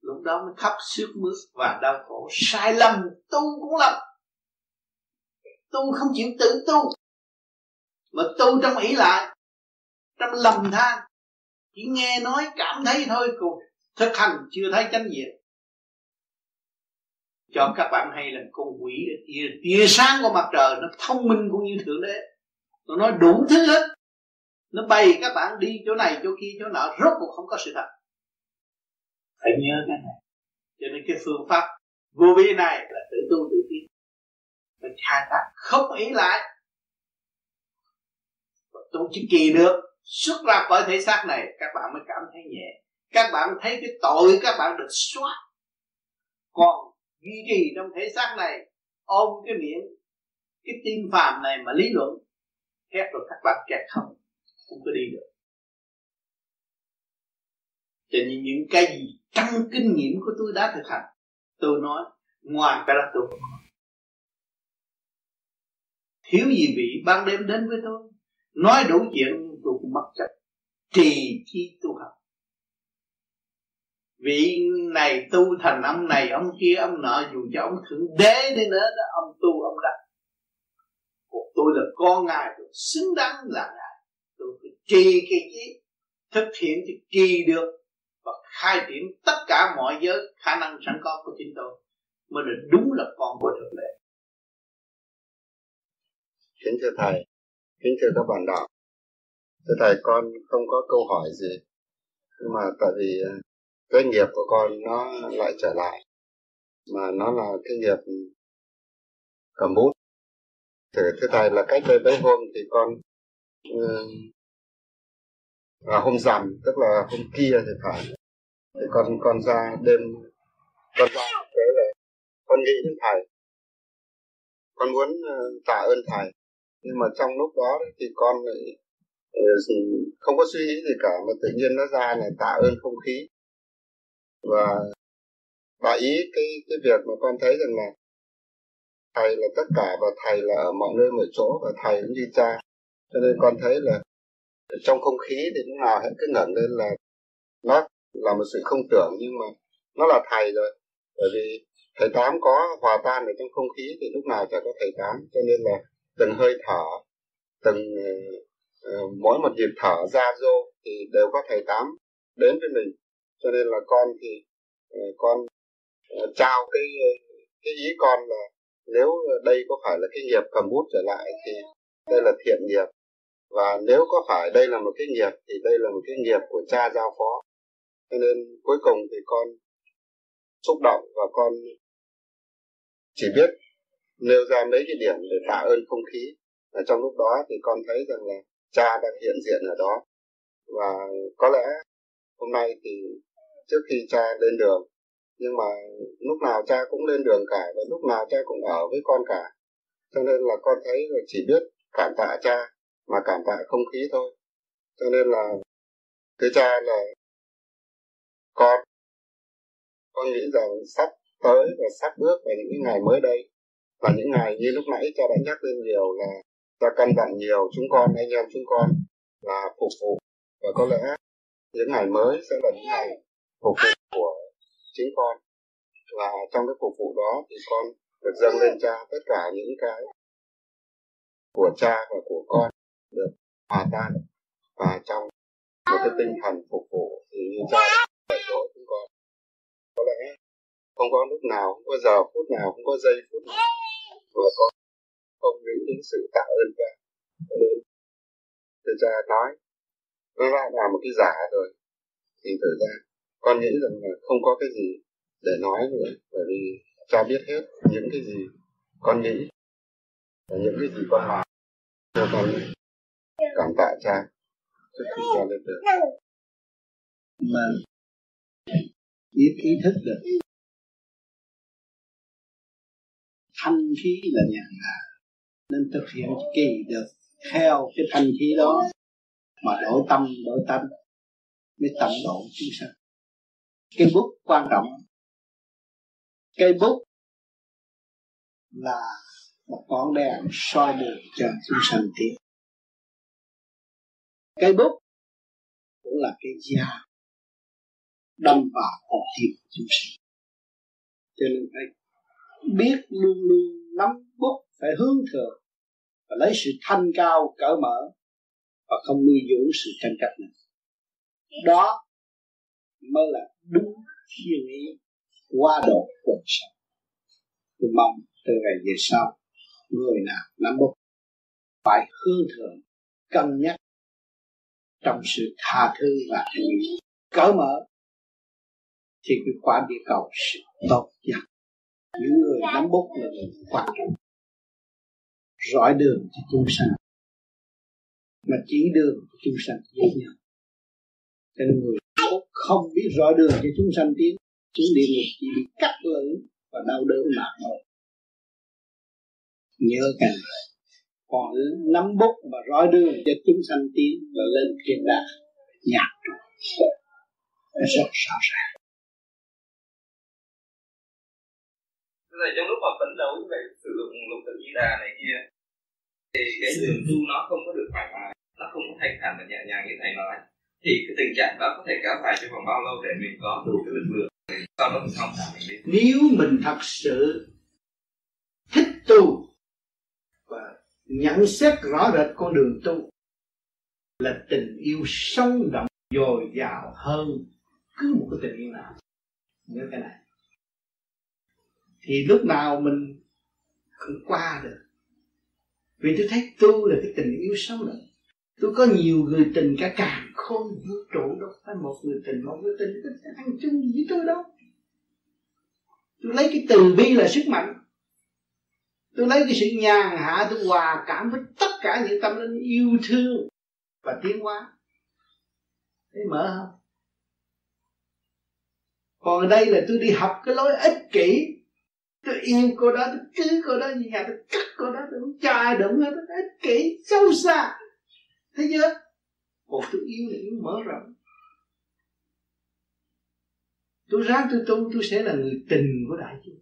Speaker 5: Lúc đó mới khóc sướt mướt và đau khổ. Sai lầm, tu cũng lầm. Tu không chịu tự tu. Mà tu trong ý lại, trong lầm than chỉ nghe nói cảm thấy thôi còn thực hành chưa thấy chánh diện cho các bạn hay là con quỷ tia, tia sáng của mặt trời nó thông minh cũng như thượng đế. Nó nói đủ thứ hết. Nó bày các bạn đi chỗ này chỗ kia chỗ nọ rốt cuộc không có sự thật. Phải nhớ cái này. Cho nên cái phương pháp vô vi này là tự tu tự tiến. Mình khai thác không ý lại. Tu chỉ kỳ được xuất ra khỏi thể xác này, các bạn mới cảm thấy nhẹ. Các bạn thấy cái tội các bạn được xóa. Còn duy trì trong thể xác này, ôm cái miệng, cái tim phàm này mà lý luận khép rồi các bạn kẹt không không có đi được. Cho nên những cái gì trong kinh nghiệm của tôi đã thực hành, tôi nói, ngoài cái đó tôi không nói. Thiếu gì vị ban đêm đến với tôi, nói đủ chuyện tôi cũng mất trách trì chi tu học. Vị này tu thành ông này, ông kia, ông nọ, dù cho ông thượng đế đi nữa đó, ông tu, ông đắc. Còn tôi là con ngài, tôi xứng đáng là ngài. Tôi phải trì cái gì thực hiện thì trì được và khai triển tất cả mọi giới khả năng sẵn có của chính tôi, mới là đúng là con của thượng đế.
Speaker 17: Kính thưa thầy, kính thưa các bạn đạo thưa thầy con không có câu hỏi gì. Nhưng mà tại vì ờ, cái nghiệp của con nó lại trở lại. Mà nó là cái nghiệp cầm bút. Thưa, thưa thầy là cách đây mấy hôm thì con ờ, à, hôm rằm tức là hôm kia thì phải. Thì con con ra đêm con ra thế là con nghĩ đến thầy. Con muốn ờ, tạ ơn thầy. Nhưng mà trong lúc đó thì con lại Ờ, không có suy nghĩ gì cả, mà tự nhiên nó ra này tạ ơn không khí. Và bà ý cái cái việc mà con thấy rằng là thầy là tất cả và thầy là ở mọi nơi mọi chỗ và thầy cũng như cha. Cho nên con thấy là trong không khí thì lúc nào hãy cứ ngẩng lên là nó là một sự không tưởng, nhưng mà nó là thầy rồi. Bởi vì thầy tám có hòa tan ở trong không khí thì lúc nào chả có thầy tám. Cho nên là từng hơi thở, từng Ờ, mỗi một nhịp thở ra vô thì đều có thầy tám đến với mình. Cho nên là con thì ờ, con ờ, trao cái cái ý con là nếu đây có phải là cái nghiệp cầm bút trở lại thì đây là thiện nghiệp. Và nếu có phải đây là một cái nghiệp thì đây là một cái nghiệp của cha giao phó. Cho nên cuối cùng thì con xúc động và con chỉ biết nêu ra mấy cái điểm để tạ ơn không khí. Và trong lúc đó thì con thấy rằng là cha đang hiện diện ở đó. Và có lẽ hôm nay thì trước khi cha lên đường, nhưng mà lúc nào cha cũng lên đường cả và lúc nào cha cũng ở với con cả. Cho nên là con thấy là chỉ biết cảm tạ cha mà cảm tạ không khí thôi. Cho nên là thưa cha là con con nghĩ rằng sắp tới và sắp bước vào những ngày mới đây. Và những ngày như lúc nãy cha đã nhắc lên nhiều là ta căn dặn nhiều chúng con, anh em chúng con là phục vụ. Và có lẽ những ngày mới sẽ là những ngày phục vụ của chính con. Và trong cái phục vụ đó thì con được dâng lên cha tất cả những cái của cha và của con được hòa tan. Và trong một cái tinh thần phục vụ thì như cha dạy dỗ chúng con, có lẽ không có lúc nào, không có giờ phút nào, không có giây phút nào mà con không nghĩ đến sự tạ ơn cha nên cha nói nó ra là một cái giả rồi. Thì thời ra, con nghĩ rằng là không có cái gì để nói nữa bởi vì cha biết hết những cái gì con nghĩ và những cái gì con làm cho con cảm tạ cha. Trước khi cha lên được.
Speaker 5: Mà biết ý thức được thanh khí là nhàn hạ nên thực hiện kỳ được theo cái thanh khí đó mà đổi tâm đổi tâm mới tận độ chúng sanh. Cây bút quan trọng. Cây bút là một ngọn đèn soi đường cho chúng sanh tiến. Cây bút cũng là cái da đâm vào hồn thịt chúng sanh. Cho nên phải biết luôn luôn nắm bút phải hướng thượng và lấy sự thanh cao, cởi mở và không nuôi dưỡng sự tranh chấp này. Đó mới là đúng thiên ý qua độ quần sanh tôi mong từ ngày về sau, người nào nắm bút phải hướng thượng, cân nhắc trong sự tha thứ và cởi mở thì cái quả địa cầu sẽ tốt nhất. Những người nắm bút là người quan trọng rọi đường cho chúng sanh, mà chỉ đường cho chúng sanh dễ nhau cho nên người không biết rõ đường cho chúng sanh tiến, chúng địa ngục chỉ bị cắt lưỡi và đau đớn mà thôi. Nhớ càng này còn nắm bút và rõ đường cho chúng sanh tiến và lên thiên đàng nhạc rồi. Rất rõ ràng.
Speaker 18: Là trong lúc mà phấn đấu về sử dụng lục tự di đà này kia, thì cái đường tu nó không có được thoải mái, nó không có thanh thản và nhẹ nhàng như thầy nói. Thì cái tình trạng đó có thể kéo dài trong vòng bao lâu để mình có đủ cái lực lượng sau đó mình không thả mình
Speaker 5: nếu mình thật sự thích tu và nhận xét rõ rệt con đường tu là tình yêu sống động, dồi dào hơn cứ một cái tình yêu nào. Nhớ cái này thì lúc nào mình cũng qua được. Vì tôi thấy tu là cái tình yêu sống động tôi có nhiều người tình cả càng khôn vũ trụ đâu. Phải một người tình, một người tình có ăn chung gì với tôi đâu. Tôi lấy cái từ bi là sức mạnh. Tôi lấy cái sự nhàn hạ, tôi hòa cảm với tất cả những tâm linh yêu thương và tiến hóa. Thấy mở không? Còn ở đây là tôi đi học cái lối ích kỷ tôi yêu cô đó tôi cứ cô đó như nhà tôi cắt cô đó tôi không cho ai đụng hết tôi ích kỷ, sâu xa. Thấy chưa? Còn tôi yêu là yêu mở rộng. Tôi ráng tôi tu tôi sẽ là người tình của đại chúng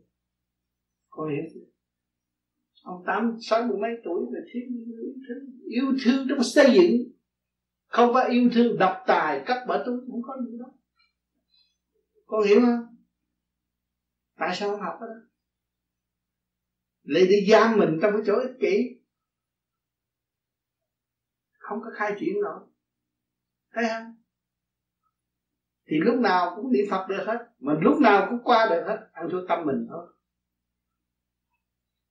Speaker 5: có hiểu chưa ông tám, sáu mươi mấy tuổi là thiếu yêu thương yêu thương trong xây dựng. Không phải yêu thương độc tài cắt bỏ tôi cũng có gì đó con hiểu không? Tại sao không học đó? Lấy đi giam mình trong cái chỗ ích kỷ. Không có khai triển nổi thấy không? Thì lúc nào cũng niệm phật được hết. Mà lúc nào cũng qua được hết. Ăn thua tâm mình thôi.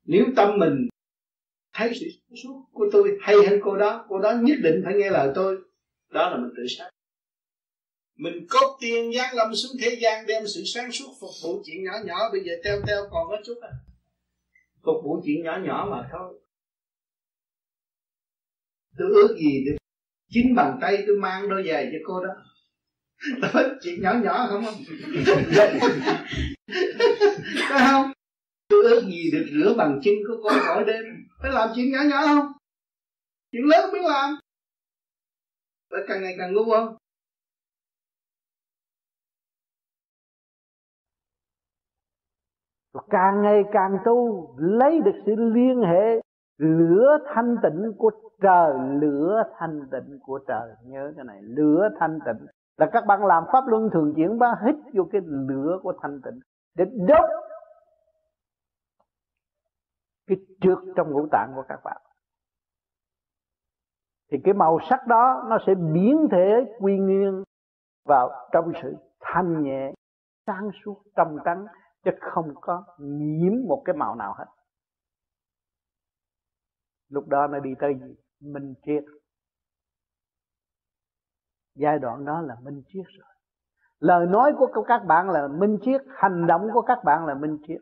Speaker 5: Nếu tâm mình thấy sự suốt của tôi hay hơn cô đó cô đó nhất định phải nghe lời tôi. Đó là mình tự sát. Mình cốt tiên giáng lâm xuống thế gian đem sự sáng suốt phục vụ chuyện nhỏ nhỏ. Bây giờ teo teo còn có chút à phục vụ chuyện nhỏ nhỏ mà thôi. Tôi ước gì được chính bàn tay tôi mang đôi giày cho cô đó. <laughs> Tôi chuyện nhỏ nhỏ, không không? <laughs> Phải không? Tôi ước gì được rửa bằng chân của con mỗi đêm. Phải làm chuyện nhỏ nhỏ không? Chuyện lớn biết làm. Phải càng ngày càng ngu không?
Speaker 19: Và càng ngày càng tu, lấy được sự liên hệ, lửa thanh tịnh của trời, lửa thanh tịnh của trời. Nhớ cái này, lửa thanh tịnh. Là các bạn làm pháp luân thường chuyển bạn hít vô cái lửa của thanh tịnh để đốt cái trượt trong ngũ tạng của các bạn. Thì cái màu sắc đó, nó sẽ biến thể quy nguyên vào trong sự thanh nhẹ, sáng suốt, trong trắng chứ không có nhiễm một cái màu nào hết. Lúc đó nó đi tới gì minh triết. Giai đoạn đó là minh triết rồi. Lời nói của các bạn là minh triết, hành động của các bạn là minh triết.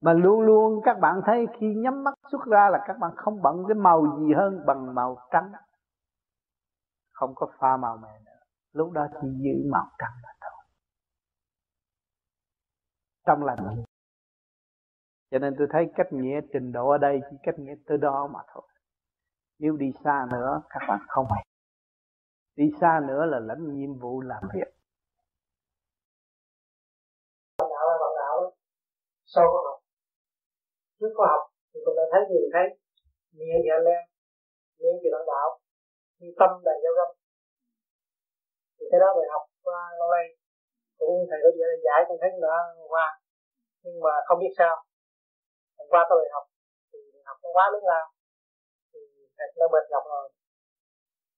Speaker 19: Mà luôn luôn các bạn thấy khi nhắm mắt xuất ra là các bạn không bận cái màu gì hơn bằng màu trắng. Không có pha màu mè nữa. Lúc đó chỉ giữ màu trắng thôi trong lành. Cho nên tôi thấy cách nghĩa trình độ ở đây chỉ cách nghĩa tới đó mà thôi. Nếu đi xa nữa, các bạn không hay đi xa nữa là lãnh nhiệm vụ làm việc.
Speaker 20: Bạn đạo là bạn đạo sau có học. Trước có học thì tôi đã thấy gì thấy. Nghe vậy lên. Nghe gì bạn đạo. Như tâm đầy dao găm. Thì cái đó bài học qua lâu nay cũng thầy có dạy giải con thấy đã qua. Nhưng mà không biết sao. Hôm qua tôi học, thì học nó quá lớn lao. Thì thầy nó mệt nhọc rồi.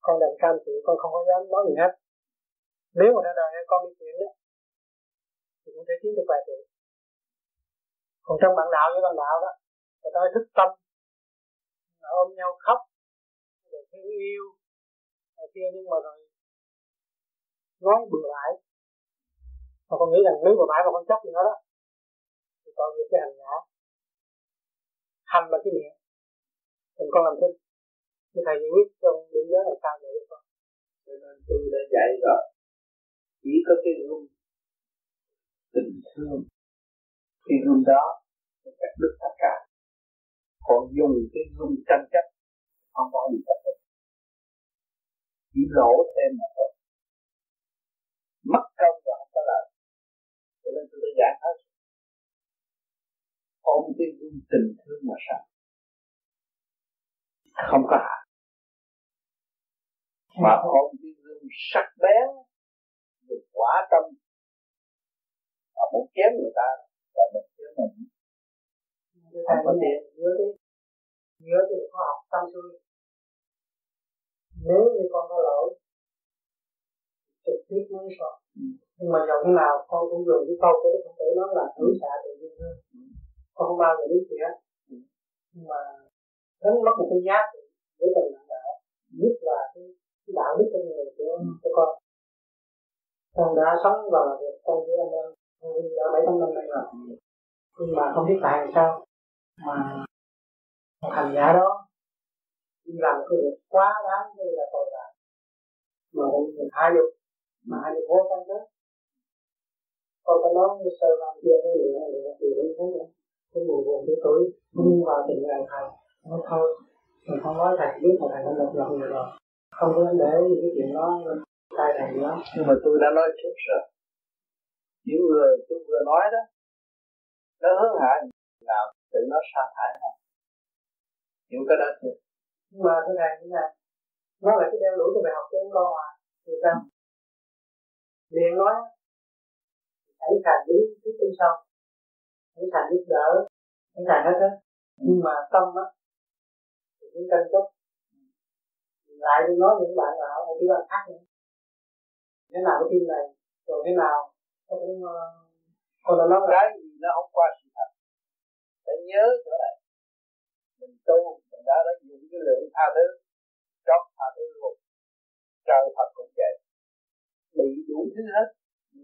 Speaker 20: Con đành cam chịu, con không có dám nói gì hết. Nếu mà ra đời con đi chuyện đó thì cũng thể kiếm được vài triệu. Còn trong bạn đạo với bạn đạo đó, người ta thức tâm. Ôm nhau khóc, rồi thương yêu, này kia, nhưng mà rồi nói bừa lại mà con nghĩ rằng nếu mà mãi mà con chấp thì nó đó, thì con như cái hành ngã hành là cái miệng, mình con làm thinh như thầy chỉ biết trong những giới là sao vậy? Con
Speaker 3: cho nên tôi đã dạy rồi chỉ có cái gương tình thương. Cái gương đó sẽ cắt đứt tất cả còn dùng cái gương tranh chấp, không có gì cắt đứt chỉ lỗ thêm mà thôi mất công và không có lợi cho nên tôi đã giải hết ôm cái gương tình thương mà sao? Không có hại. Mà ôm cái gương sắc bén được quả tâm. Mà muốn chém người ta là mình chém mình.
Speaker 20: Không có tiền nhớ đi. Nhớ thì có học tâm tôi. Nếu như con có lỗi trực tiếp nói rồi. Nhưng mà thế nào con cũng dùng cái câu của đức tử nói là hữu xạ tự nhiên hơn. Con không bao giờ biết gì hết. Ừ. nhưng mà đánh mất một cái giá trị với tình bạn đạo nhất là cái, cái đạo đức con người của ừ. của con. Con đã sống và làm việc con với anh em đã bảy tám năm nay rồi. Nhưng mà không biết tại sao mà một hành giả đó đi làm cái việc quá đáng như là tội lỗi mà mình hai dục mà hai dục vô tâm đó con có nói như sơ làm kia cái liệu này là điều như thế nữa cái mùi buồn cái tuổi nhưng vào tình ngày thầy nó thôi. Mình không nói thầy biết thầy đã lập lòng rồi. Không có để gì cái chuyện đó sai thầy nữa
Speaker 3: nhưng mà tôi đã nói trước rồi. Những người tôi vừa nói đó nó hướng hại nào tự nó sa thải nó hiểu cái đó chưa
Speaker 20: nhưng mà thế này thế này. Nó là cái đeo đuổi cái bài học cho con à thì sao? Liền nói hãy thành lý cái tinh sau hãy thành giúp đỡ. Hãy thành hết á. Nhưng mà tâm á thì cũng cân chấp lại tôi nói những bạn nào ở địa bàn khác nữa. Thế nào cái tim này rồi thế nào nó cũng uh, còn là nó
Speaker 3: cái gì nó không qua sự thật phải nhớ chỗ này. Mình tu mình đã đã dùng cái lượng tha thứ chót tha thứ luôn. Trời Phật cũng vậy. Bị đủ thứ hết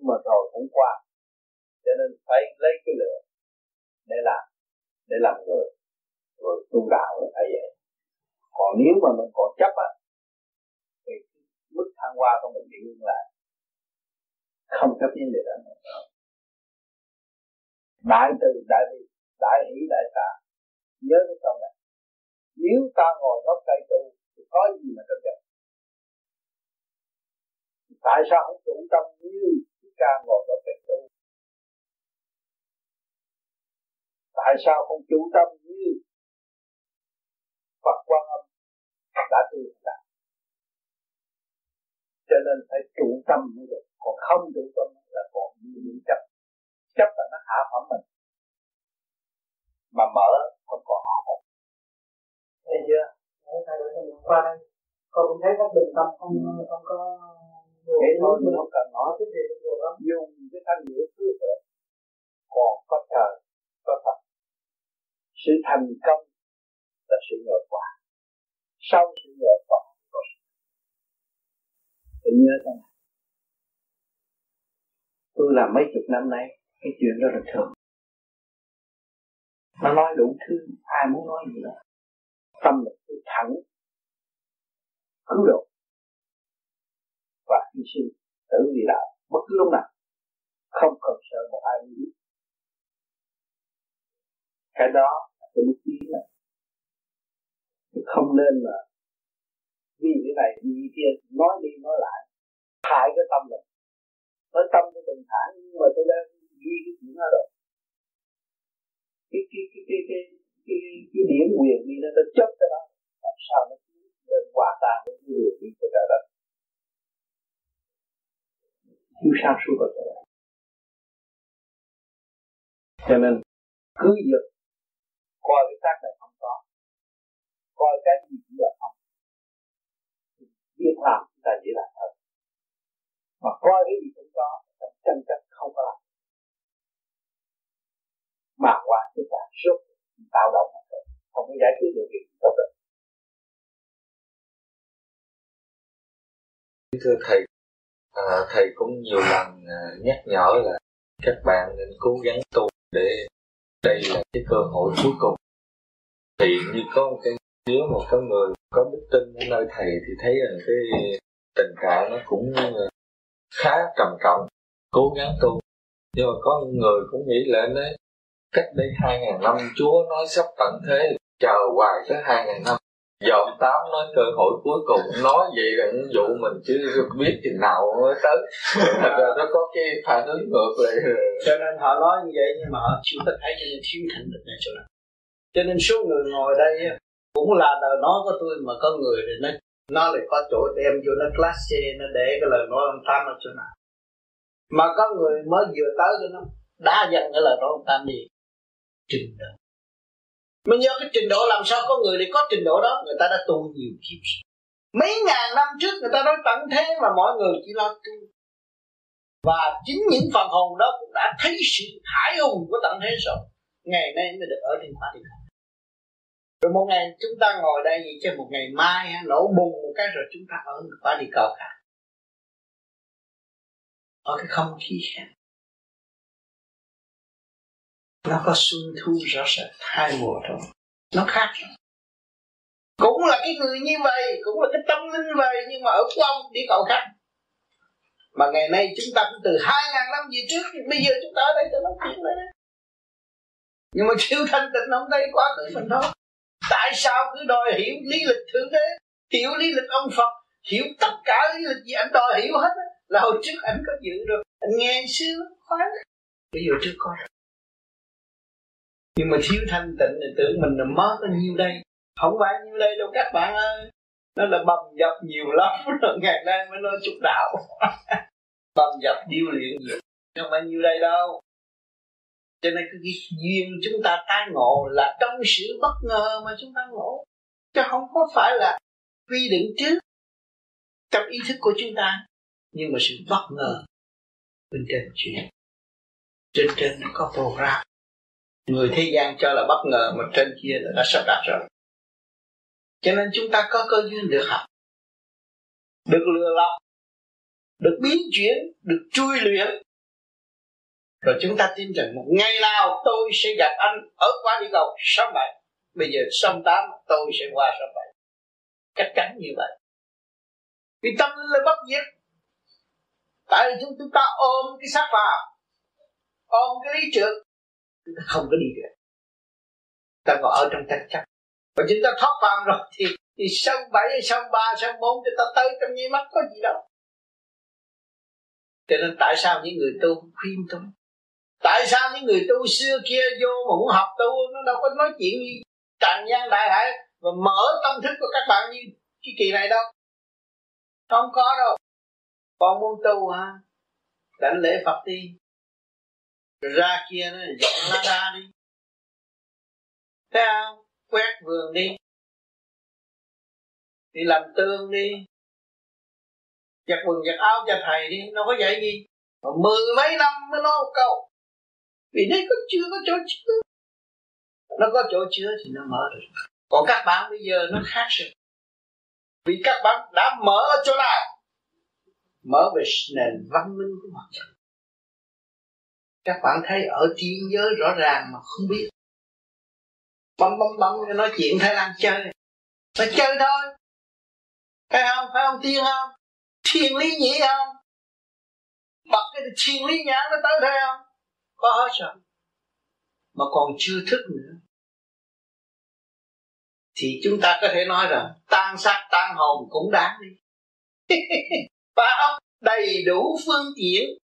Speaker 3: mà rồi cũng qua. Cho nên phải lấy cái lửa để làm để làm người. Rồi tu đạo là phải vậy. Còn nếu mà mình còn chấp á, thì mức thăng hoa của mình bị ngưng lại. Không chấp những điều đó đại từ, đại bi, đại hỷ, đại tạ nhớ cái câu này. Nếu ta ngồi gốc cây tu, thì có gì mà chấp nhận? Tại sao không trụ tâm như ca ngồi đó cây tu. Tại sao không chủ tâm như Phật quan âm đã tu đạt? cho nên phải chủ tâm mới được còn không chủ tâm là còn như chấp. Chấp là nó hạ phẩm mình. Mà mở không còn họ hồn
Speaker 20: thấy chưa? Thay đổi trong qua đây con cũng thấy các bình tâm không không có
Speaker 3: thế thôi mình không cần nói cái gì cũng được dùng cái thanh điệu phước được còn có trời có Phật. Sự thành công là sự nhờ quả. Sau sự nhờ quả có sự nhớ rằng tôi làm mấy chục năm nay cái chuyện đó là thường. Nó nói đủ thứ ai muốn nói gì đó. Tâm lực tôi thẳng cứu độ và hy sinh tự vì đạo. Bất cứ lúc nào không cần sợ một ai biết cái đó là cái mức tiến này. Không nên là vì cái này vì cái kia nói đi nói lại hại cái tâm mình. Nói tâm tôi bình thản nhưng mà tôi đang ghi cái chuyện đó rồi. Cái cái cái cái cái cái, cái điểm quyền đi nó chấp cái đó. Làm sao nó lên hòa tan với cái điều kiện của trời đất thiếu sáng suốt của trời cho nên, cứ việc coi cái xác này không có, coi cái gì cũng là không biết làm chúng ta chỉ là thật. Mà coi cái gì cũng có chân chất không có làm. Mà qua chúng ta suốt tạo động không có giải quyết được việc tốt được.
Speaker 21: Thưa thầy à, thầy cũng nhiều lần ờ, nhắc nhở là các bạn nên cố gắng tu để đây là cái cơ hội cuối cùng. Thì như có một cái nếu một cái người có đức tin ở nơi thầy thì thấy rằng cái tình trạng nó cũng ờ, khá trầm trọng cố gắng tu. Nhưng mà có người cũng nghĩ lên đấy cách đây hai ngàn năm chúa nói sắp tận thế chờ hoài tới hai ngàn năm giờ ông tám nói cơ hội cuối cùng, nói vậy là dụ mình chứ biết chừng nào mới tới. Thật ra nó có cái phản ứng ngược lại.
Speaker 5: Cho nên họ nói như vậy nhưng mà họ chưa có thấy cho nên thiếu thành tựu này chỗ nào cho nên số người ngồi đây cũng là đời nói của tôi mà có người thì nó nó lại có chỗ đem vô, nó class C, nó để cái lời nói ông tám ở chỗ nào. Mà có người mới vừa tới cho nó đa dần cái lời nói ông tám đi. Trình độ mà nhớ cái trình độ làm sao có người lại có trình độ đó. Người ta đã tu nhiều kiếp mấy ngàn năm trước người ta nói tận thế mà mọi người chỉ lo tu. Và chính những phần hồn đó cũng đã thấy sự hải hùng của tận thế rồi. Ngày nay mới được ở trên quả địa rồi một ngày chúng ta ngồi đây vậy chứ một ngày mai nổ bùng một cái rồi chúng ta ở quả địa cầu cả ở cái không khí khác nó có xuân thu rõ rệt hai mùa thôi. Nó khác cũng là cái người như vậy, cũng là cái tâm linh vậy, nhưng mà ở của ông đi cầu khác. Mà ngày nay chúng ta cũng từ hai ngàn năm về trước bây giờ chúng ta ở đây cho nó chuyện đấy. Nhưng mà siêu thanh tịnh ông đây quá khứ mình đó tại sao cứ đòi hiểu lý lịch thượng đế? Hiểu lý lịch ông phật, hiểu tất cả lý lịch gì anh đòi hiểu hết là hồi trước anh có dự rồi anh nghe xưa khoái. Bây giờ chưa có nhưng mà thiếu thanh tịnh thì tưởng mình là mất có nhiêu đây? Không phải nhiêu đây đâu các bạn ơi. Nó là bầm dập nhiều lắm, <laughs> rồi ngày nay mới nói chút đạo. <laughs> Bầm dập điêu luyện nhiều không phải nhiêu đây đâu. Cho nên cái duyên chúng ta tái ngộ là trong sự bất ngờ mà chúng ta ngộ. Chứ không có phải là quy định trước trong ý thức của chúng ta. Nhưng mà sự bất ngờ bên trên chuyện. Trên trên nó có program người thế gian cho là bất ngờ, mà trên kia là đã sắp đặt rồi. Cho nên chúng ta có cơ duyên được học, được lừa lọc, được biến chuyển, được chui luyện. Rồi chúng ta tin rằng một ngày nào tôi sẽ gặp anh ở qua địa cầu sớm bảy bây giờ sông tám, tôi sẽ qua sông bảy chắc chắn như vậy. Vì tâm là bất diệt. Tại vì chúng ta ôm cái xác vào, ôm cái lý trượt chúng ta không có đi được. Ta ngồi ở trong tranh chấp. Và chúng ta thoát phàm rồi, thì thì sau bảy sau ba sau bốn chúng ta tới trong nháy mắt có gì đâu. Cho nên tại sao những người tu khuyên tu tại sao những người tu xưa kia vô mà muốn học tu, nó đâu có nói chuyện gì? Tràn gian đại hải và mở tâm thức của các bạn như cái kỳ này đâu. Không có đâu. Con muốn tu ha đánh lễ phật đi ra kia nó dọn lá đa đi. Thấy không? Quét vườn đi. Đi làm tương đi. Giặt quần, giặt áo cho thầy đi, nó có dạy gì? Mà mười mấy năm mới nói một câu. Vì đấy có chưa có chỗ chứa. Nó có chỗ chứa thì nó mở được. Còn các bạn bây giờ nó khác rồi. Vì các bạn đã mở ở chỗ nào? Mở về nền văn minh của mặt trời các bạn thấy ở trí nhớ rõ ràng mà không biết. Bấm bấm bấm nói chuyện thái lan chơi. Mà chơi thôi. Phải không? Phải không tiên không? Thiên lý nhỉ không? Bật cái thiên lý nhãn nó tới đây không? Có hết rồi. Mà còn chưa thức nữa. Thì chúng ta có thể nói rằng tan xác, tan hồn cũng đáng đi. <laughs> Phải không? Đầy đủ phương tiện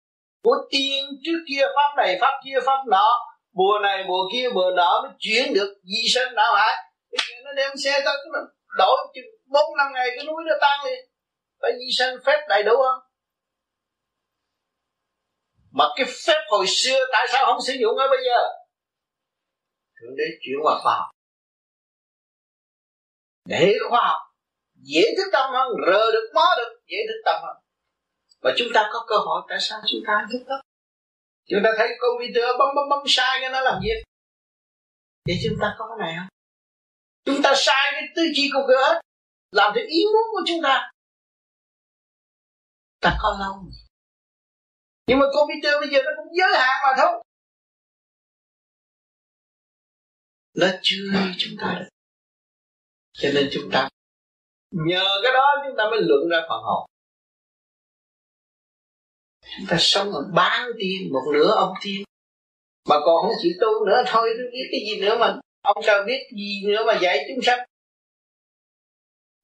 Speaker 5: của tiên trước kia pháp này, pháp kia pháp nọ. Mùa này mùa kia mùa nọ mới chuyển được di sinh đạo hải. Bây giờ nó đem xe tới, nó đổi bốn năm ngày cái núi nó tan liền. Phải di sinh phép đầy đủ không? Mà cái phép hồi xưa tại sao không sử dụng ở bây giờ? Thượng đế chuyển qua khoa học. Để khoa học dễ thức tâm hơn, rờ được, mó được, dễ thức tâm hơn và chúng ta có cơ hội tại sao chúng ta thức tâm chúng ta thấy computer bấm bấm bấm, sai cái nó làm việc vậy chúng ta có cái này không? Chúng ta sai cái tư duy của cửa làm theo ý muốn của chúng ta. Ta có lâu nhưng mà computer bây giờ nó cũng giới hạn mà thôi. Nó chưa chúng ta được. Cho nên chúng ta nhờ cái đó chúng ta mới luận ra phần hồn chúng ta sống ở bán tiên một nửa ông tiên. Mà còn không chịu tu nữa, thôi tôi biết cái gì nữa mà ông sao biết gì nữa mà dạy chúng sanh.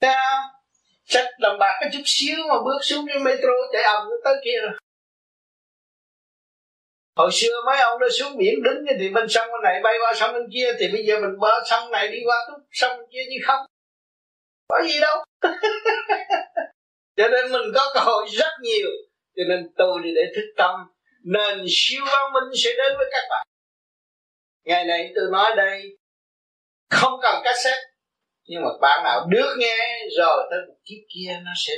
Speaker 5: Thấy không? Sách đồng bạc cái chút xíu mà bước xuống cái metro chạy ầm tới kia rồi. Hồi xưa mấy ông nó xuống biển đứng thì bên sông bên này bay qua sông bên kia, Thì bây giờ mình bơ sông này đi qua sông bên kia như không. Có gì đâu. <laughs> Cho nên mình có cơ hội rất nhiều. Cho nên tu đi để thức tâm. Nền siêu văn minh sẽ đến với các bạn. Ngày này tôi nói đây, Không cần cassette, Nhưng mà bạn nào được nghe Rồi tới một chiếc kia nó sẽ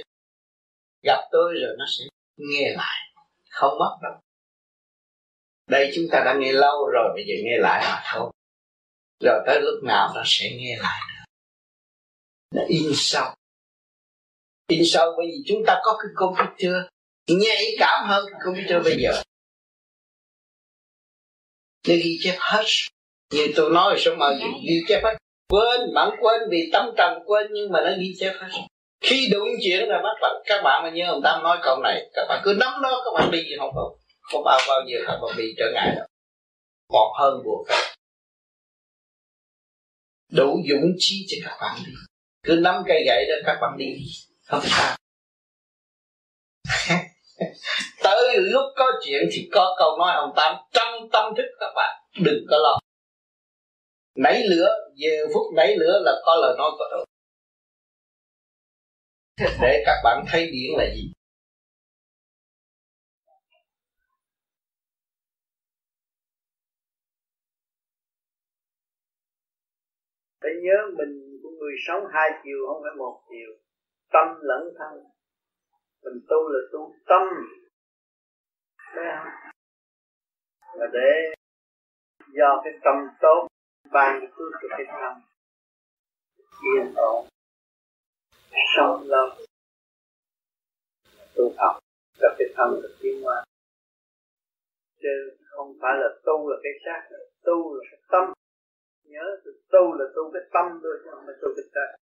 Speaker 5: Gặp tôi rồi nó sẽ nghe lại. Không mất đâu. Đây chúng ta đã nghe lâu rồi, bây giờ nghe lại mà thôi. Rồi tới lúc nào nó sẽ nghe lại nữa. Nó in sâu. In sâu bởi vì chúng ta có cái chưa nhạy cảm hơn computer bây giờ. Nó ghi chép hết. Như tôi nói số mà ghi chép hết? Quên, bạn quên vì tâm trần quên, nhưng mà nó ghi chép hết. Khi đụng chuyện là bắt bạn các bạn mà nhớ ông tam nói câu này, các bạn cứ nắm nó, các bạn đi không không không bao bao giờ các bạn bị trở ngại đâu. Còn hơn buộc đủ dũng chí cho các bạn đi. Cứ nắm cây gậy đó, các bạn đi. Không sao. <laughs> tới lúc có chuyện thì có câu nói ông tam trong tâm thức các bạn, đừng có lo. Nảy lửa, giờ phút nảy lửa là có lời nói của tôi để các bạn thấy điển là gì?
Speaker 3: Phải nhớ mình của người sống hai chiều, không phải một chiều. Tâm lẫn thân mình tu là tu tâm. Thấy không? Là để do cái tâm tốt ban cái phước cho cái tâm yên ổn. Sống lâu. Tu học cho cái tâm được tiến hóa. Chứ không phải là tu là cái xác, tu là cái tâm. Nhớ từ tu là tu cái tâm thôi, chứ không phải tu cái xác.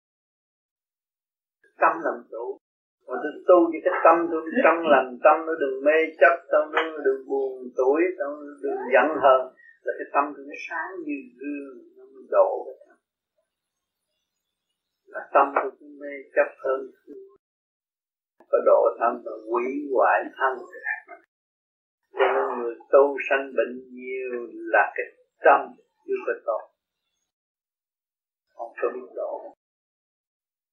Speaker 3: Tâm làm chủ mà tôi tu với cái tâm tôi <laughs> trong lành tâm nó đừng mê chấp tâm nó đừng buồn tuổi tâm nó đừng giận hờn. Là cái tâm tôi nó sáng như gương nó mới độ cái tâm. Là tâm tôi cứ mê chấp hơn. Có độ thân và quỷ hoại thân. Cho nên người tu sanh bệnh nhiều là cái tâm chưa có tốt không có biết độ.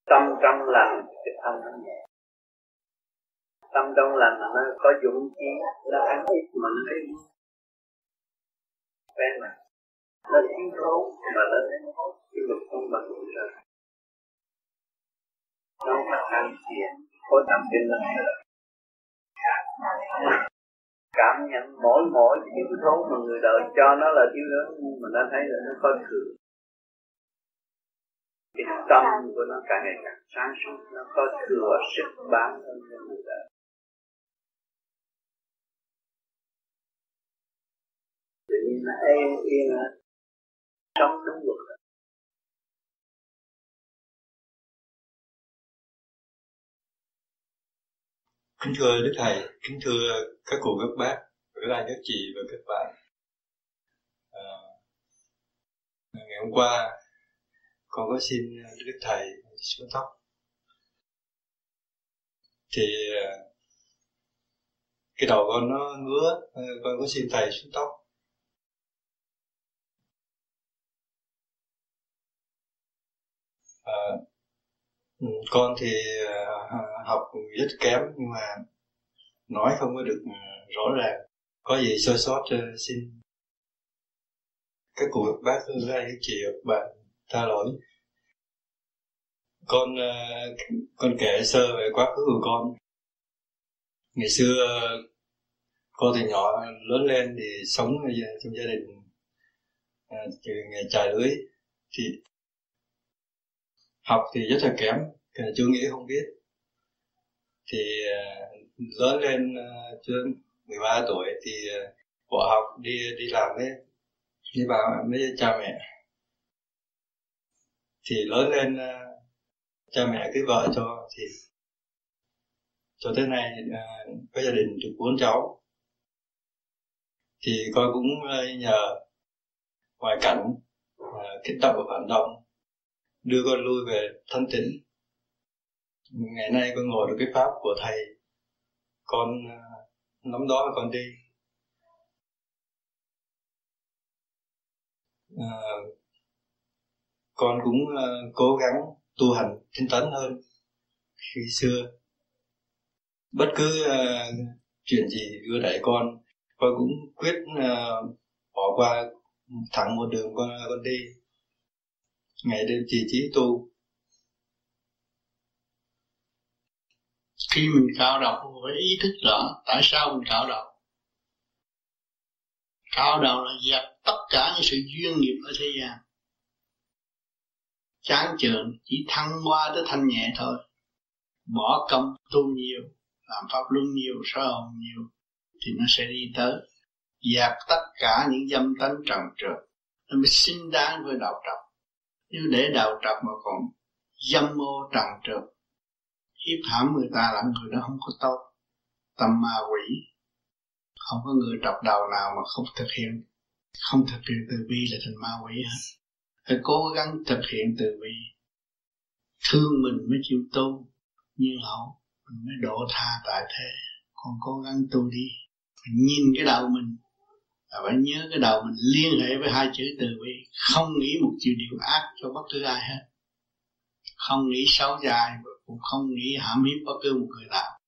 Speaker 3: Tâm trong lành cái thân nó nhẹ tâm đông lành nó có dũng khí nó ăn ít mà nó thấy quen mà nó thiếu thốn mà nó thấy cái luật không bằng rồi nó phải ăn tiền có tâm kinh nó cảm nhận mỗi mỗi thiếu thốn mà người đời cho nó là thiếu thốn nhưng mà nó thấy là nó có thừa cái tâm của nó càng ngày càng sáng suốt, nó có thừa sức bán hơn người đời tự nhiên nó yên yên trong đúng luật.
Speaker 22: Kính thưa đức thầy kính thưa các cụ các bác các anh các chị và các bạn. À, ngày hôm qua con có xin đức thầy xuống tóc. Thì à, cái đầu con nó ngứa con có xin thầy xuống tóc. À, con thì ờ, học rất kém nhưng mà nói không có được ừ, rõ ràng. Có gì sơ sót ờ, xin các cụ bác các chị bạn tha lỗi. Con con kể sơ về quá khứ của con. Ngày xưa con từ nhỏ lớn lên thì sống trong gia đình từ nghề trải lưới. Thì học thì rất là kém chưa nghĩ, không biết. Thì ờ, lớn lên ờ, chưa 13 tuổi thì ờ, bỏ học đi đi làm đấy đi vào với cha mẹ. Thì lớn lên cha mẹ cưới vợ cho, thì, cho tới nay có gia đình được bốn cháu. Thì con cũng nhờ ngoại cảnh kích động và phản động đưa con lui về thanh tịnh. Ngày nay con ngồi được cái pháp của thầy. Con à, nắm đó con đi. À, con cũng uh, cố gắng tu hành tinh tấn hơn khi xưa. Bất cứ uh, chuyện gì đưa đẩy con con cũng quyết uh, bỏ qua thẳng một đường con con đi ngày đêm trì trí tu.
Speaker 5: Khi mình cao đầu phải ý thức rõ tại sao mình cao đầu Cao đầu là dẹp tất cả những sự duyên nghiệp ở thế gian. Chán chường chỉ thăng hoa tới thanh nhẹ thôi. Bỏ công, tu nhiều, làm pháp luân nhiều, sơ hồn nhiều, thì nó sẽ đi tới. Dẹp tất cả những dâm tánh trần trượt. Nó mới xứng đáng với đạo trọc nếu để đạo trọc mà còn dâm mô trần trượt, hiếp hãm người ta là người đó không có tốt, tâm ma quỷ. Không có người trọc đầu nào mà không thực hiện, không thực hiện từ bi là thành ma quỷ hết. Phải cố gắng thực hiện từ bi. Thương mình mới chịu tu nhiên hậu, mình mới độ tha tại thế. Còn cố gắng tu đi mình nhìn cái đầu mình và phải nhớ cái đầu mình liên hệ với hai chữ từ bi. Không nghĩ một chiều điều ác cho bất cứ ai hết. Không nghĩ xấu dài ai, cũng không nghĩ hãm hiếp bất cứ một người nào.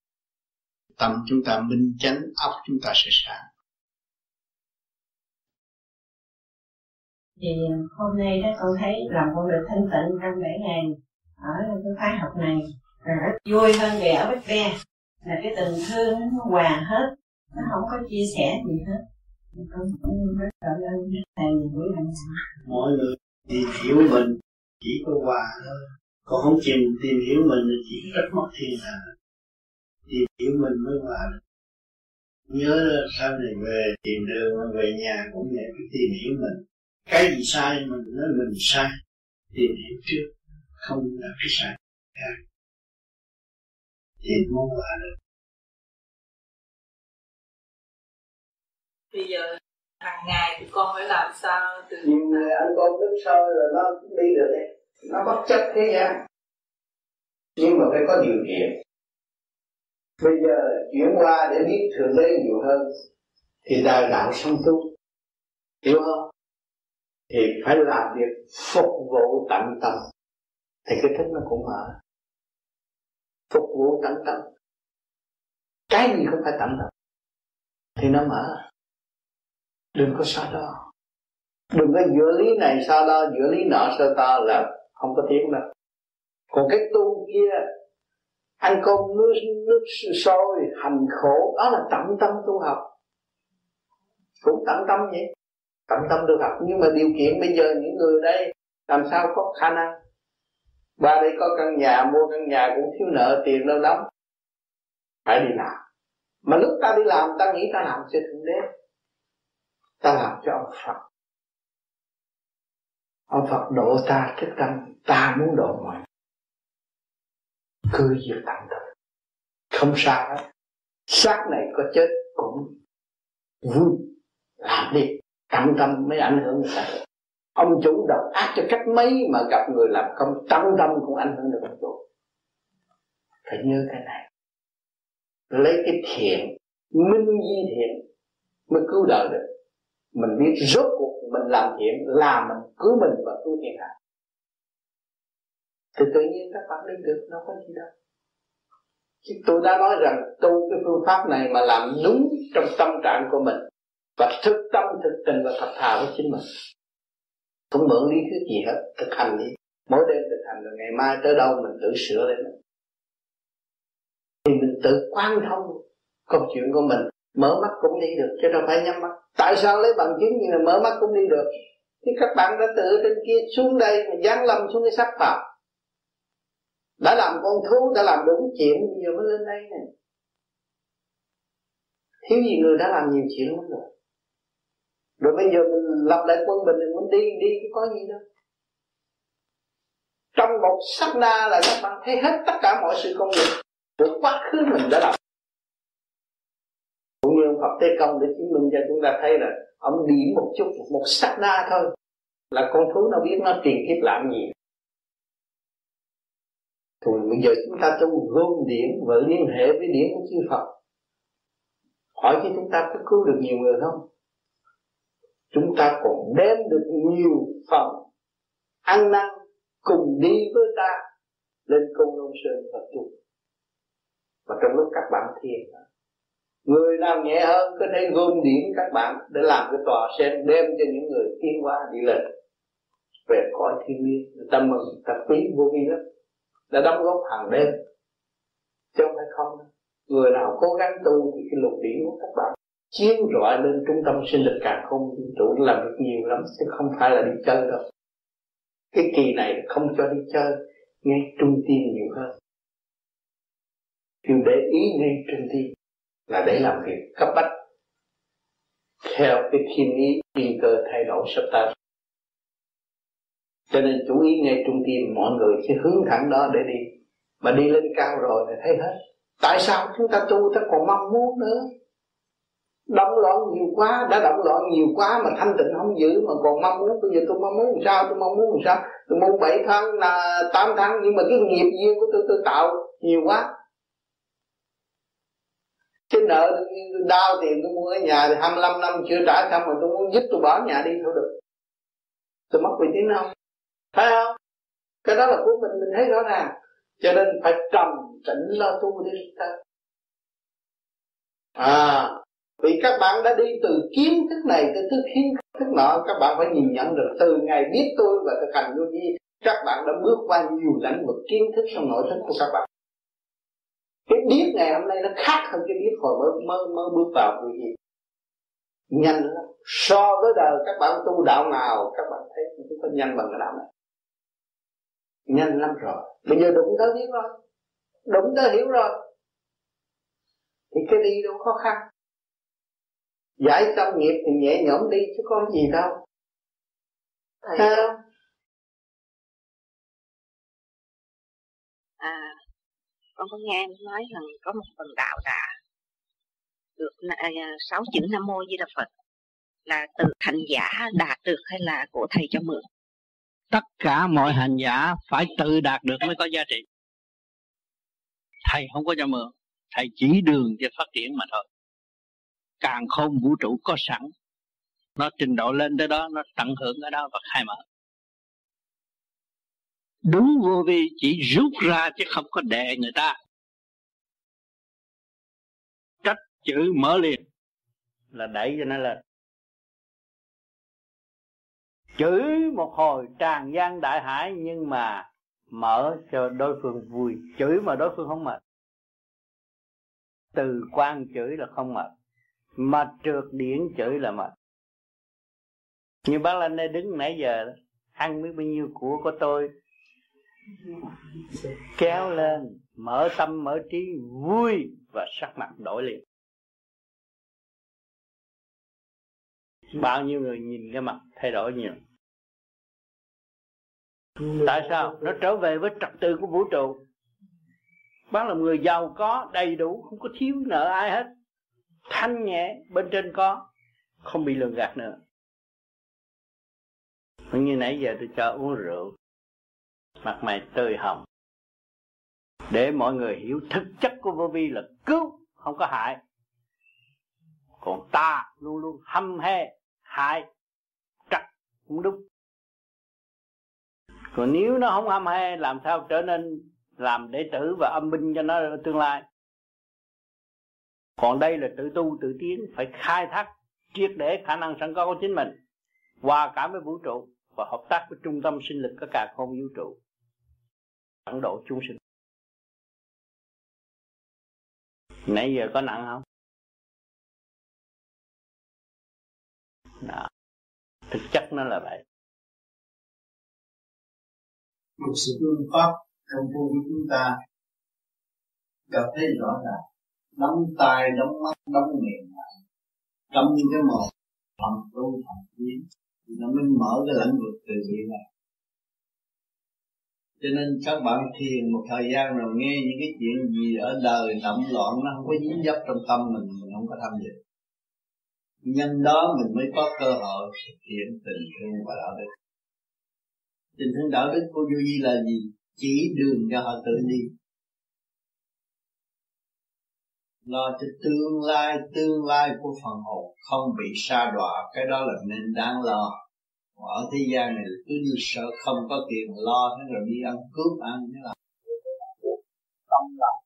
Speaker 5: Tâm chúng ta minh chánh, óc chúng ta sẽ sáng.
Speaker 23: Thì hôm nay đó con thấy lòng con được thanh tịnh trong bảy ngày ở cái khóa học này. Rất vui hơn về ở Bách Ve là cái tình thương nó hòa hết. Nó không có chia sẻ gì hết
Speaker 5: mọi người tìm hiểu mình chỉ có hòa thôi. Còn không chịu tìm hiểu mình thì chỉ rất mất thiên hạ. Tìm hiểu mình mới hòa được. Nhớ sau này về tìm đường, về nhà cũng vậy phải tìm hiểu mình. Cái gì sai mình nói mình sai, tìm hiểu trước, không là cái sai khác. Thì mới hòa được.
Speaker 24: Bây giờ hàng ngày thì con phải làm sao từ
Speaker 25: nhiều người ăn cơm nước sôi rồi nó đi được đấy nó bất chấp thế gian nhưng mà phải có điều kiện. Bây giờ chuyển qua để biết thượng đế nhiều hơn. Thì đời đạo song tu. Hiểu không? Thì phải làm việc phục vụ tận tâm. Thì cái thức nó cũng mở. Phục vụ tận tâm. Cái gì cũng phải tận tâm. Thì nó mở đừng có so đó đừng có giữa lý này so đó giữa lý nọ so đo là không có tiếng đâu. Còn cái tu kia, ăn cơm nước nước sôi, hành khổ, đó là tận tâm tu học. Cũng tận tâm vậy. Tận tâm tu học. Nhưng mà điều kiện bây giờ những người đây, làm sao có khả năng? Ba đây có căn nhà, mua căn nhà cũng thiếu nợ, tiền lâu lắm. Phải đi làm. Mà lúc ta đi làm, ta nghĩ ta làm sẽ thượng đế ta làm cho ông Phật. Ông Phật độ ta thức tâm, ta muốn độ mọi cứ việc tạm thời. Không sao hết. Xác này có chết cũng vui. Làm đi. Tâm tâm mới ảnh hưởng người ta ông chủ độc ác cho cách mấy mà gặp người làm công, tâm tâm cũng ảnh hưởng được ông chủ phải nhớ cái này. Lấy cái thiện, minh di thiện mới cứu đời được mình biết rốt cuộc mình làm thiện là mình, cứu mình và cứu thiên hạ
Speaker 5: thì tự nhiên các bạn đi được nó có gì đâu. Chứ tôi đã nói rằng tu cái phương pháp này mà làm đúng trong tâm trạng của mình và thực tâm, thực tình và thật thà với chính mình. Không mượn lý thuyết gì hết, thực hành đi. Mỗi đêm thực hành rồi ngày mai tới đâu mình tự sửa lên thì mình tự quan thông câu chuyện của mình mở mắt cũng đi được, chứ đâu phải nhắm mắt. Tại sao lấy bằng chứng như là mở mắt cũng đi được? Thì các bạn đã tự trên kia, xuống đây mà dán lâm xuống cái sắc vào đã làm con thú, đã làm đúng chuyện, bây giờ mới lên đây này. thiếu gì người đã làm nhiều chuyện lắm rồi. Rồi bây giờ mình lập lại quân bình, mình muốn đi đi có gì đâu. Trong một sắc na là các bạn thấy hết tất cả mọi sự công việc. Của quá khứ mình đã làm ông Phật Tế Công để chứng minh cho chúng ta thấy là ông điểm một chút, một sát na thôi. Là con thú nó biết nó truyền kiếp làm gì. Rồi bây giờ chúng ta trong gom điểm và liên hệ với điểm của chư Phật. Hỏi chứ chúng ta có cứu được nhiều người không? Chúng ta còn đem được nhiều phần ăn năn cùng đi với ta lên công nông sơn và tu. Và trong lúc các bạn thiền người nào nhẹ hơn có thể gom điểm các bạn để làm cái tòa sen đem cho những người tiến qua đi lên. Về cõi thiên liêng tâm mừng ta quý vô vi lắm. Đã đóng góp hàng đêm. Chứ không phải không. Người nào cố gắng tu thì cái lục điểm của các bạn chiếu rọi lên trung tâm sinh lực càng không vũ trụ làm được nhiều lắm, chứ không phải là đi chơi đâu. Cái kỳ này không cho đi chơi, ngay trung tim nhiều hơn. Điều để ý ngay trung tim là để làm việc cấp bách theo cái thiên ý thiên cơ thay đổi sắp tới. Cho nên chú ý ngay trung tim mọi người sẽ hướng thẳng đó để đi. Mà đi lên cao rồi thì thấy hết. Tại sao chúng ta tu, ta còn mong muốn nữa? Động loạn nhiều quá, đã động loạn nhiều quá mà thanh tịnh không giữ, mà còn mong muốn, bây giờ tôi mong muốn làm sao, tôi mong muốn làm sao? Tôi muốn bảy tháng là tám tháng, nhưng mà cái nghiệp duyên của tôi tôi tạo nhiều quá cái nợ tôi, đau tiền tôi mua cái nhà thì 25 năm chưa trả xong mà tôi muốn giúp tôi bỏ nhà đi thôi được. Tôi mất uy tiếng không phải không? Cái đó là của mình mình thấy rõ ràng. Cho nên phải trầm tĩnh lo tu đi ta. À vì các bạn đã đi từ kiến thức này tới thứ kiến thức nọ các bạn phải nhìn nhận được. Từ ngày biết tôi và thực hành vô vi các bạn đã bước qua nhiều lĩnh vực kiến thức trong nội thức của các bạn cái biết ngày hôm nay nó khác hơn cái biết hồi mới mới mới bước vào vô vi nhanh lắm. So với đời các bạn tu đạo nào các bạn thấy cũng có nhanh bằng cái đạo này. Nhanh lắm rồi. Bây giờ đụng tới biết rồi. Đụng tới hiểu rồi. Thì cái đi đâu khó khăn? Giải xong nghiệp thì nhẹ nhõm đi chứ có gì đâu.
Speaker 26: Thầy không à con có nghe nói rằng có một phần đạo đã được à, à, sáu chữ nam mô di đà phật là từ thành giả đạt được hay là của thầy cho mượn?
Speaker 3: Tất cả mọi hành giả phải tự đạt được mới có giá trị. Thầy không có cho mượn, thầy chỉ đường cho phát triển mà thôi. Càng không vũ trụ có sẵn, nó trình độ lên tới đó, nó tận hưởng ở đó và khai mở đúng vô vi, chỉ rút ra chứ không có đè người ta. Cách chữ mở liền, là đẩy cho nó lên. Chửi một hồi tràn gian đại hải, nhưng mà mở cho đối phương vui. Chửi mà đối phương không mệt. Từ quan chửi là không mệt, mà trượt điển chửi là mệt. Như bác lên đây đứng nãy giờ ăn biết bao nhiêu của của tôi kéo lên, mở tâm, mở trí, vui và sắc mặt đổi liền. Bao nhiêu người nhìn cái mặt thay đổi nhiều. Tại sao? Nó trở về với trật tự của vũ trụ. Bác là người giàu có, đầy đủ, không có thiếu nợ ai hết. Thanh nhẹ, bên trên có, không bị lường gạt nữa. Như nãy giờ tôi cho uống rượu mặt mày tươi hồng. Để mọi người hiểu thực chất của vô vi là cứu, không có hại. Còn ta luôn luôn hâm he hại trật cũng đúng.
Speaker 4: Còn nếu nó không ham he làm sao trở nên làm đệ tử và âm binh cho nó tương lai? Còn đây là tự tu, tự tiến, phải khai thác triệt để khả năng sẵn có của chính mình, hòa cảm với vũ trụ và hợp tác với trung tâm sinh lực của cả không vũ trụ tận độ chúng sinh. Nãy giờ có nặng không? Đó. thực chất nó là vậy.
Speaker 6: Một sự phương pháp trong vô của chúng ta gặp thấy rõ ràng đóng tai, đóng mắt, đóng miệng lại trong cái một thầm tu thầm kiến thì nó mới mở cái lãnh vực từ bi này cho nên các bạn thiền một thời gian rồi nghe những cái chuyện gì ở đời động loạn, nó không có dính dấp trong tâm mình mình không có tham dự. Nhân đó mình mới có cơ hội thực hiện tình thương và đạo đức. Tình thương đạo đức của du vi là gì? Chỉ đường cho họ tự đi. Lo cho tương lai tương lai của phần hồn không bị sa đọa, cái đó là nên đáng lo ở thế gian này cứ như sợ không có tiền lo thế rồi đi ăn cướp, ăn thế là tâm lòng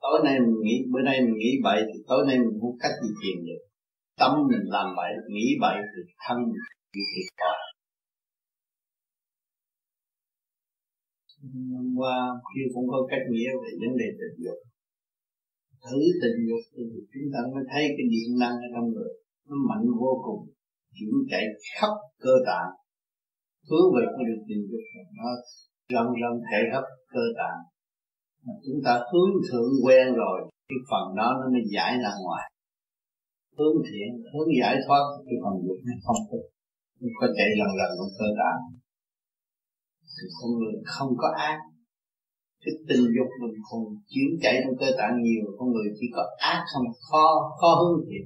Speaker 6: tối nay mình nghĩ, bữa nay mình nghĩ bậy thì tối nay mình không cách gì tiền được. Tâm mình làm bậy, nghĩ bậy thì thân mình bị thiệt thòi. Hôm qua kia cũng có cách nghĩa về vấn đề tình dục. Thử tình dục thì chúng ta mới thấy cái điện năng ở trong người nó mạnh vô cùng chuyển chạy khắp cơ tạng. Hướng về con đường tình dục nó lần lần chạy khắp cơ tạng. Mà chúng ta hướng thượng quen rồi, cái phần đó nó mới giải ra ngoài. Hướng thiện, hướng giải thoát, cái phần dục nó không có không có chạy lần lần trong cơ tạng. Thì con người không có ác. Cái tình dục mình còn chuyển chạy trong cơ tạng nhiều, con người chỉ có ác không, khó khó hướng thiện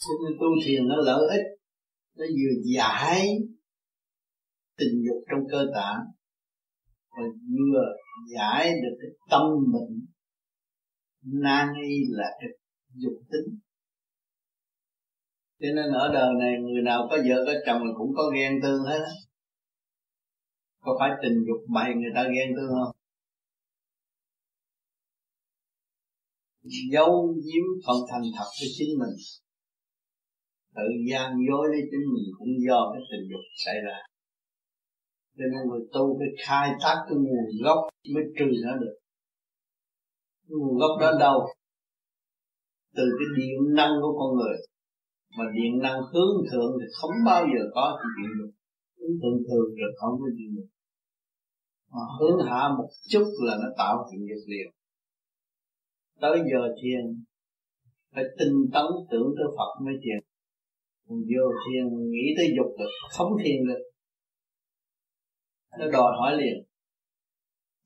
Speaker 6: cho nên tu thiền nó lợi ích, nó vừa giải tình dục trong cơ tạng, và vừa giải được cái tâm mình nan y là cái dục tính. Cho nên ở đời này, người nào có vợ có chồng là cũng có ghen tương hết á. Có phải tình dục bày người ta ghen tương không? Giấu giếm không thành thật với chính mình tự gian dối với chính mình cũng do cái tình dục xảy ra. Cho nên người tu phải khai thác cái nguồn gốc mới trừ nó được. Nguồn gốc đó đâu? Từ cái điện năng của con người. Mà điện năng hướng thượng thì không bao giờ có chuyện dục hướng thượng thường rồi không có chuyện dục mà hướng hạ một chút là nó tạo chuyện dục liền. Tới giờ thiền, phải tinh tấn tưởng tới Phật mới thiền mình vô thiền mình nghĩ tới dục được không thiền được nó đòi hỏi liền.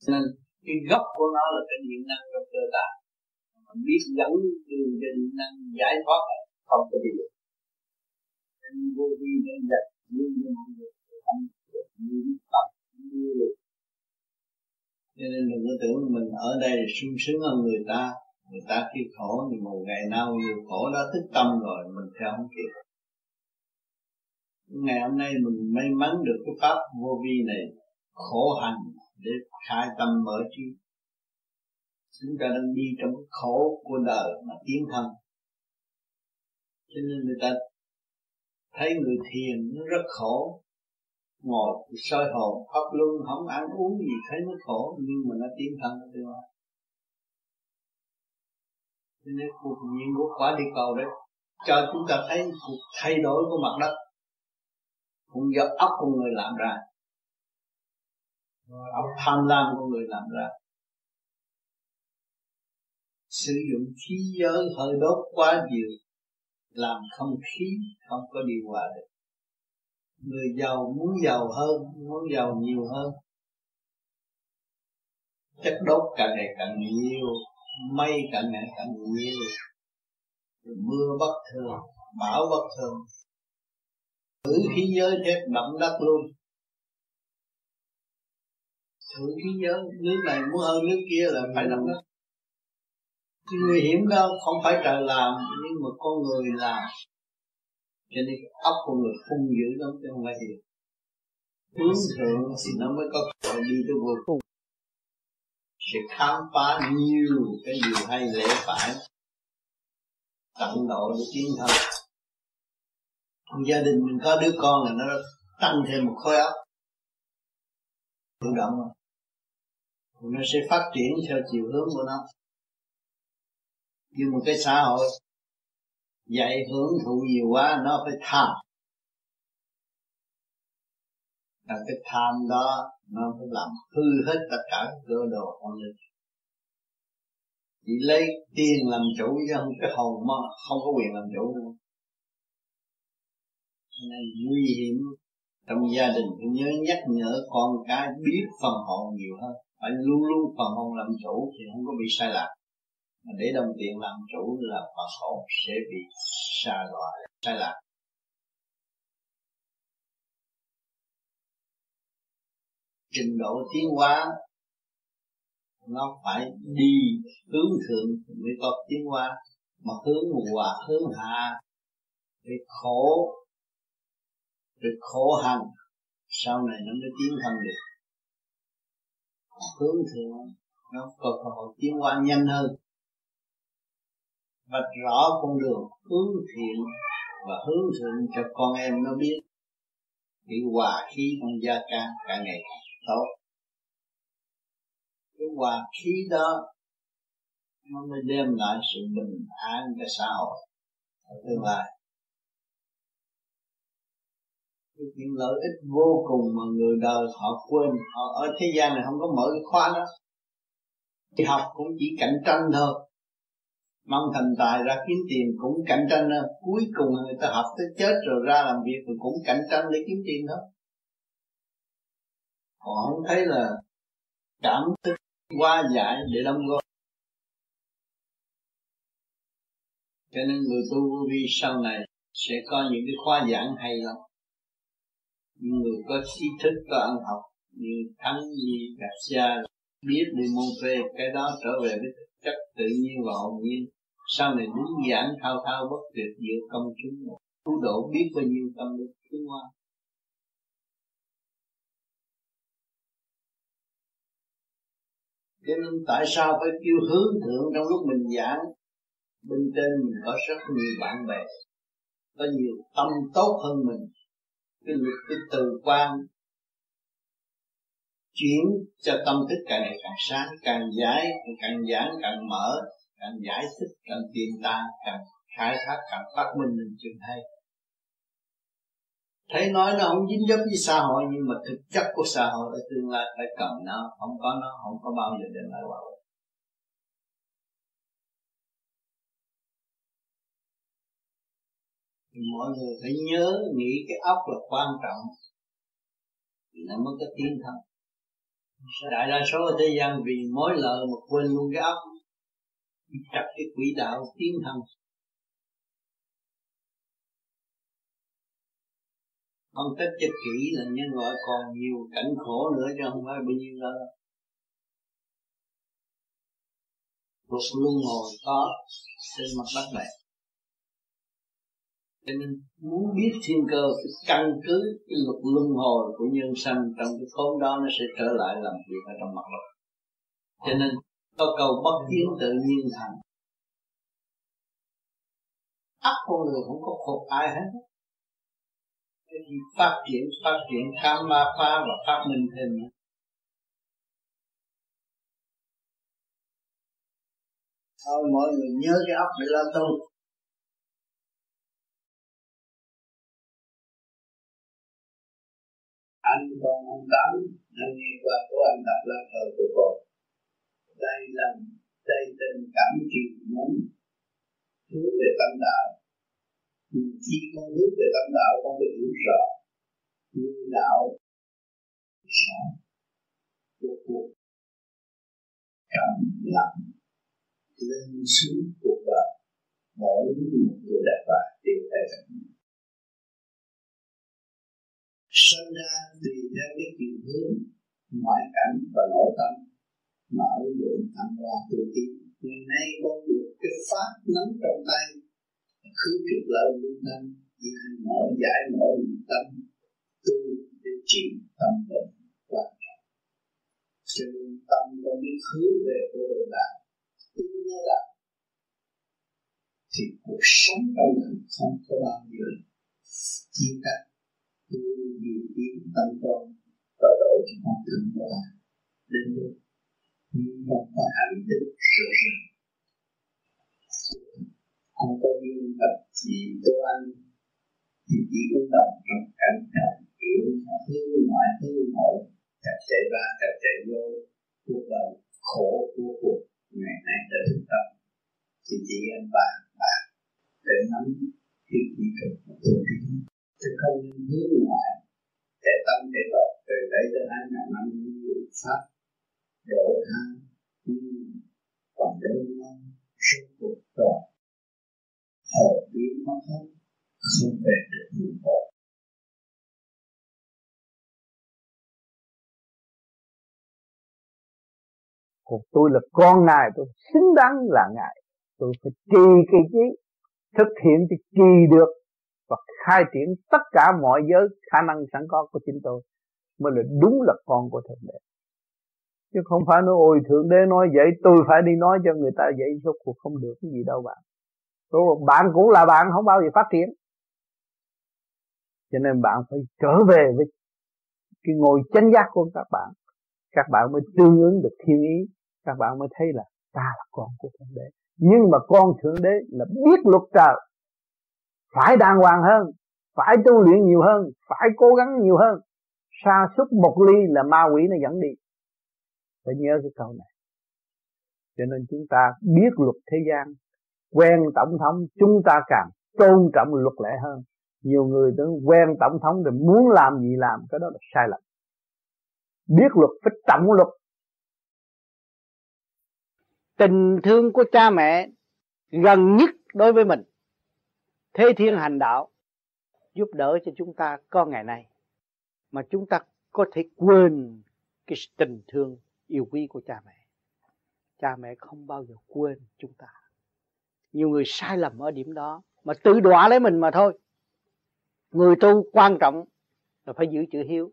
Speaker 6: Nên cái gốc của nó là cái điện năng trong cơ thể, mình biết dẫn đường cho điện năng giải thoát này không có gì được. Nên vô vi nên dạy như như mọi người không như tập như cho nên đừng có tưởng mình ở đây sung sướng hơn người ta. Người ta khi khổ thì một ngày nào nhiều khổ đó thức tâm rồi mình theo không kịp ngày hôm nay mình may mắn được cái pháp vô vi này khổ hành để khai tâm mở trí. Chúng ta đang đi trong cái khổ của đời mà tiến thân. Cho nên người ta thấy người thiền nó rất khổ. Ngồi soi hồn pháp luôn không ăn uống gì, thấy nó khổ, nhưng mà nó tiến thân được tương lai cho nên cuộc nhiên của quả địa cầu đấy, cho chúng ta thấy cuộc thay đổi của mặt đất cũng do óc con người làm ra. Óc tham lam của người làm ra. Sử dụng khí giới hơi đốt quá nhiều, làm không khí, không có điều hòa được. Người giàu muốn giàu hơn, muốn giàu nhiều hơn. Chất đốt càng ngày càng nhiều, mây càng ngày càng nhiều. Mưa bất thường, bão bất thường thử khí giới thép động đất luôn. Thử khí giới nước này muốn hơn nước kia là phải động đất. Cái nguy hiểm đó không phải trời làm, nhưng mà con người làm. Cho nên ốc con người hung dữ lắm, chứ không phải hiểu hướng thượng thì nó mới có cơ hội đi tới vô cùng sẽ khám phá nhiều cái điều hay lẽ phải. Tận độ để tiến thân gia đình mình có đứa con là nó tăng thêm một khối óc. Tự động rồi nó sẽ phát triển theo chiều hướng của nó. Nhưng một cái xã hội dạy hưởng thụ nhiều quá, nó phải tham. Là cái tham đó, nó phải làm hư hết tất cả các cơ đồ con người chỉ lấy tiền làm chủ chứ không cái hồn mà không có quyền làm chủ nữa này nguy hiểm trong gia đình phải nhớ nhắc nhở con cái biết phần hồn nhiều hơn. Phải luôn luôn phần hồn làm chủ thì không có bị sai lạc. Mà để đồng tiền làm chủ là phần hồn sẽ bị xa loại sai lạc. Trình độ tiến hóa, nó phải đi hướng thượng mới có tiến hóa, mà hướng hòa, hướng hạ thì khổ rồi khổ hành sau này nó mới tiến thân được. Hướng thượng nó có cơ hội tiến qua nhanh hơn. Vạch rõ con đường hướng thiện và hướng thượng cho con em nó biết thì hòa khí trong gia ca cả ngày càng tốt. Cái hòa khí đó, nó mới đem lại sự bình an cho xã hội. Tương lai những lợi ích vô cùng mà người đời họ quên. Họ ở thế gian này không có mở cái khóa đó. Thì học cũng chỉ cạnh tranh thôi. Mong thành tài ra kiếm tiền cũng cạnh tranh thôi. Cuối cùng người ta học tới chết rồi ra làm việc rồi cũng cạnh tranh để kiếm tiền thôi. Họ không thấy là cảm thức qua giải để đóng góp. Cho nên người tu vô vi sau này sẽ có những cái khóa giảng hay lắm người có trí thức, có ăn học như thắng gì xa biết đi môn phê, cái đó trở về với thực chất tự nhiên và hồn nhiên. Sau này đứng giảng thao thao bất tuyệt giữa công chúng, cứu độ biết bao nhiêu tâm lực tiến hoa. Cho nên tại sao phải kêu hướng thượng trong lúc mình giảng? Bên trên mình có rất nhiều bạn bè, có nhiều tâm tốt hơn mình cái việc cái từ quan chuyển cho tâm thức càng ngày càng sáng, càng giải, càng giãn càng mở, càng giải thích, càng tìm ta càng khai thác, càng phát minh mình chừng hay. Thấy nói nó không dính dấp với xã hội, nhưng mà thực chất của xã hội ở tương lai phải cần nó. Không có nó, không có bao giờ đem lại hòa bình mọi người phải nhớ nghĩ cái óc là quan trọng thì nó mới có tiến thân. Đại đa số ở thế gian vì mối lợi mà quên luôn cái óc chặt cái quỹ đạo tiến thân. Phân tích cho kỹ là nhân loại còn nhiều cảnh khổ nữa chứ không phải bao nhiêu đâu. Cuộc luân hồi có, trên mặt đất này cho nên muốn biết thiên cơ phải căn cứ, cái luật luân hồi của nhân sanh trong cái khốn đó nó sẽ trở lại làm việc ở trong mặt đất cho nên có cầu bất tiến tự nhiên thành. Ắt con người không có khổ, ai hết. Cái gì phát triển phát triển khám ma phá và phát minh thêm nữa. Thôi, mọi người nhớ cái ốc để lo tu anh còn ông tám anh nghe qua của anh đọc lá thơ của cô đây là đây tình cảm truyền mến hướng về tâm đạo. Khi con hướng về tâm đạo con phải hiểu rõ. Người đạo sáng cuộc cuộc cảm lặng lên xuống cuộc đời. Mỗi một người đã phải đều phải sinh ra tùy theo cái chiều hướng ngoại cảnh và nội tâm mà ứng dụng tham qua tu tiến ngày nay con được cái pháp nắm trong tay, khứ trực lợi lương tâm, giải mở giải mở tâm, tu để trị tâm bệnh quan trọng cho nên tâm con biết hướng về của đời đạo tin nó là thì cuộc sống trong mình không có bao giờ chia cắt tôi điều tiến tâm con và độ cho con thượng hoa đến được nhưng con có hạnh đức rõ ràng không có duyên gặp chị Tô Anh thì chỉ có động trong cảnh cảnh kiểu hướng ngoại hướng nội chặt chạy ra chặt chạy vô cuộc đời khổ của cuộc ngày nay đã thực tập thì chị em bạn bạn để nắm cái chỉ cần một tôi chứ không hướng ngoại để tâm để tập từ đấy tới hai ngàn năm như pháp, độ tha nhưng còn đến năm số cuộc rồi. Hồn biến mất hết không về được nguồn cội
Speaker 5: còn tôi là con ngài, tôi xứng đáng là ngài. Tôi phải trì kỳ trí, thực hiện thì trì được và khai triển tất cả mọi giới khả năng sẵn có của chính tôi mới là đúng là con của thượng đế. Chứ không phải nói, ôi, thượng đế nói vậy, tôi phải đi nói cho người ta vậy số cuộc không được cái gì đâu bạn. Tôi bạn cũng là bạn, không bao giờ phát triển. Cho nên bạn phải trở về với cái ngồi chánh giác của các bạn. Các bạn mới tương ứng được thiên ý, các bạn mới thấy là ta là con của thượng đế. Nhưng mà con thượng đế là biết luật trời phải đàng hoàng hơn, phải tu luyện nhiều hơn, phải cố gắng nhiều hơn. Sa sút một ly là ma quỷ nó dẫn đi. Phải nhớ cái câu này. Cho nên chúng ta biết luật thế gian, quen tổng thống, chúng ta càng tôn trọng luật lệ hơn. Nhiều người tưởng quen tổng thống rồi muốn làm gì làm, cái đó là sai lầm. Biết luật phải trọng luật. Tình thương của cha mẹ gần nhất đối với mình thế thiên hành đạo giúp đỡ cho chúng ta có ngày nay, mà chúng ta có thể quên cái tình thương yêu quý của cha mẹ. Cha mẹ không bao giờ quên chúng ta. Nhiều người sai lầm ở điểm đó, mà tự đọa lấy mình mà thôi. Người tu quan trọng là phải giữ chữ hiếu.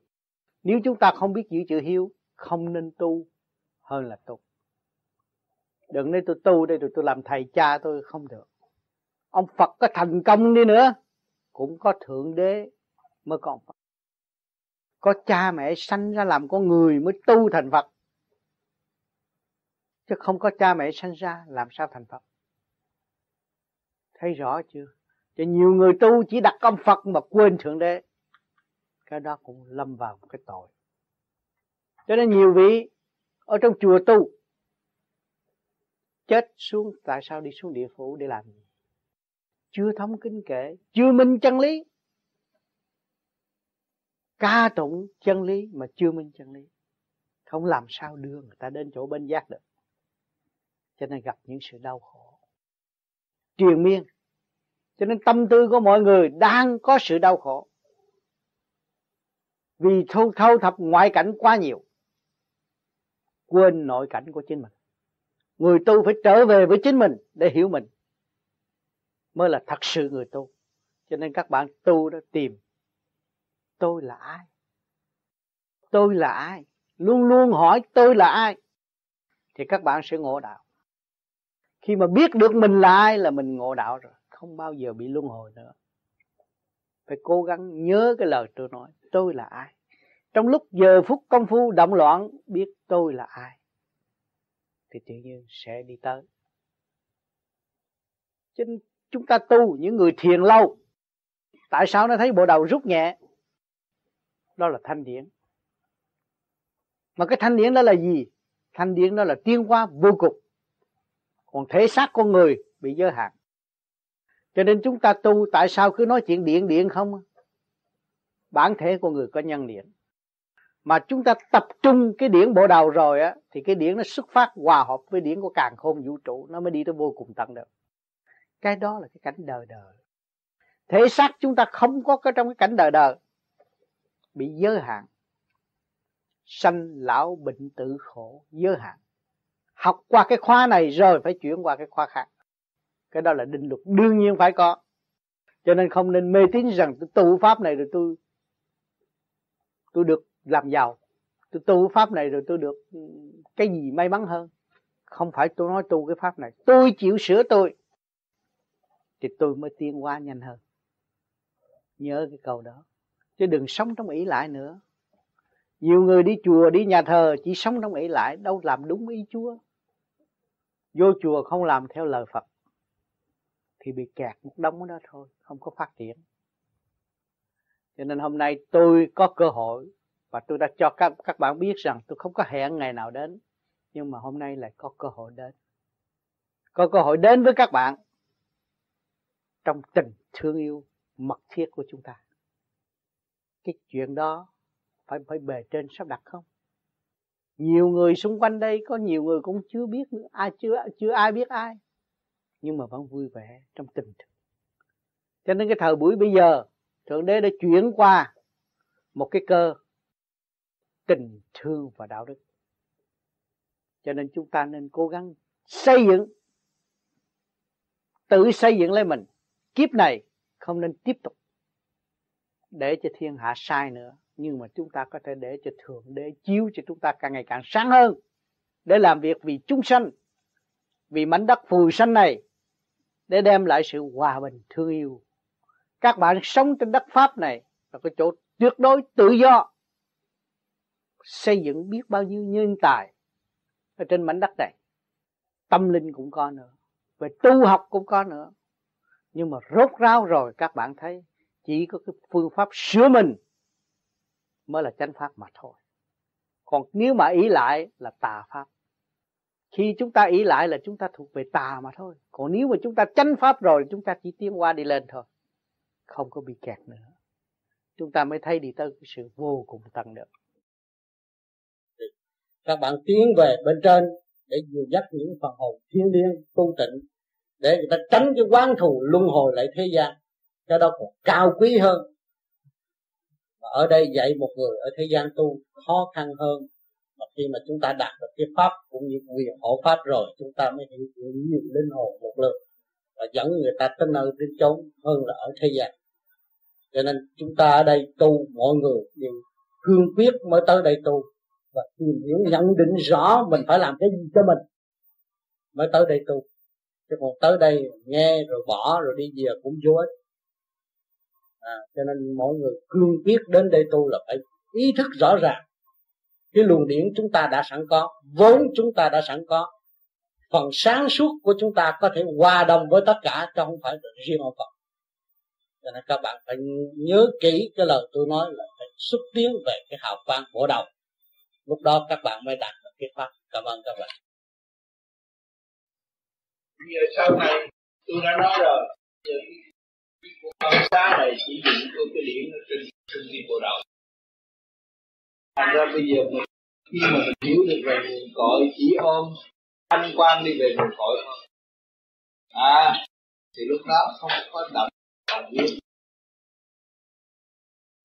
Speaker 5: Nếu chúng ta không biết giữ chữ hiếu, không nên tu hơn là tu. Đừng nói tôi tu đây rồi tôi làm thầy cha tôi không được ông Phật có thành công đi nữa, cũng có thượng đế mới còn Phật. Có cha mẹ sanh ra làm con người mới tu thành Phật. Chứ không có cha mẹ sanh ra làm sao thành Phật. Thấy rõ chưa? Cho nhiều người tu chỉ đặt ông Phật mà quên thượng đế. Cái đó cũng lâm vào một cái tội. Cho nên nhiều vị ở trong chùa tu, chết xuống, tại sao đi xuống địa phủ để làm gì? Chưa thông kinh kệ chưa minh chân lý. Ca tụng chân lý mà chưa minh chân lý. Không làm sao đưa người ta đến chỗ bên giác được. Cho nên gặp những sự đau khổ. Triền miên. Cho nên tâm tư của mọi người đang có sự đau khổ. Vì thâu thâu thập ngoại cảnh quá nhiều. Quên nội cảnh của chính mình. Người tu phải trở về với chính mình để hiểu mình mới là thật sự người tu. Cho nên các bạn tu đó tìm, tôi là ai? Tôi là ai? Luôn luôn hỏi tôi là ai? Thì các bạn sẽ ngộ đạo. Khi mà biết được mình là ai là mình ngộ đạo rồi, không bao giờ bị luân hồi nữa. Phải cố gắng nhớ cái lời tôi nói, tôi là ai? Trong lúc giờ phút công phu động loạn, biết tôi là ai? Thì tự nhiên sẽ đi tới. Cho chúng ta tu những người thiền lâu. Tại sao nó thấy bộ đầu rút nhẹ? Đó là thanh điển. Mà cái thanh điển đó là gì? Thanh điển đó là tiên hoa vô cùng. Còn thể xác con người bị giới hạn. Cho nên chúng ta tu, tại sao cứ nói chuyện điện điện không? Bản thể của người có nhân điện mà chúng ta tập trung cái điển bộ đầu rồi á, thì cái điển nó xuất phát hòa hợp với điển của càng khôn vũ trụ, nó mới đi tới vô cùng tận được cái đó là cái cảnh đời đời. Thể xác chúng ta không có cái trong cái cảnh đời đời. Bị giới hạn. Sanh lão bệnh tử khổ, giới hạn. Học qua cái khóa này rồi phải chuyển qua cái khóa khác. Cái đó là định luật đương nhiên phải có. Cho nên không nên mê tín rằng tôi tu pháp này rồi tôi tôi được làm giàu. Tôi tu pháp này rồi tôi được ừ, cái gì may mắn hơn. Không phải tôi nói tu cái pháp này. Tôi chịu sửa tôi thì tôi mới tiến hóa nhanh hơn. Nhớ cái câu đó. Chứ đừng sống trong ý lại nữa. Nhiều người đi chùa, đi nhà thờ, chỉ sống trong ý lại, đâu làm đúng ý chúa. Vô chùa không làm theo lời phật, thì bị kẹt một đống đó thôi, không có phát triển. Cho nên hôm nay tôi có cơ hội, và tôi đã cho các các bạn biết rằng tôi không có hẹn ngày nào đến, nhưng mà hôm nay lại có cơ hội đến. Có cơ hội đến với các bạn trong tình thương yêu, mật thiết của chúng ta. Cái chuyện đó phải phải bề trên sắp đặt không? Nhiều người xung quanh đây, có nhiều người cũng chưa biết nữa. Ai chưa chưa ai biết ai. Nhưng mà vẫn vui vẻ trong tình thương. Cho nên cái thời buổi bây giờ, thượng đế đã chuyển qua một cái cơ, tình thương và đạo đức. Cho nên chúng ta nên cố gắng xây dựng, tự xây dựng lấy mình kiếp này không nên tiếp tục để cho thiên hạ sai nữa, nhưng mà chúng ta có thể để cho thượng đế chiếu cho chúng ta càng ngày càng sáng hơn để làm việc vì chúng sanh, vì mảnh đất phù sanh này, để đem lại sự hòa bình thương yêu. Các bạn sống trên đất pháp này là cái chỗ tuyệt đối tự do, xây dựng biết bao nhiêu nhân tài ở trên mảnh đất này. Tâm linh cũng có nữa, về tu học cũng có nữa nhưng mà rốt ráo rồi, các bạn thấy, chỉ có cái phương pháp sửa mình mới là chánh pháp mà thôi. Còn nếu mà ý lại là tà pháp. Khi chúng ta ý lại là chúng ta thuộc về tà mà thôi. Còn nếu mà chúng ta chánh pháp rồi, chúng ta chỉ tiến qua đi lên thôi. Không có bị kẹt nữa. Chúng ta mới thấy đi tới cái sự vô cùng tận được.
Speaker 27: Các bạn tiến về bên trên để dìu dắt những phần hồn thiên liêng, tu tịnh để người ta tránh cái quán thù luân hồi lại thế gian. Cái đó còn cao quý hơn. Mà ở đây dạy một người ở thế gian tu khó khăn hơn. Mà khi mà chúng ta đạt được cái pháp cũng như quyền hộ pháp rồi, chúng ta mới hiểu hiểu nhiều linh hồn một lượt và dẫn người ta tới nơi đến chốn hơn là ở thế gian. Cho nên chúng ta ở đây tu, mọi người đều cương quyết mới tới đây tu. Và tìm hiểu, nhận định rõ mình phải làm cái gì cho mình mới tới đây tu chứ còn tới đây nghe rồi bỏ rồi đi về cũng vô ích. À, cho nên mọi người cương quyết đến đây tu là phải ý thức rõ ràng. Cái luồng điển chúng ta đã sẵn có vốn chúng ta đã sẵn có phần sáng suốt của chúng ta có thể hòa đồng với tất cả chứ không phải riêng ông Phật cho nên các bạn phải nhớ kỹ cái lời tôi nói là phải xúc tiến về cái hào quang của đầu. Lúc đó các bạn mới đạt được cái pháp. Cảm ơn các bạn
Speaker 28: giờ sau này tôi đã nói rồi giờ cái xá này chỉ dùng của cái điểm ở trên trung tâm bộ đầu thành ra bây giờ mình khi mà mình hiểu được về nguồn cội chỉ ôm thanh quan đi về nguồn cội thôi. À thì lúc đó không có động động biết.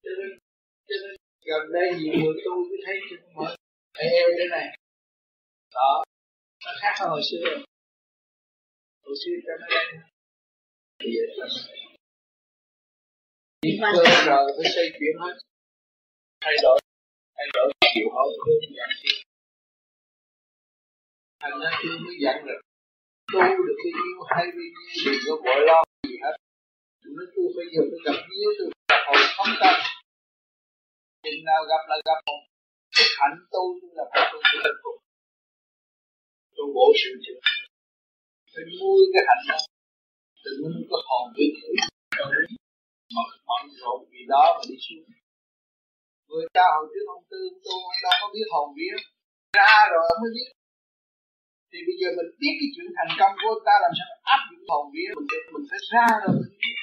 Speaker 28: Cho nên, cho nên gần đây nhiều người tu cứ thấy chân mở eo thế này. Đó nó khác hơn hồi xưa hồi xưa cho nó đây bây giờ là những cơ rồi phải xây chuyển hết thay đổi thay đổi chịu hậu cương dạng chịu thành ra tôi mới dặn được tu được cái yêu hay bao nhiêu đừng có vội lo gì hết nó tu bây giờ tôi gặp nhiều tôi gặp hồi không tâm chừng nào gặp là gặp một cái hạnh tu là phải tu cho đến cùng tu bổ sự chừng phải nuôi, cái hạnh đó đừng có hồn biết mà bận rộn vì đó mà đi xuống. Người ta hồi trước ông tư ông tu ông đâu có biết hồn vía ra rồi ông mới biết. Thì bây giờ mình biết cái chuyện thành công của ông ta làm sao áp dụng hồn vía mình mình phải ra rồi mình biết.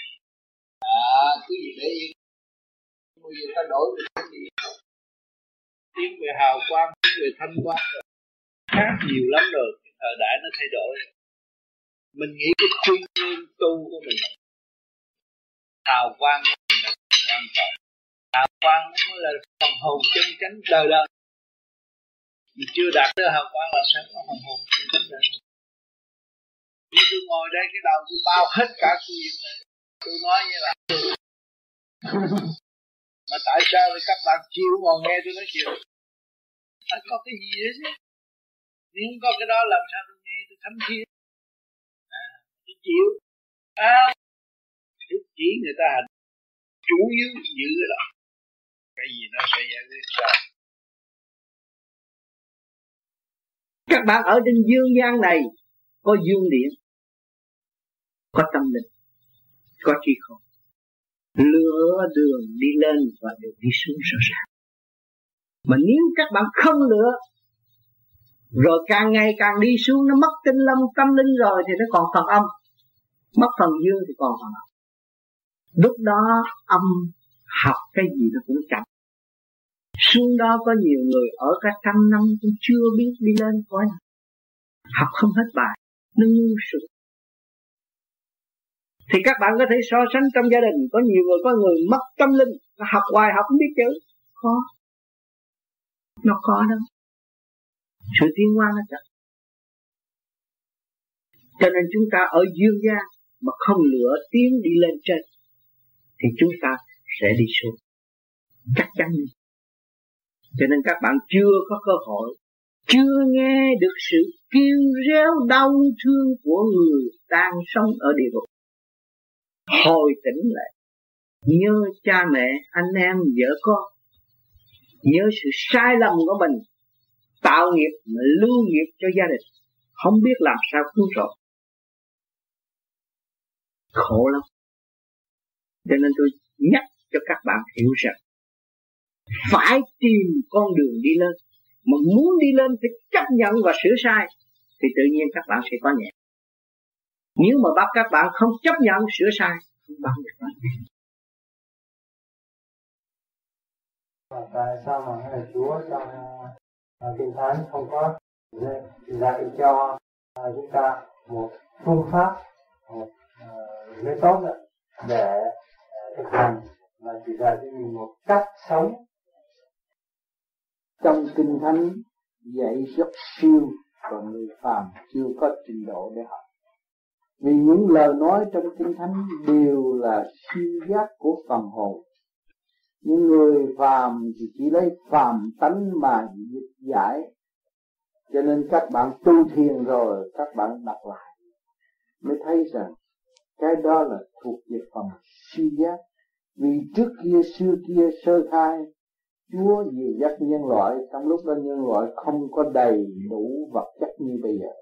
Speaker 28: À cứ gì để yên. Bây giờ ta đổi được cái gì? Tiến về hào quang tiến về thanh quang rồi. Khác nhiều lắm rồi thời đại nó thay đổi mình nghĩ cái chuyên môn tu của mình hào quang là quan trọng. Hào quang nó là phần hồn chân chánh đời đời. Mình chưa đạt tới hào quang làm sao có phần hồn chân chánh đời như tôi ngồi đây cái đầu tôi bao hết cả khu vực này.
Speaker 5: Tôi nói như là <laughs> mà tại sao thì các bạn chịu còn nghe tôi nói chuyện? Phải có cái gì đó chứ? Nếu không có cái đó làm sao tôi nghe tôi thấm tôi chịu à, tôi chỉ người ta hành chủ yếu giữ cái đó. Cái gì nó sẽ giải quyết sao
Speaker 6: các bạn ở trên dương gian này có dương điện có tâm linh có chi không lựa đường đi lên và đường đi xuống rõ ràng mà nếu các bạn không lựa rồi càng ngày càng đi xuống nó mất tinh lâm tâm linh rồi thì nó còn phần âm mất phần dương thì còn phần âm lúc đó âm học cái gì nó cũng chậm. Xuống đó có nhiều người ở cả trăm năm cũng chưa biết đi lên coi, nào. Học không hết bài nó ngu sự. Thì các bạn có thể so sánh trong gia đình có nhiều người có người mất tâm linh học hoài học không biết chữ. Khó. Nó khó đâu sự tiến hóa nó chậm. Cho nên chúng ta ở dương gian mà không lửa tiến đi lên trên, thì chúng ta sẽ đi xuống. Chắc chắn. Cho nên các bạn chưa có cơ hội, chưa nghe được sự kêu réo đau thương của người đang sống ở địa ngục. Hồi tỉnh lại, nhớ cha mẹ, anh em, vợ con, nhớ sự sai lầm của mình, tạo nghiệp, mà lưu nghiệp cho gia đình. Không biết làm sao cứu rỗi khổ lắm. Cho nên tôi nhắc cho các bạn hiểu rằng, phải tìm con đường đi lên. Mà muốn đi lên phải chấp nhận và sửa sai, thì tự nhiên các bạn sẽ có nhẹ. Nếu mà bắt các bạn không chấp nhận, sửa sai, không bằng được bạn.
Speaker 29: Tại sao mà ngài chúa trong à, kinh thánh không có dạy cho à, chúng ta một phương pháp, một giới tốt đó, để thực hành mà chỉ dạy cho mình một cách sống.
Speaker 3: Trong kinh thánh dạy rất siêu và người phàm chưa có trình độ để học. Vì những lời nói trong kinh thánh đều là siêu giác của phần hồn. Những người phàm thì chỉ lấy phàm tánh mà dịch giải. Cho nên các bạn tu thiền rồi các bạn đọc lại mới thấy rằng cái đó là thuộc về phần siêu giác. Vì trước kia, xưa kia, sơ khai, Chúa dìu dắt nhân loại, trong lúc đó nhân loại không có đầy đủ vật chất như bây giờ.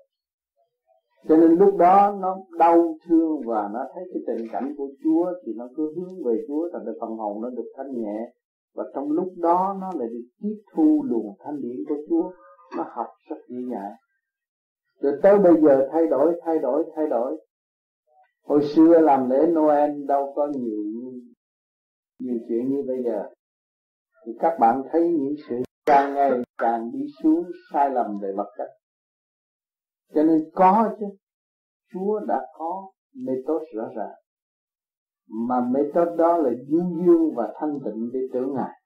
Speaker 3: Cho nên lúc đó nó đau thương và nó thấy cái tình cảnh của Chúa thì nó cứ hướng về Chúa, thành được phần hồn nó được thanh nhẹ. Và trong lúc đó nó lại được tiếp thu luồng thanh điển của Chúa, nó học rất dễ nhẹ rồi tới bây giờ thay đổi thay đổi thay đổi hồi xưa làm lễ Noel đâu có nhiều nhiều chuyện như bây giờ. Thì các bạn thấy những sự càng ngày càng đi xuống sai lầm về vật chất cho nên có chứ. Chúa đã có method rõ ràng. Mà method đó là dương dương và thanh tịnh để tưởng ngài.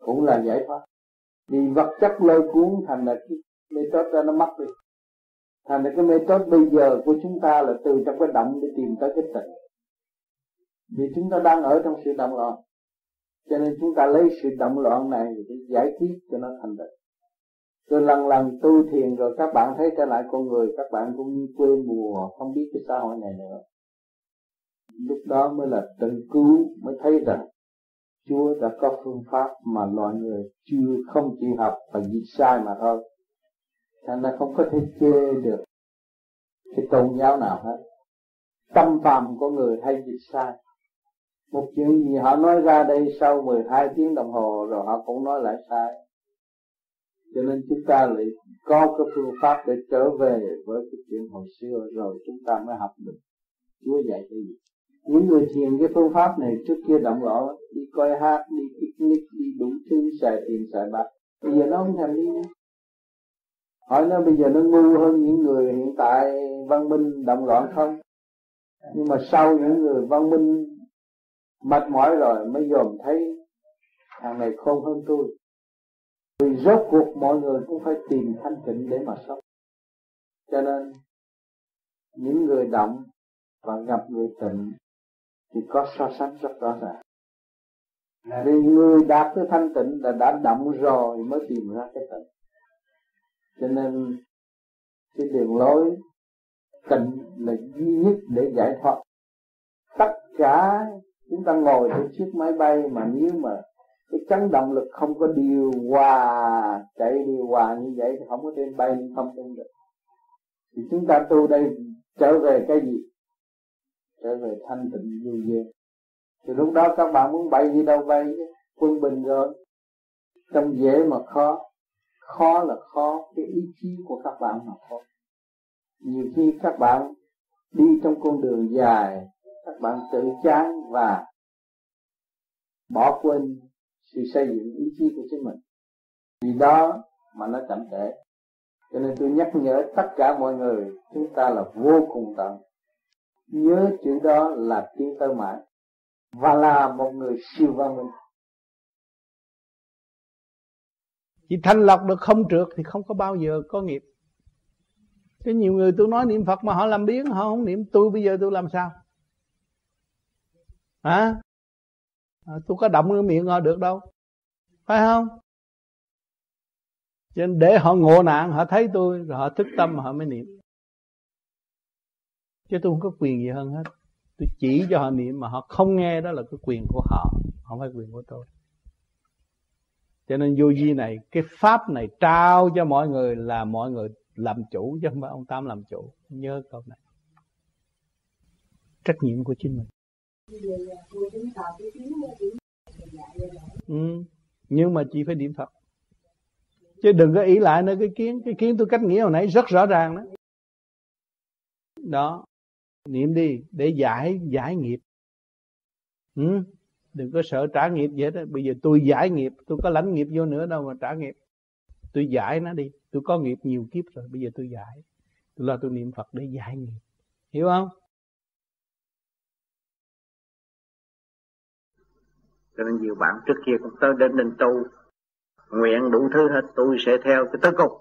Speaker 3: Cũng là giải thoát. Vì vật chất lôi cuốn thành là cái method đó nó mất đi thành ra cái method bây giờ của chúng ta là từ trong cái động để tìm tới cái tịnh vì chúng ta đang ở trong sự động loạn. Cho nên chúng ta lấy sự động loạn này để giải quyết cho nó thành tịnh rồi lần lần tu thiền rồi các bạn thấy trở lại con người, các bạn cũng như quê mùa, không biết cái xã hội này nữa. Lúc đó mới là tự cứu, mới thấy rằng Chúa đã có phương pháp mà loài người chưa không chịu học và dịch sai mà thôi thành ra không có thể chê được cái tôn giáo nào hết. Tâm phàm của người hay dịch sai. Một chuyện gì họ nói ra đây sau 12 tiếng đồng hồ rồi họ cũng nói lại sai. Cho nên chúng ta lại có cái phương pháp để trở về với cái chuyện hồi xưa rồi chúng ta mới học được. Chúa dạy cái gì? Những người thiền cái phương pháp này trước kia động loạn đi coi hát, đi picnic, đi đủ thứ, xài tiền, xài bạc. Bây giờ nó không thèm đi nữa hỏi nó bây giờ nó ngu hơn những người hiện tại văn minh động loạn không? Nhưng mà sau những người văn minh mệt mỏi rồi mới dòm thấy thằng này khôn hơn tôi. Vì rốt cuộc mọi người cũng phải tìm thanh tịnh để mà sống. Cho nên, những người động và gặp người tịnh thì có so sánh rất rõ ràng. Vì người đạt tới thanh tịnh là đã động rồi mới tìm ra cái tịnh cho nên cái đường lối tịnh là duy nhất để giải thoát. Tất cả chúng ta ngồi trên chiếc máy bay mà nếu mà cái chấn động lực không có điều hòa chạy điều hòa như vậy thì không có trên bay, không trên được. Thì chúng ta tu đây trở về cái gì? Trở về thanh tịnh vô vẻ thì lúc đó các bạn muốn bay đi đâu bay quân bình rồi. Trong dễ mà khó khó là khó, cái ý chí của các bạn mà khó. Nhiều khi các bạn đi trong con đường dài, các bạn tự chán và bỏ quên sự xây dựng ý chí của chính mình. Vì đó mà nó chậm trễ. Cho nên tôi nhắc nhở tất cả mọi người, chúng ta là vô cùng tận. Nhớ chữ đó là tiến tới mãi và là một người siêu văn minh.
Speaker 5: Chỉ thanh lọc được không trượt thì không có bao giờ có nghiệp. Cái nhiều người tôi nói niệm phật mà họ làm biến họ không niệm. Tôi bây giờ tôi làm sao? Hả? À, tôi có động cái miệng họ được đâu. Phải không? Cho nên để họ ngộ nạn họ thấy tôi rồi họ thức tâm họ mới niệm. Chứ tôi không có quyền gì hơn hết. Tôi chỉ cho họ niệm mà họ không nghe đó là cái quyền của họ không phải quyền của tôi cho nên vô vi này, cái pháp này trao cho mọi người là mọi người làm chủ chứ không phải ông tám làm chủ nhớ câu này trách nhiệm của chính mình ừ. nhưng mà chỉ phải niệm phật chứ đừng có ý lại nơi cái kiến cái kiến tôi cách nghĩa hồi nãy rất rõ ràng đó đó, niệm đi để giải giải nghiệp ừ? Đừng có sợ trả nghiệp vậy đó. Bây giờ tôi giải nghiệp, tôi có lãnh nghiệp vô nữa, đâu mà trả nghiệp. Tôi giải nó đi, tôi có nghiệp nhiều kiếp rồi, bây giờ tôi giải. Tôi là tôi niệm phật để giải nghiệp. Hiểu không?
Speaker 27: Cho nên nhiều bạn trước kia cũng tới đến đình tu, nguyện đủ thứ hết, tôi sẽ theo cái tới cùng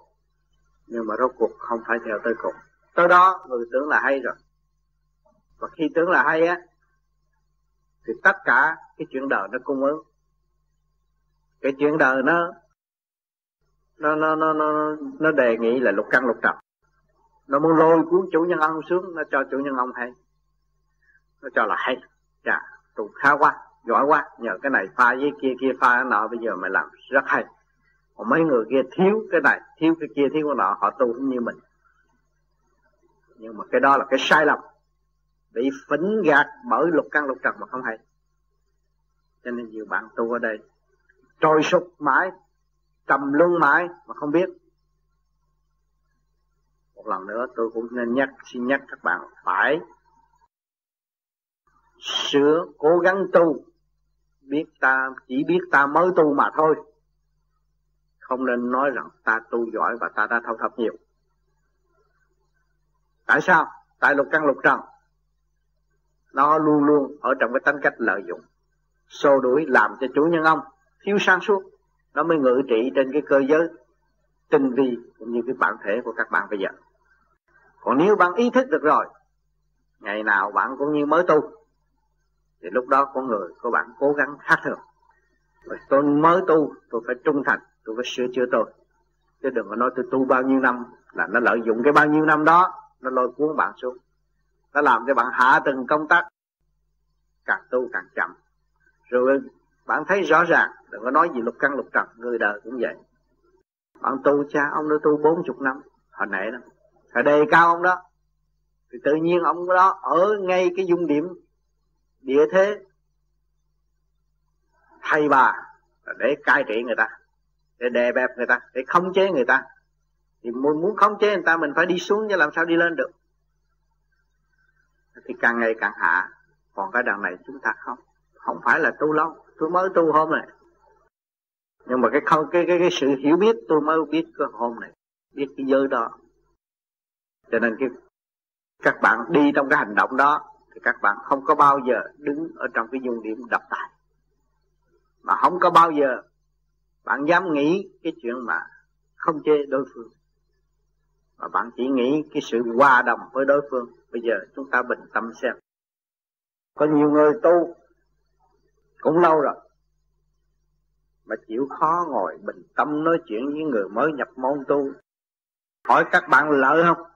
Speaker 27: nhưng mà rốt cuộc không phải theo tới cùng tới đó, người tưởng là hay rồi. Và khi tưởng là hay á thì tất cả cái chuyện đời nó cung ứng. Cái chuyện đời nó nó nó nó nó nó đề nghị là lục căn lục trần. Nó muốn lôi cuốn chủ nhân ông xuống, nó cho chủ nhân ông hay. Nó cho là hay. Dạ tụng khá quá, giỏi quá. Nhờ cái này pha với kia kia pha cái nọ, bây giờ mày làm rất hay. Còn mấy người kia thiếu cái này, thiếu cái kia, thiếu cái nọ, họ tu cũng như mình. Nhưng mà cái đó là cái sai lầm bị phỉnh gạt bởi lục căn lục trần mà không hay. Cho nên nhiều bạn tu ở đây, trôi sụp mãi, trầm luân mãi mà không biết. Một lần nữa tôi cũng nên nhắc, xin nhắc các bạn phải sửa cố gắng tu. Biết ta, chỉ biết ta mới tu mà thôi. Không nên nói rằng ta tu giỏi và ta đã thâu thập nhiều. Tại sao? Tại lục căn lục trần nó luôn luôn ở trong cái tính cách lợi dụng. Xô đuổi làm cho chủ nhân ông, thiếu sáng suốt. Nó mới ngự trị trên cái cơ giới tinh vi cũng như cái bản thể của các bạn bây giờ. Còn nếu bạn ý thức được rồi, ngày nào bạn cũng như mới tu, thì lúc đó con người của bạn cố gắng khác thường. Rồi tôi mới tu, tôi phải trung thành, tôi phải sửa chữa tôi. Chứ đừng có nói tôi tu bao nhiêu năm là nó lợi dụng cái bao nhiêu năm đó, nó lôi cuốn bạn xuống nó làm cho bạn hạ từng công tác, càng tu càng chậm. Rồi bạn thấy rõ ràng, đừng có nói gì lục căn lục trần, người đời cũng vậy. Bạn tu cha ông đã tu bốn chục năm, hồi nãy đó. Hồi đề cao ông đó, thì tự nhiên ông đó ở ngay cái dung điểm địa thế thầy bà, để cai trị người ta, để đè bẹp người ta, để khống chế người ta. Thì muốn muốn khống chế người ta, mình phải đi xuống chứ làm sao đi lên được thì càng ngày càng hạ. Còn cái đằng này chúng ta không không phải là tu lâu. Tôi mới tu hôm này. Nhưng mà cái không, cái cái cái sự hiểu biết, tôi mới biết cái hôm này. Biết cái giới đó. Cho nên cái, các bạn đi trong cái hành động đó, thì các bạn không có bao giờ đứng ở trong cái dung điểm độc tài. Mà không có bao giờ bạn dám nghĩ cái chuyện mà không chê đối phương. Mà bạn chỉ nghĩ cái sự hòa đồng với đối phương bây giờ chúng ta bình tâm xem. Có nhiều người tu cũng lâu rồi, mà chịu khó ngồi bình tâm nói chuyện với người mới nhập môn tu. Hỏi các bạn lợi không?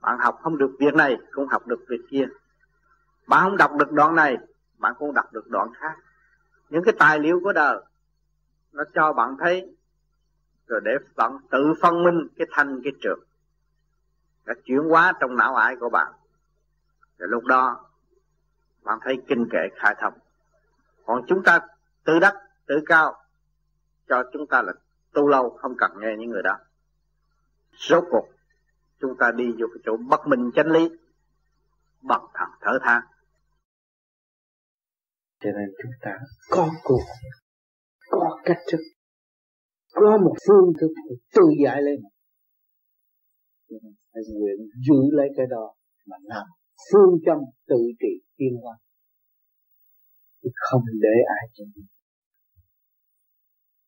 Speaker 27: Bạn học không được việc này, cũng học được việc kia. Bạn không đọc được đoạn này, bạn cũng đọc được đoạn khác. Những cái tài liệu của đời, nó cho bạn thấy, rồi để bạn tự phân minh cái thanh, cái trường đã chuyển hóa trong não ải của bạn. Rồi lúc đó bạn thấy kinh kệ khai thông. Còn chúng ta tự đắc tự cao cho chúng ta là tu lâu không cần nghe những người đó. Rốt cuộc chúng ta đi vô cái chỗ bất minh chánh lý bậc thần thở than
Speaker 6: cho nên chúng ta có cuộc, có cách thức có một phương thức tự giải lên hãy nguyện giữ lấy cái đó mà làm phương châm tự trị tiên hóa không để ai cho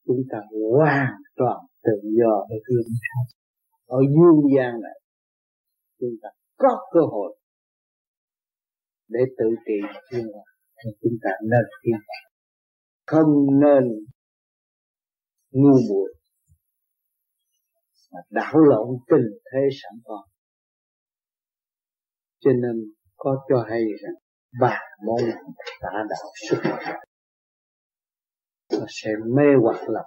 Speaker 6: chúng ta hoàn toàn tự do để gương thẳng ở dương gian này, chúng ta có cơ hội để tự trị thiên hòa thì chúng ta nên thiên không nên ngu muội mà đảo lộn tình thế sẵn có. Cho nên có cho hay rằng bà môn tả đạo xuất nó sẽ mê hoặc lòng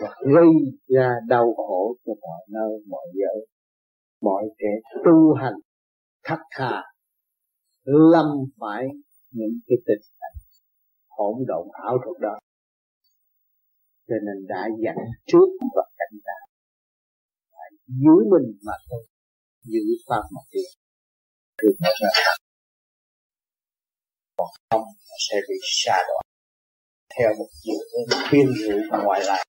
Speaker 6: và gây ra đau khổ cho mọi nơi, mọi giới. Mọi kẻ tu hành, thất thà lâm phải những cái tình cảnh hỗn độn ảo thuật đó. Cho nên đã dặn trước và giữ mình mà thôi. Giữ pháp mà thôi được nó là còn không sẽ bị xa đoạn theo một chiều hướng khuyên rũ ngoại lại.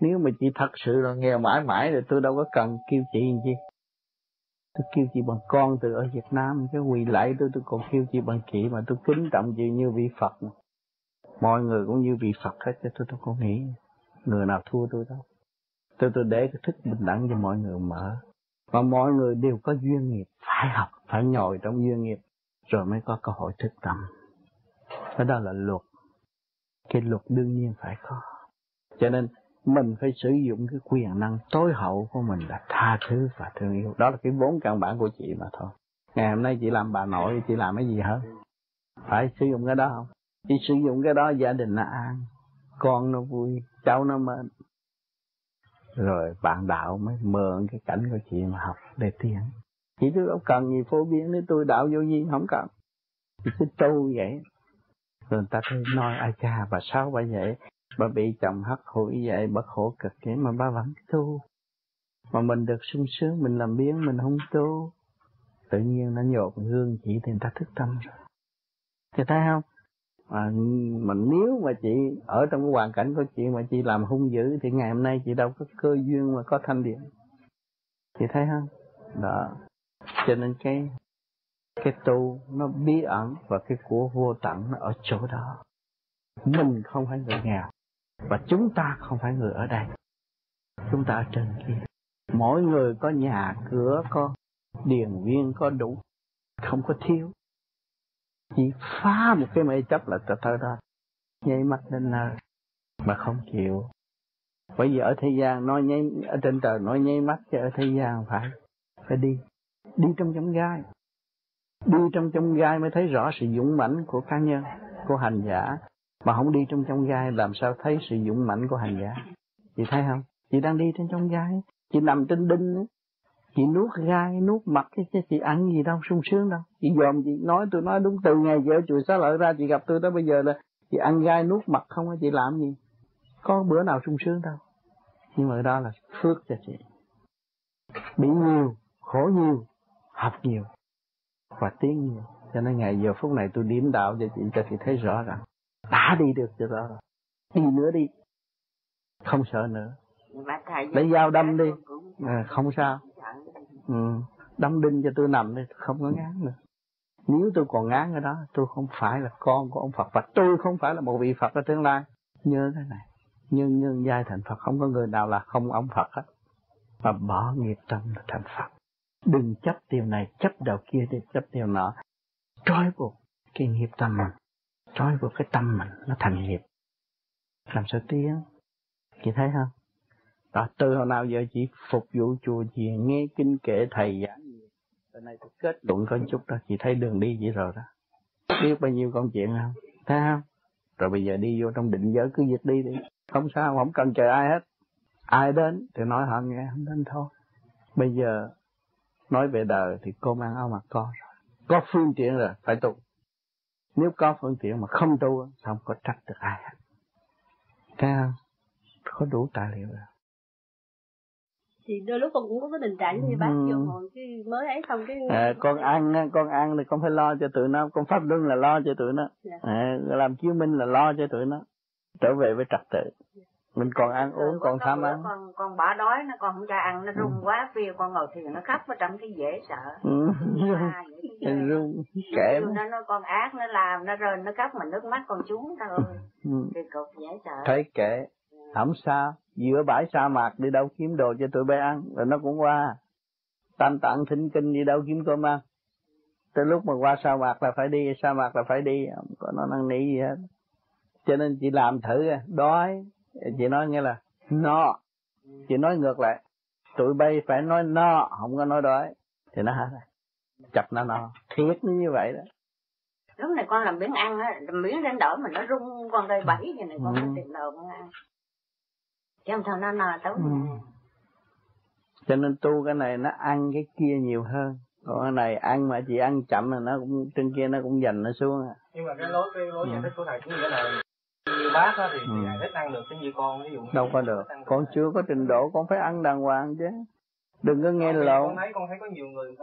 Speaker 3: Nếu mà chị thật sự là nghèo mãi mãi thì tôi đâu có cần kêu chị gì. Tôi kêu chị bằng con từ ở Việt Nam. Cái quỳ lạy tôi tôi còn kêu chị bằng chị mà tôi kính trọng chị như vị Phật mà. mọi người cũng như vị Phật hết cho tôi tôi có nghĩ người nào thua tôi đâu tôi tôi để cái thức bình đẳng cho mọi người mở. Và mọi người đều có duyên nghiệp. Phải học, phải nhồi trong duyên nghiệp. Rồi mới có cơ hội thức tâm. Cái đó là luật. Cái luật đương nhiên phải có. Cho nên mình phải sử dụng cái quyền năng tối hậu của mình là tha thứ và thương yêu. Đó là cái vốn căn bản của chị mà thôi. Ngày hôm nay chị làm bà nội, chị làm cái gì hả? Phải sử dụng cái đó không? Chị sử dụng cái đó gia đình nó an, con nó vui cháu nó mới rồi bạn đạo mới mượn cái cảnh của chị mà học để tiến chỉ tôi không cần gì phổ biến nếu tôi, đạo vô vi không cần. Chỉ cứ tu vậy. Rồi người ta thấy nói, ai cha, bà sao bà vậy. Bà bị chồng hắt hủi vậy, bà khổ cực vậy mà bà vẫn tu. Mà mình được sung sướng, mình làm biến mình không tu. Tự nhiên nó nhột gương chỉ thì người ta thức tâm rồi. Thì thấy không? Mà, mà nếu mà chị ở trong cái hoàn cảnh của chị mà chị làm hung dữ thì ngày hôm nay chị đâu có cơ duyên mà có thanh điện. Chị thấy không? Đó. Cho nên cái cái tu nó bí ẩn và cái của vô tận nó ở chỗ đó. Mình không phải người nghèo và chúng ta không phải người ở đây. Chúng ta ở trên kia. Mỗi người có nhà cửa có điền viên có đủ. Không có thiếu chỉ phá một cái mê chấp là tới tới đó nháy mắt đến nơi mà không chịu. Bởi vì ở thế gian nói nháy ở trên trời nói nháy mắt chứ ở thế gian phải. Phải đi đi trong trong gai. Đi trong trong gai mới thấy rõ sự dũng mãnh của cá nhân, của hành giả. Mà không đi trong trong gai làm sao thấy sự dũng mãnh của hành giả? Chị thấy không? Chị đang đi trên trong gai, chị nằm trên đinh chị nuốt gai nuốt mặt cái chứ chị ăn gì đâu sung sướng đâu. Chị dòm chị nói tôi nói đúng từ ngày vợ chùa xá lợi ra chị gặp tôi đó bây giờ là chị ăn gai nuốt mặt không chị làm gì? Có bữa nào sung sướng đâu. Nhưng mà đó là phước cho chị. Bị nhiều khổ nhiều học nhiều và tiến nhiều. Cho nên ngày giờ phút này tôi điểm đạo cho chị cho chị thấy rõ rằng đã đi được cho đó rồi đi nữa đi. Không sợ nữa. Lấy dao đâm đi. à, không sao ừ. đâm đinh cho tôi nằm đi không có ngán nữa. Nếu tôi còn ngán ở đó, tôi không phải là con của ông Phật và tôi không phải là một vị Phật ở tương lai. Nhớ cái này. Nhân nhân giai thành Phật, không có người nào là không ông Phật hết. Mà bỏ nghiệp tâm là thành Phật. Đừng chấp điều này, chấp đầu kia thì chấp điều nọ. Trói buộc cái nghiệp tâm mình. Trói buộc cái tâm mình nó thành nghiệp. Làm sao tiếng chị thấy không? Đó, từ hồi nào giờ chỉ phục vụ chùa chiền nghe kinh kệ thầy giảng gì. Từ nay tôi kết luận có chút đó chị thấy đường đi vậy rồi đó. Biết bao nhiêu công chuyện không? Thấy không? Rồi bây giờ đi vô trong định giới cứ việc đi đi. Không sao, không cần chờ ai hết. Ai đến thì nói họ nghe, không đến thôi. Bây giờ nói về đời thì cô mang áo mặt con rồi. Có phương tiện rồi, phải tu. Nếu có phương tiện mà không tu không có trách được ai hết. Thấy không? Có đủ tài liệu rồi
Speaker 30: thì đôi lúc con cũng có cái tình trạng như bác ừ. vô ngồi cái mới ấy xong cái
Speaker 3: à, con ăn con ăn thì con phải lo cho tụi nó con pháp luân là lo cho tụi nó. Dạ. à, làm chứng minh là lo cho tụi nó trở về với trật tự. Mình còn ăn uống còn tham ăn.
Speaker 31: con con bỏ đói nó còn không cho ăn nó run ừ. quá phía con ngồi thiền nó khóc ở trong cái dễ sợ.
Speaker 3: Ừ. à, <laughs> run kệ
Speaker 31: nó nó con ác nó làm nó rơi nó khóc mà nước mắt con xuống thôi. Ừ. kỳ cục dễ sợ.
Speaker 3: Thấy kệ không sao giữa bãi sa mạc đi đâu kiếm đồ cho tụi bay ăn rồi nó cũng qua. Tam tạng thỉnh kinh đi đâu kiếm cơm ăn. Tới lúc mà qua sa mạc là phải đi sa mạc là phải đi không có nó năn nỉ gì hết. Cho nên chị làm thử đói. Chị nói nghe là no. Chị nói ngược lại tụi bay phải nói no không có nói đói. Thì nó hả? Chập nó no. Thiệt như vậy đó.
Speaker 31: Lúc này con làm miếng ăn á miếng lên đổi mà nó rung con đây bảy như này con ừ. tìm đầu con ăn chứ không thôi nó no tối. Ừ.
Speaker 3: cho nên tu cái này nó ăn cái kia nhiều hơn. Còn cái này ăn mà chỉ ăn chậm là nó cũng trên kia nó cũng dành nó xuống à.
Speaker 32: Nhưng mà cái lối cái lối giải thích của thầy cũng nghĩa là như bác á thì, ừ. thì thích ăn được cái như con ví dụ
Speaker 3: đâu có được. con chưa có trình độ con phải ăn đàng hoàng chứ. Đừng có nghe lộn.
Speaker 32: con thấy con thấy có nhiều người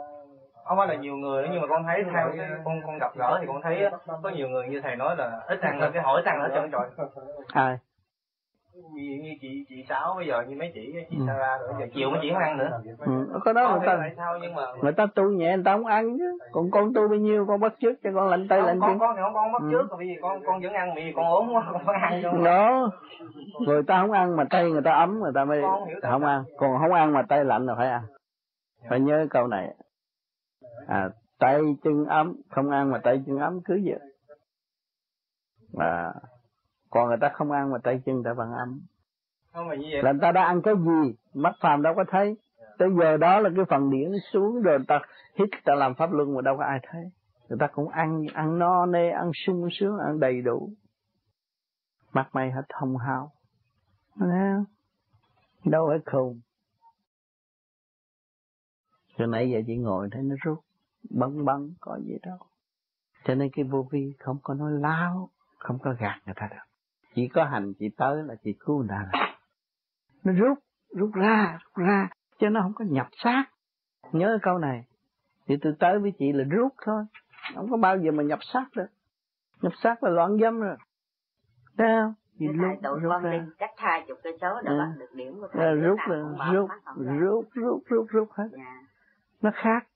Speaker 32: không phải là nhiều người nhưng mà con thấy theo con con gặp gỡ thì con thấy có nhiều người như thầy nói là ít ăn là cái hỏi ăn hết trơn trời.
Speaker 3: Ai
Speaker 32: như, như chị chị sáu bây giờ như mấy chị chị ừ. ra rồi giờ chiều mấy chị không ăn nữa.
Speaker 3: ừ. có đó người ta
Speaker 32: sao nhưng mà
Speaker 3: người ta tu nhẹ người ta không ăn chứ. Còn con tu bao nhiêu con bắt trước cho con lạnh tay lạnh
Speaker 32: chân. con thì không con bắt ừ. trước vì con con vẫn ăn vì con ốm quá con ăn cho
Speaker 3: đó. Người ta không ăn mà tay người ta ấm người ta mới không ăn. Còn không ăn mà tay lạnh là phải ăn. Phải nhớ câu này. À tay chân ấm không ăn mà tay chân ấm cứ vậy. À còn người ta không ăn mà tay chân ta vẫn âm
Speaker 32: không mà như vậy.
Speaker 3: Là người ta đã ăn cái gì mắt phàm đâu có thấy. Tới giờ đó là cái phần điển xuống rồi ta hít ta làm pháp luân mà đâu có ai thấy. Người ta cũng ăn ăn no nê ăn sung sướng ăn đầy đủ. Mặt mày hết thông hao đâu phải khùng. Từ nãy giờ chị ngồi thấy nó rút bấn bấn có gì đâu. Cho nên cái vô vi không có nói láo không có gạt người ta được chỉ có hành chị tới là chị cứu ta rồi. Nó rút rút ra rút ra cho nó không có nhập xác. Nhớ câu này. Thì tôi tới với chị là rút thôi. Không có bao giờ mà nhập xác được. Nhập xác là loạn dâm rồi. Thấy không?
Speaker 31: Thì lúc tụi con đi cách hai chục cây số để bắt được điểm của thầy
Speaker 3: rút là rút rút rút rút rút hết. Dạ. nó khác.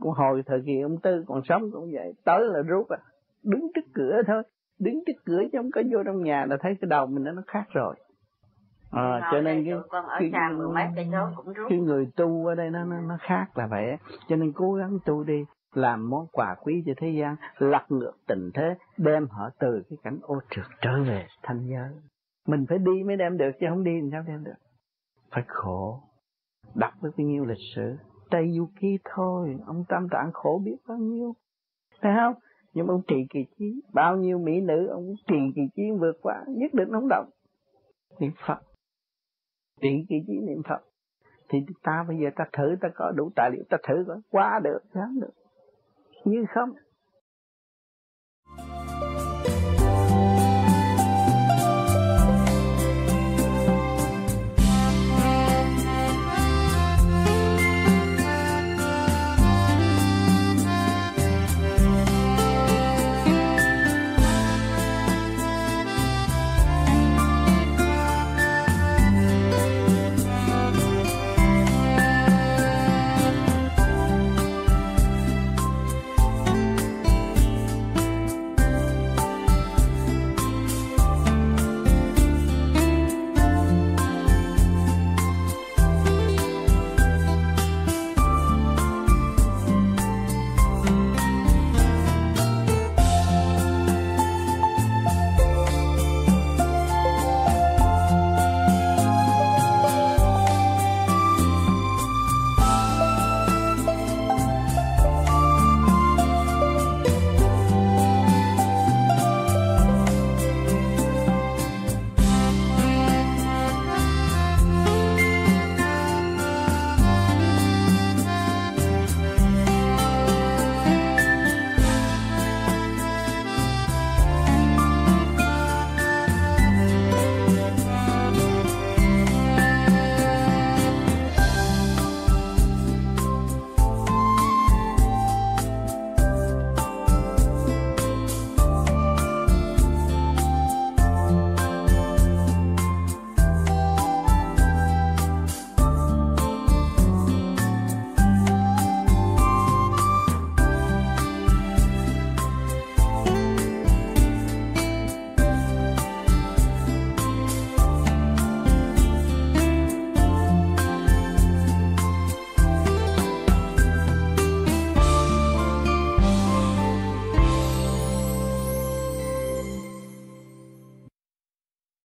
Speaker 3: Còn hồi thời kỳ ông tư còn sống cũng vậy. Tới là rút à đứng trước cửa thôi đứng trước cửa chứ không có vô trong nhà là thấy cái đầu mình nó khác rồi. À, cho nên cái cái, cái người tu ở đây nó nó nó khác là vậy cho nên cố gắng tu đi làm món quà quý cho thế gian lật ngược tình thế đem họ từ cái cảnh ô trượt trở về thanh giới. Mình phải đi mới đem được chứ không đi thì sao đem được. Phải khổ. Đọc với bao nhiêu lịch sử. Tây Du Ký thôi ông Tam Tạng khổ biết bao nhiêu. Phải không nhưng mà ông trì kỳ trí bao nhiêu mỹ nữ ông trì kỳ trí vượt qua, nhất định ông động. Niệm phật. Trì kỳ trí niệm phật. Thì ta bây giờ ta thử, ta có đủ tài liệu ta thử coi. Qua được, dám được. Như không?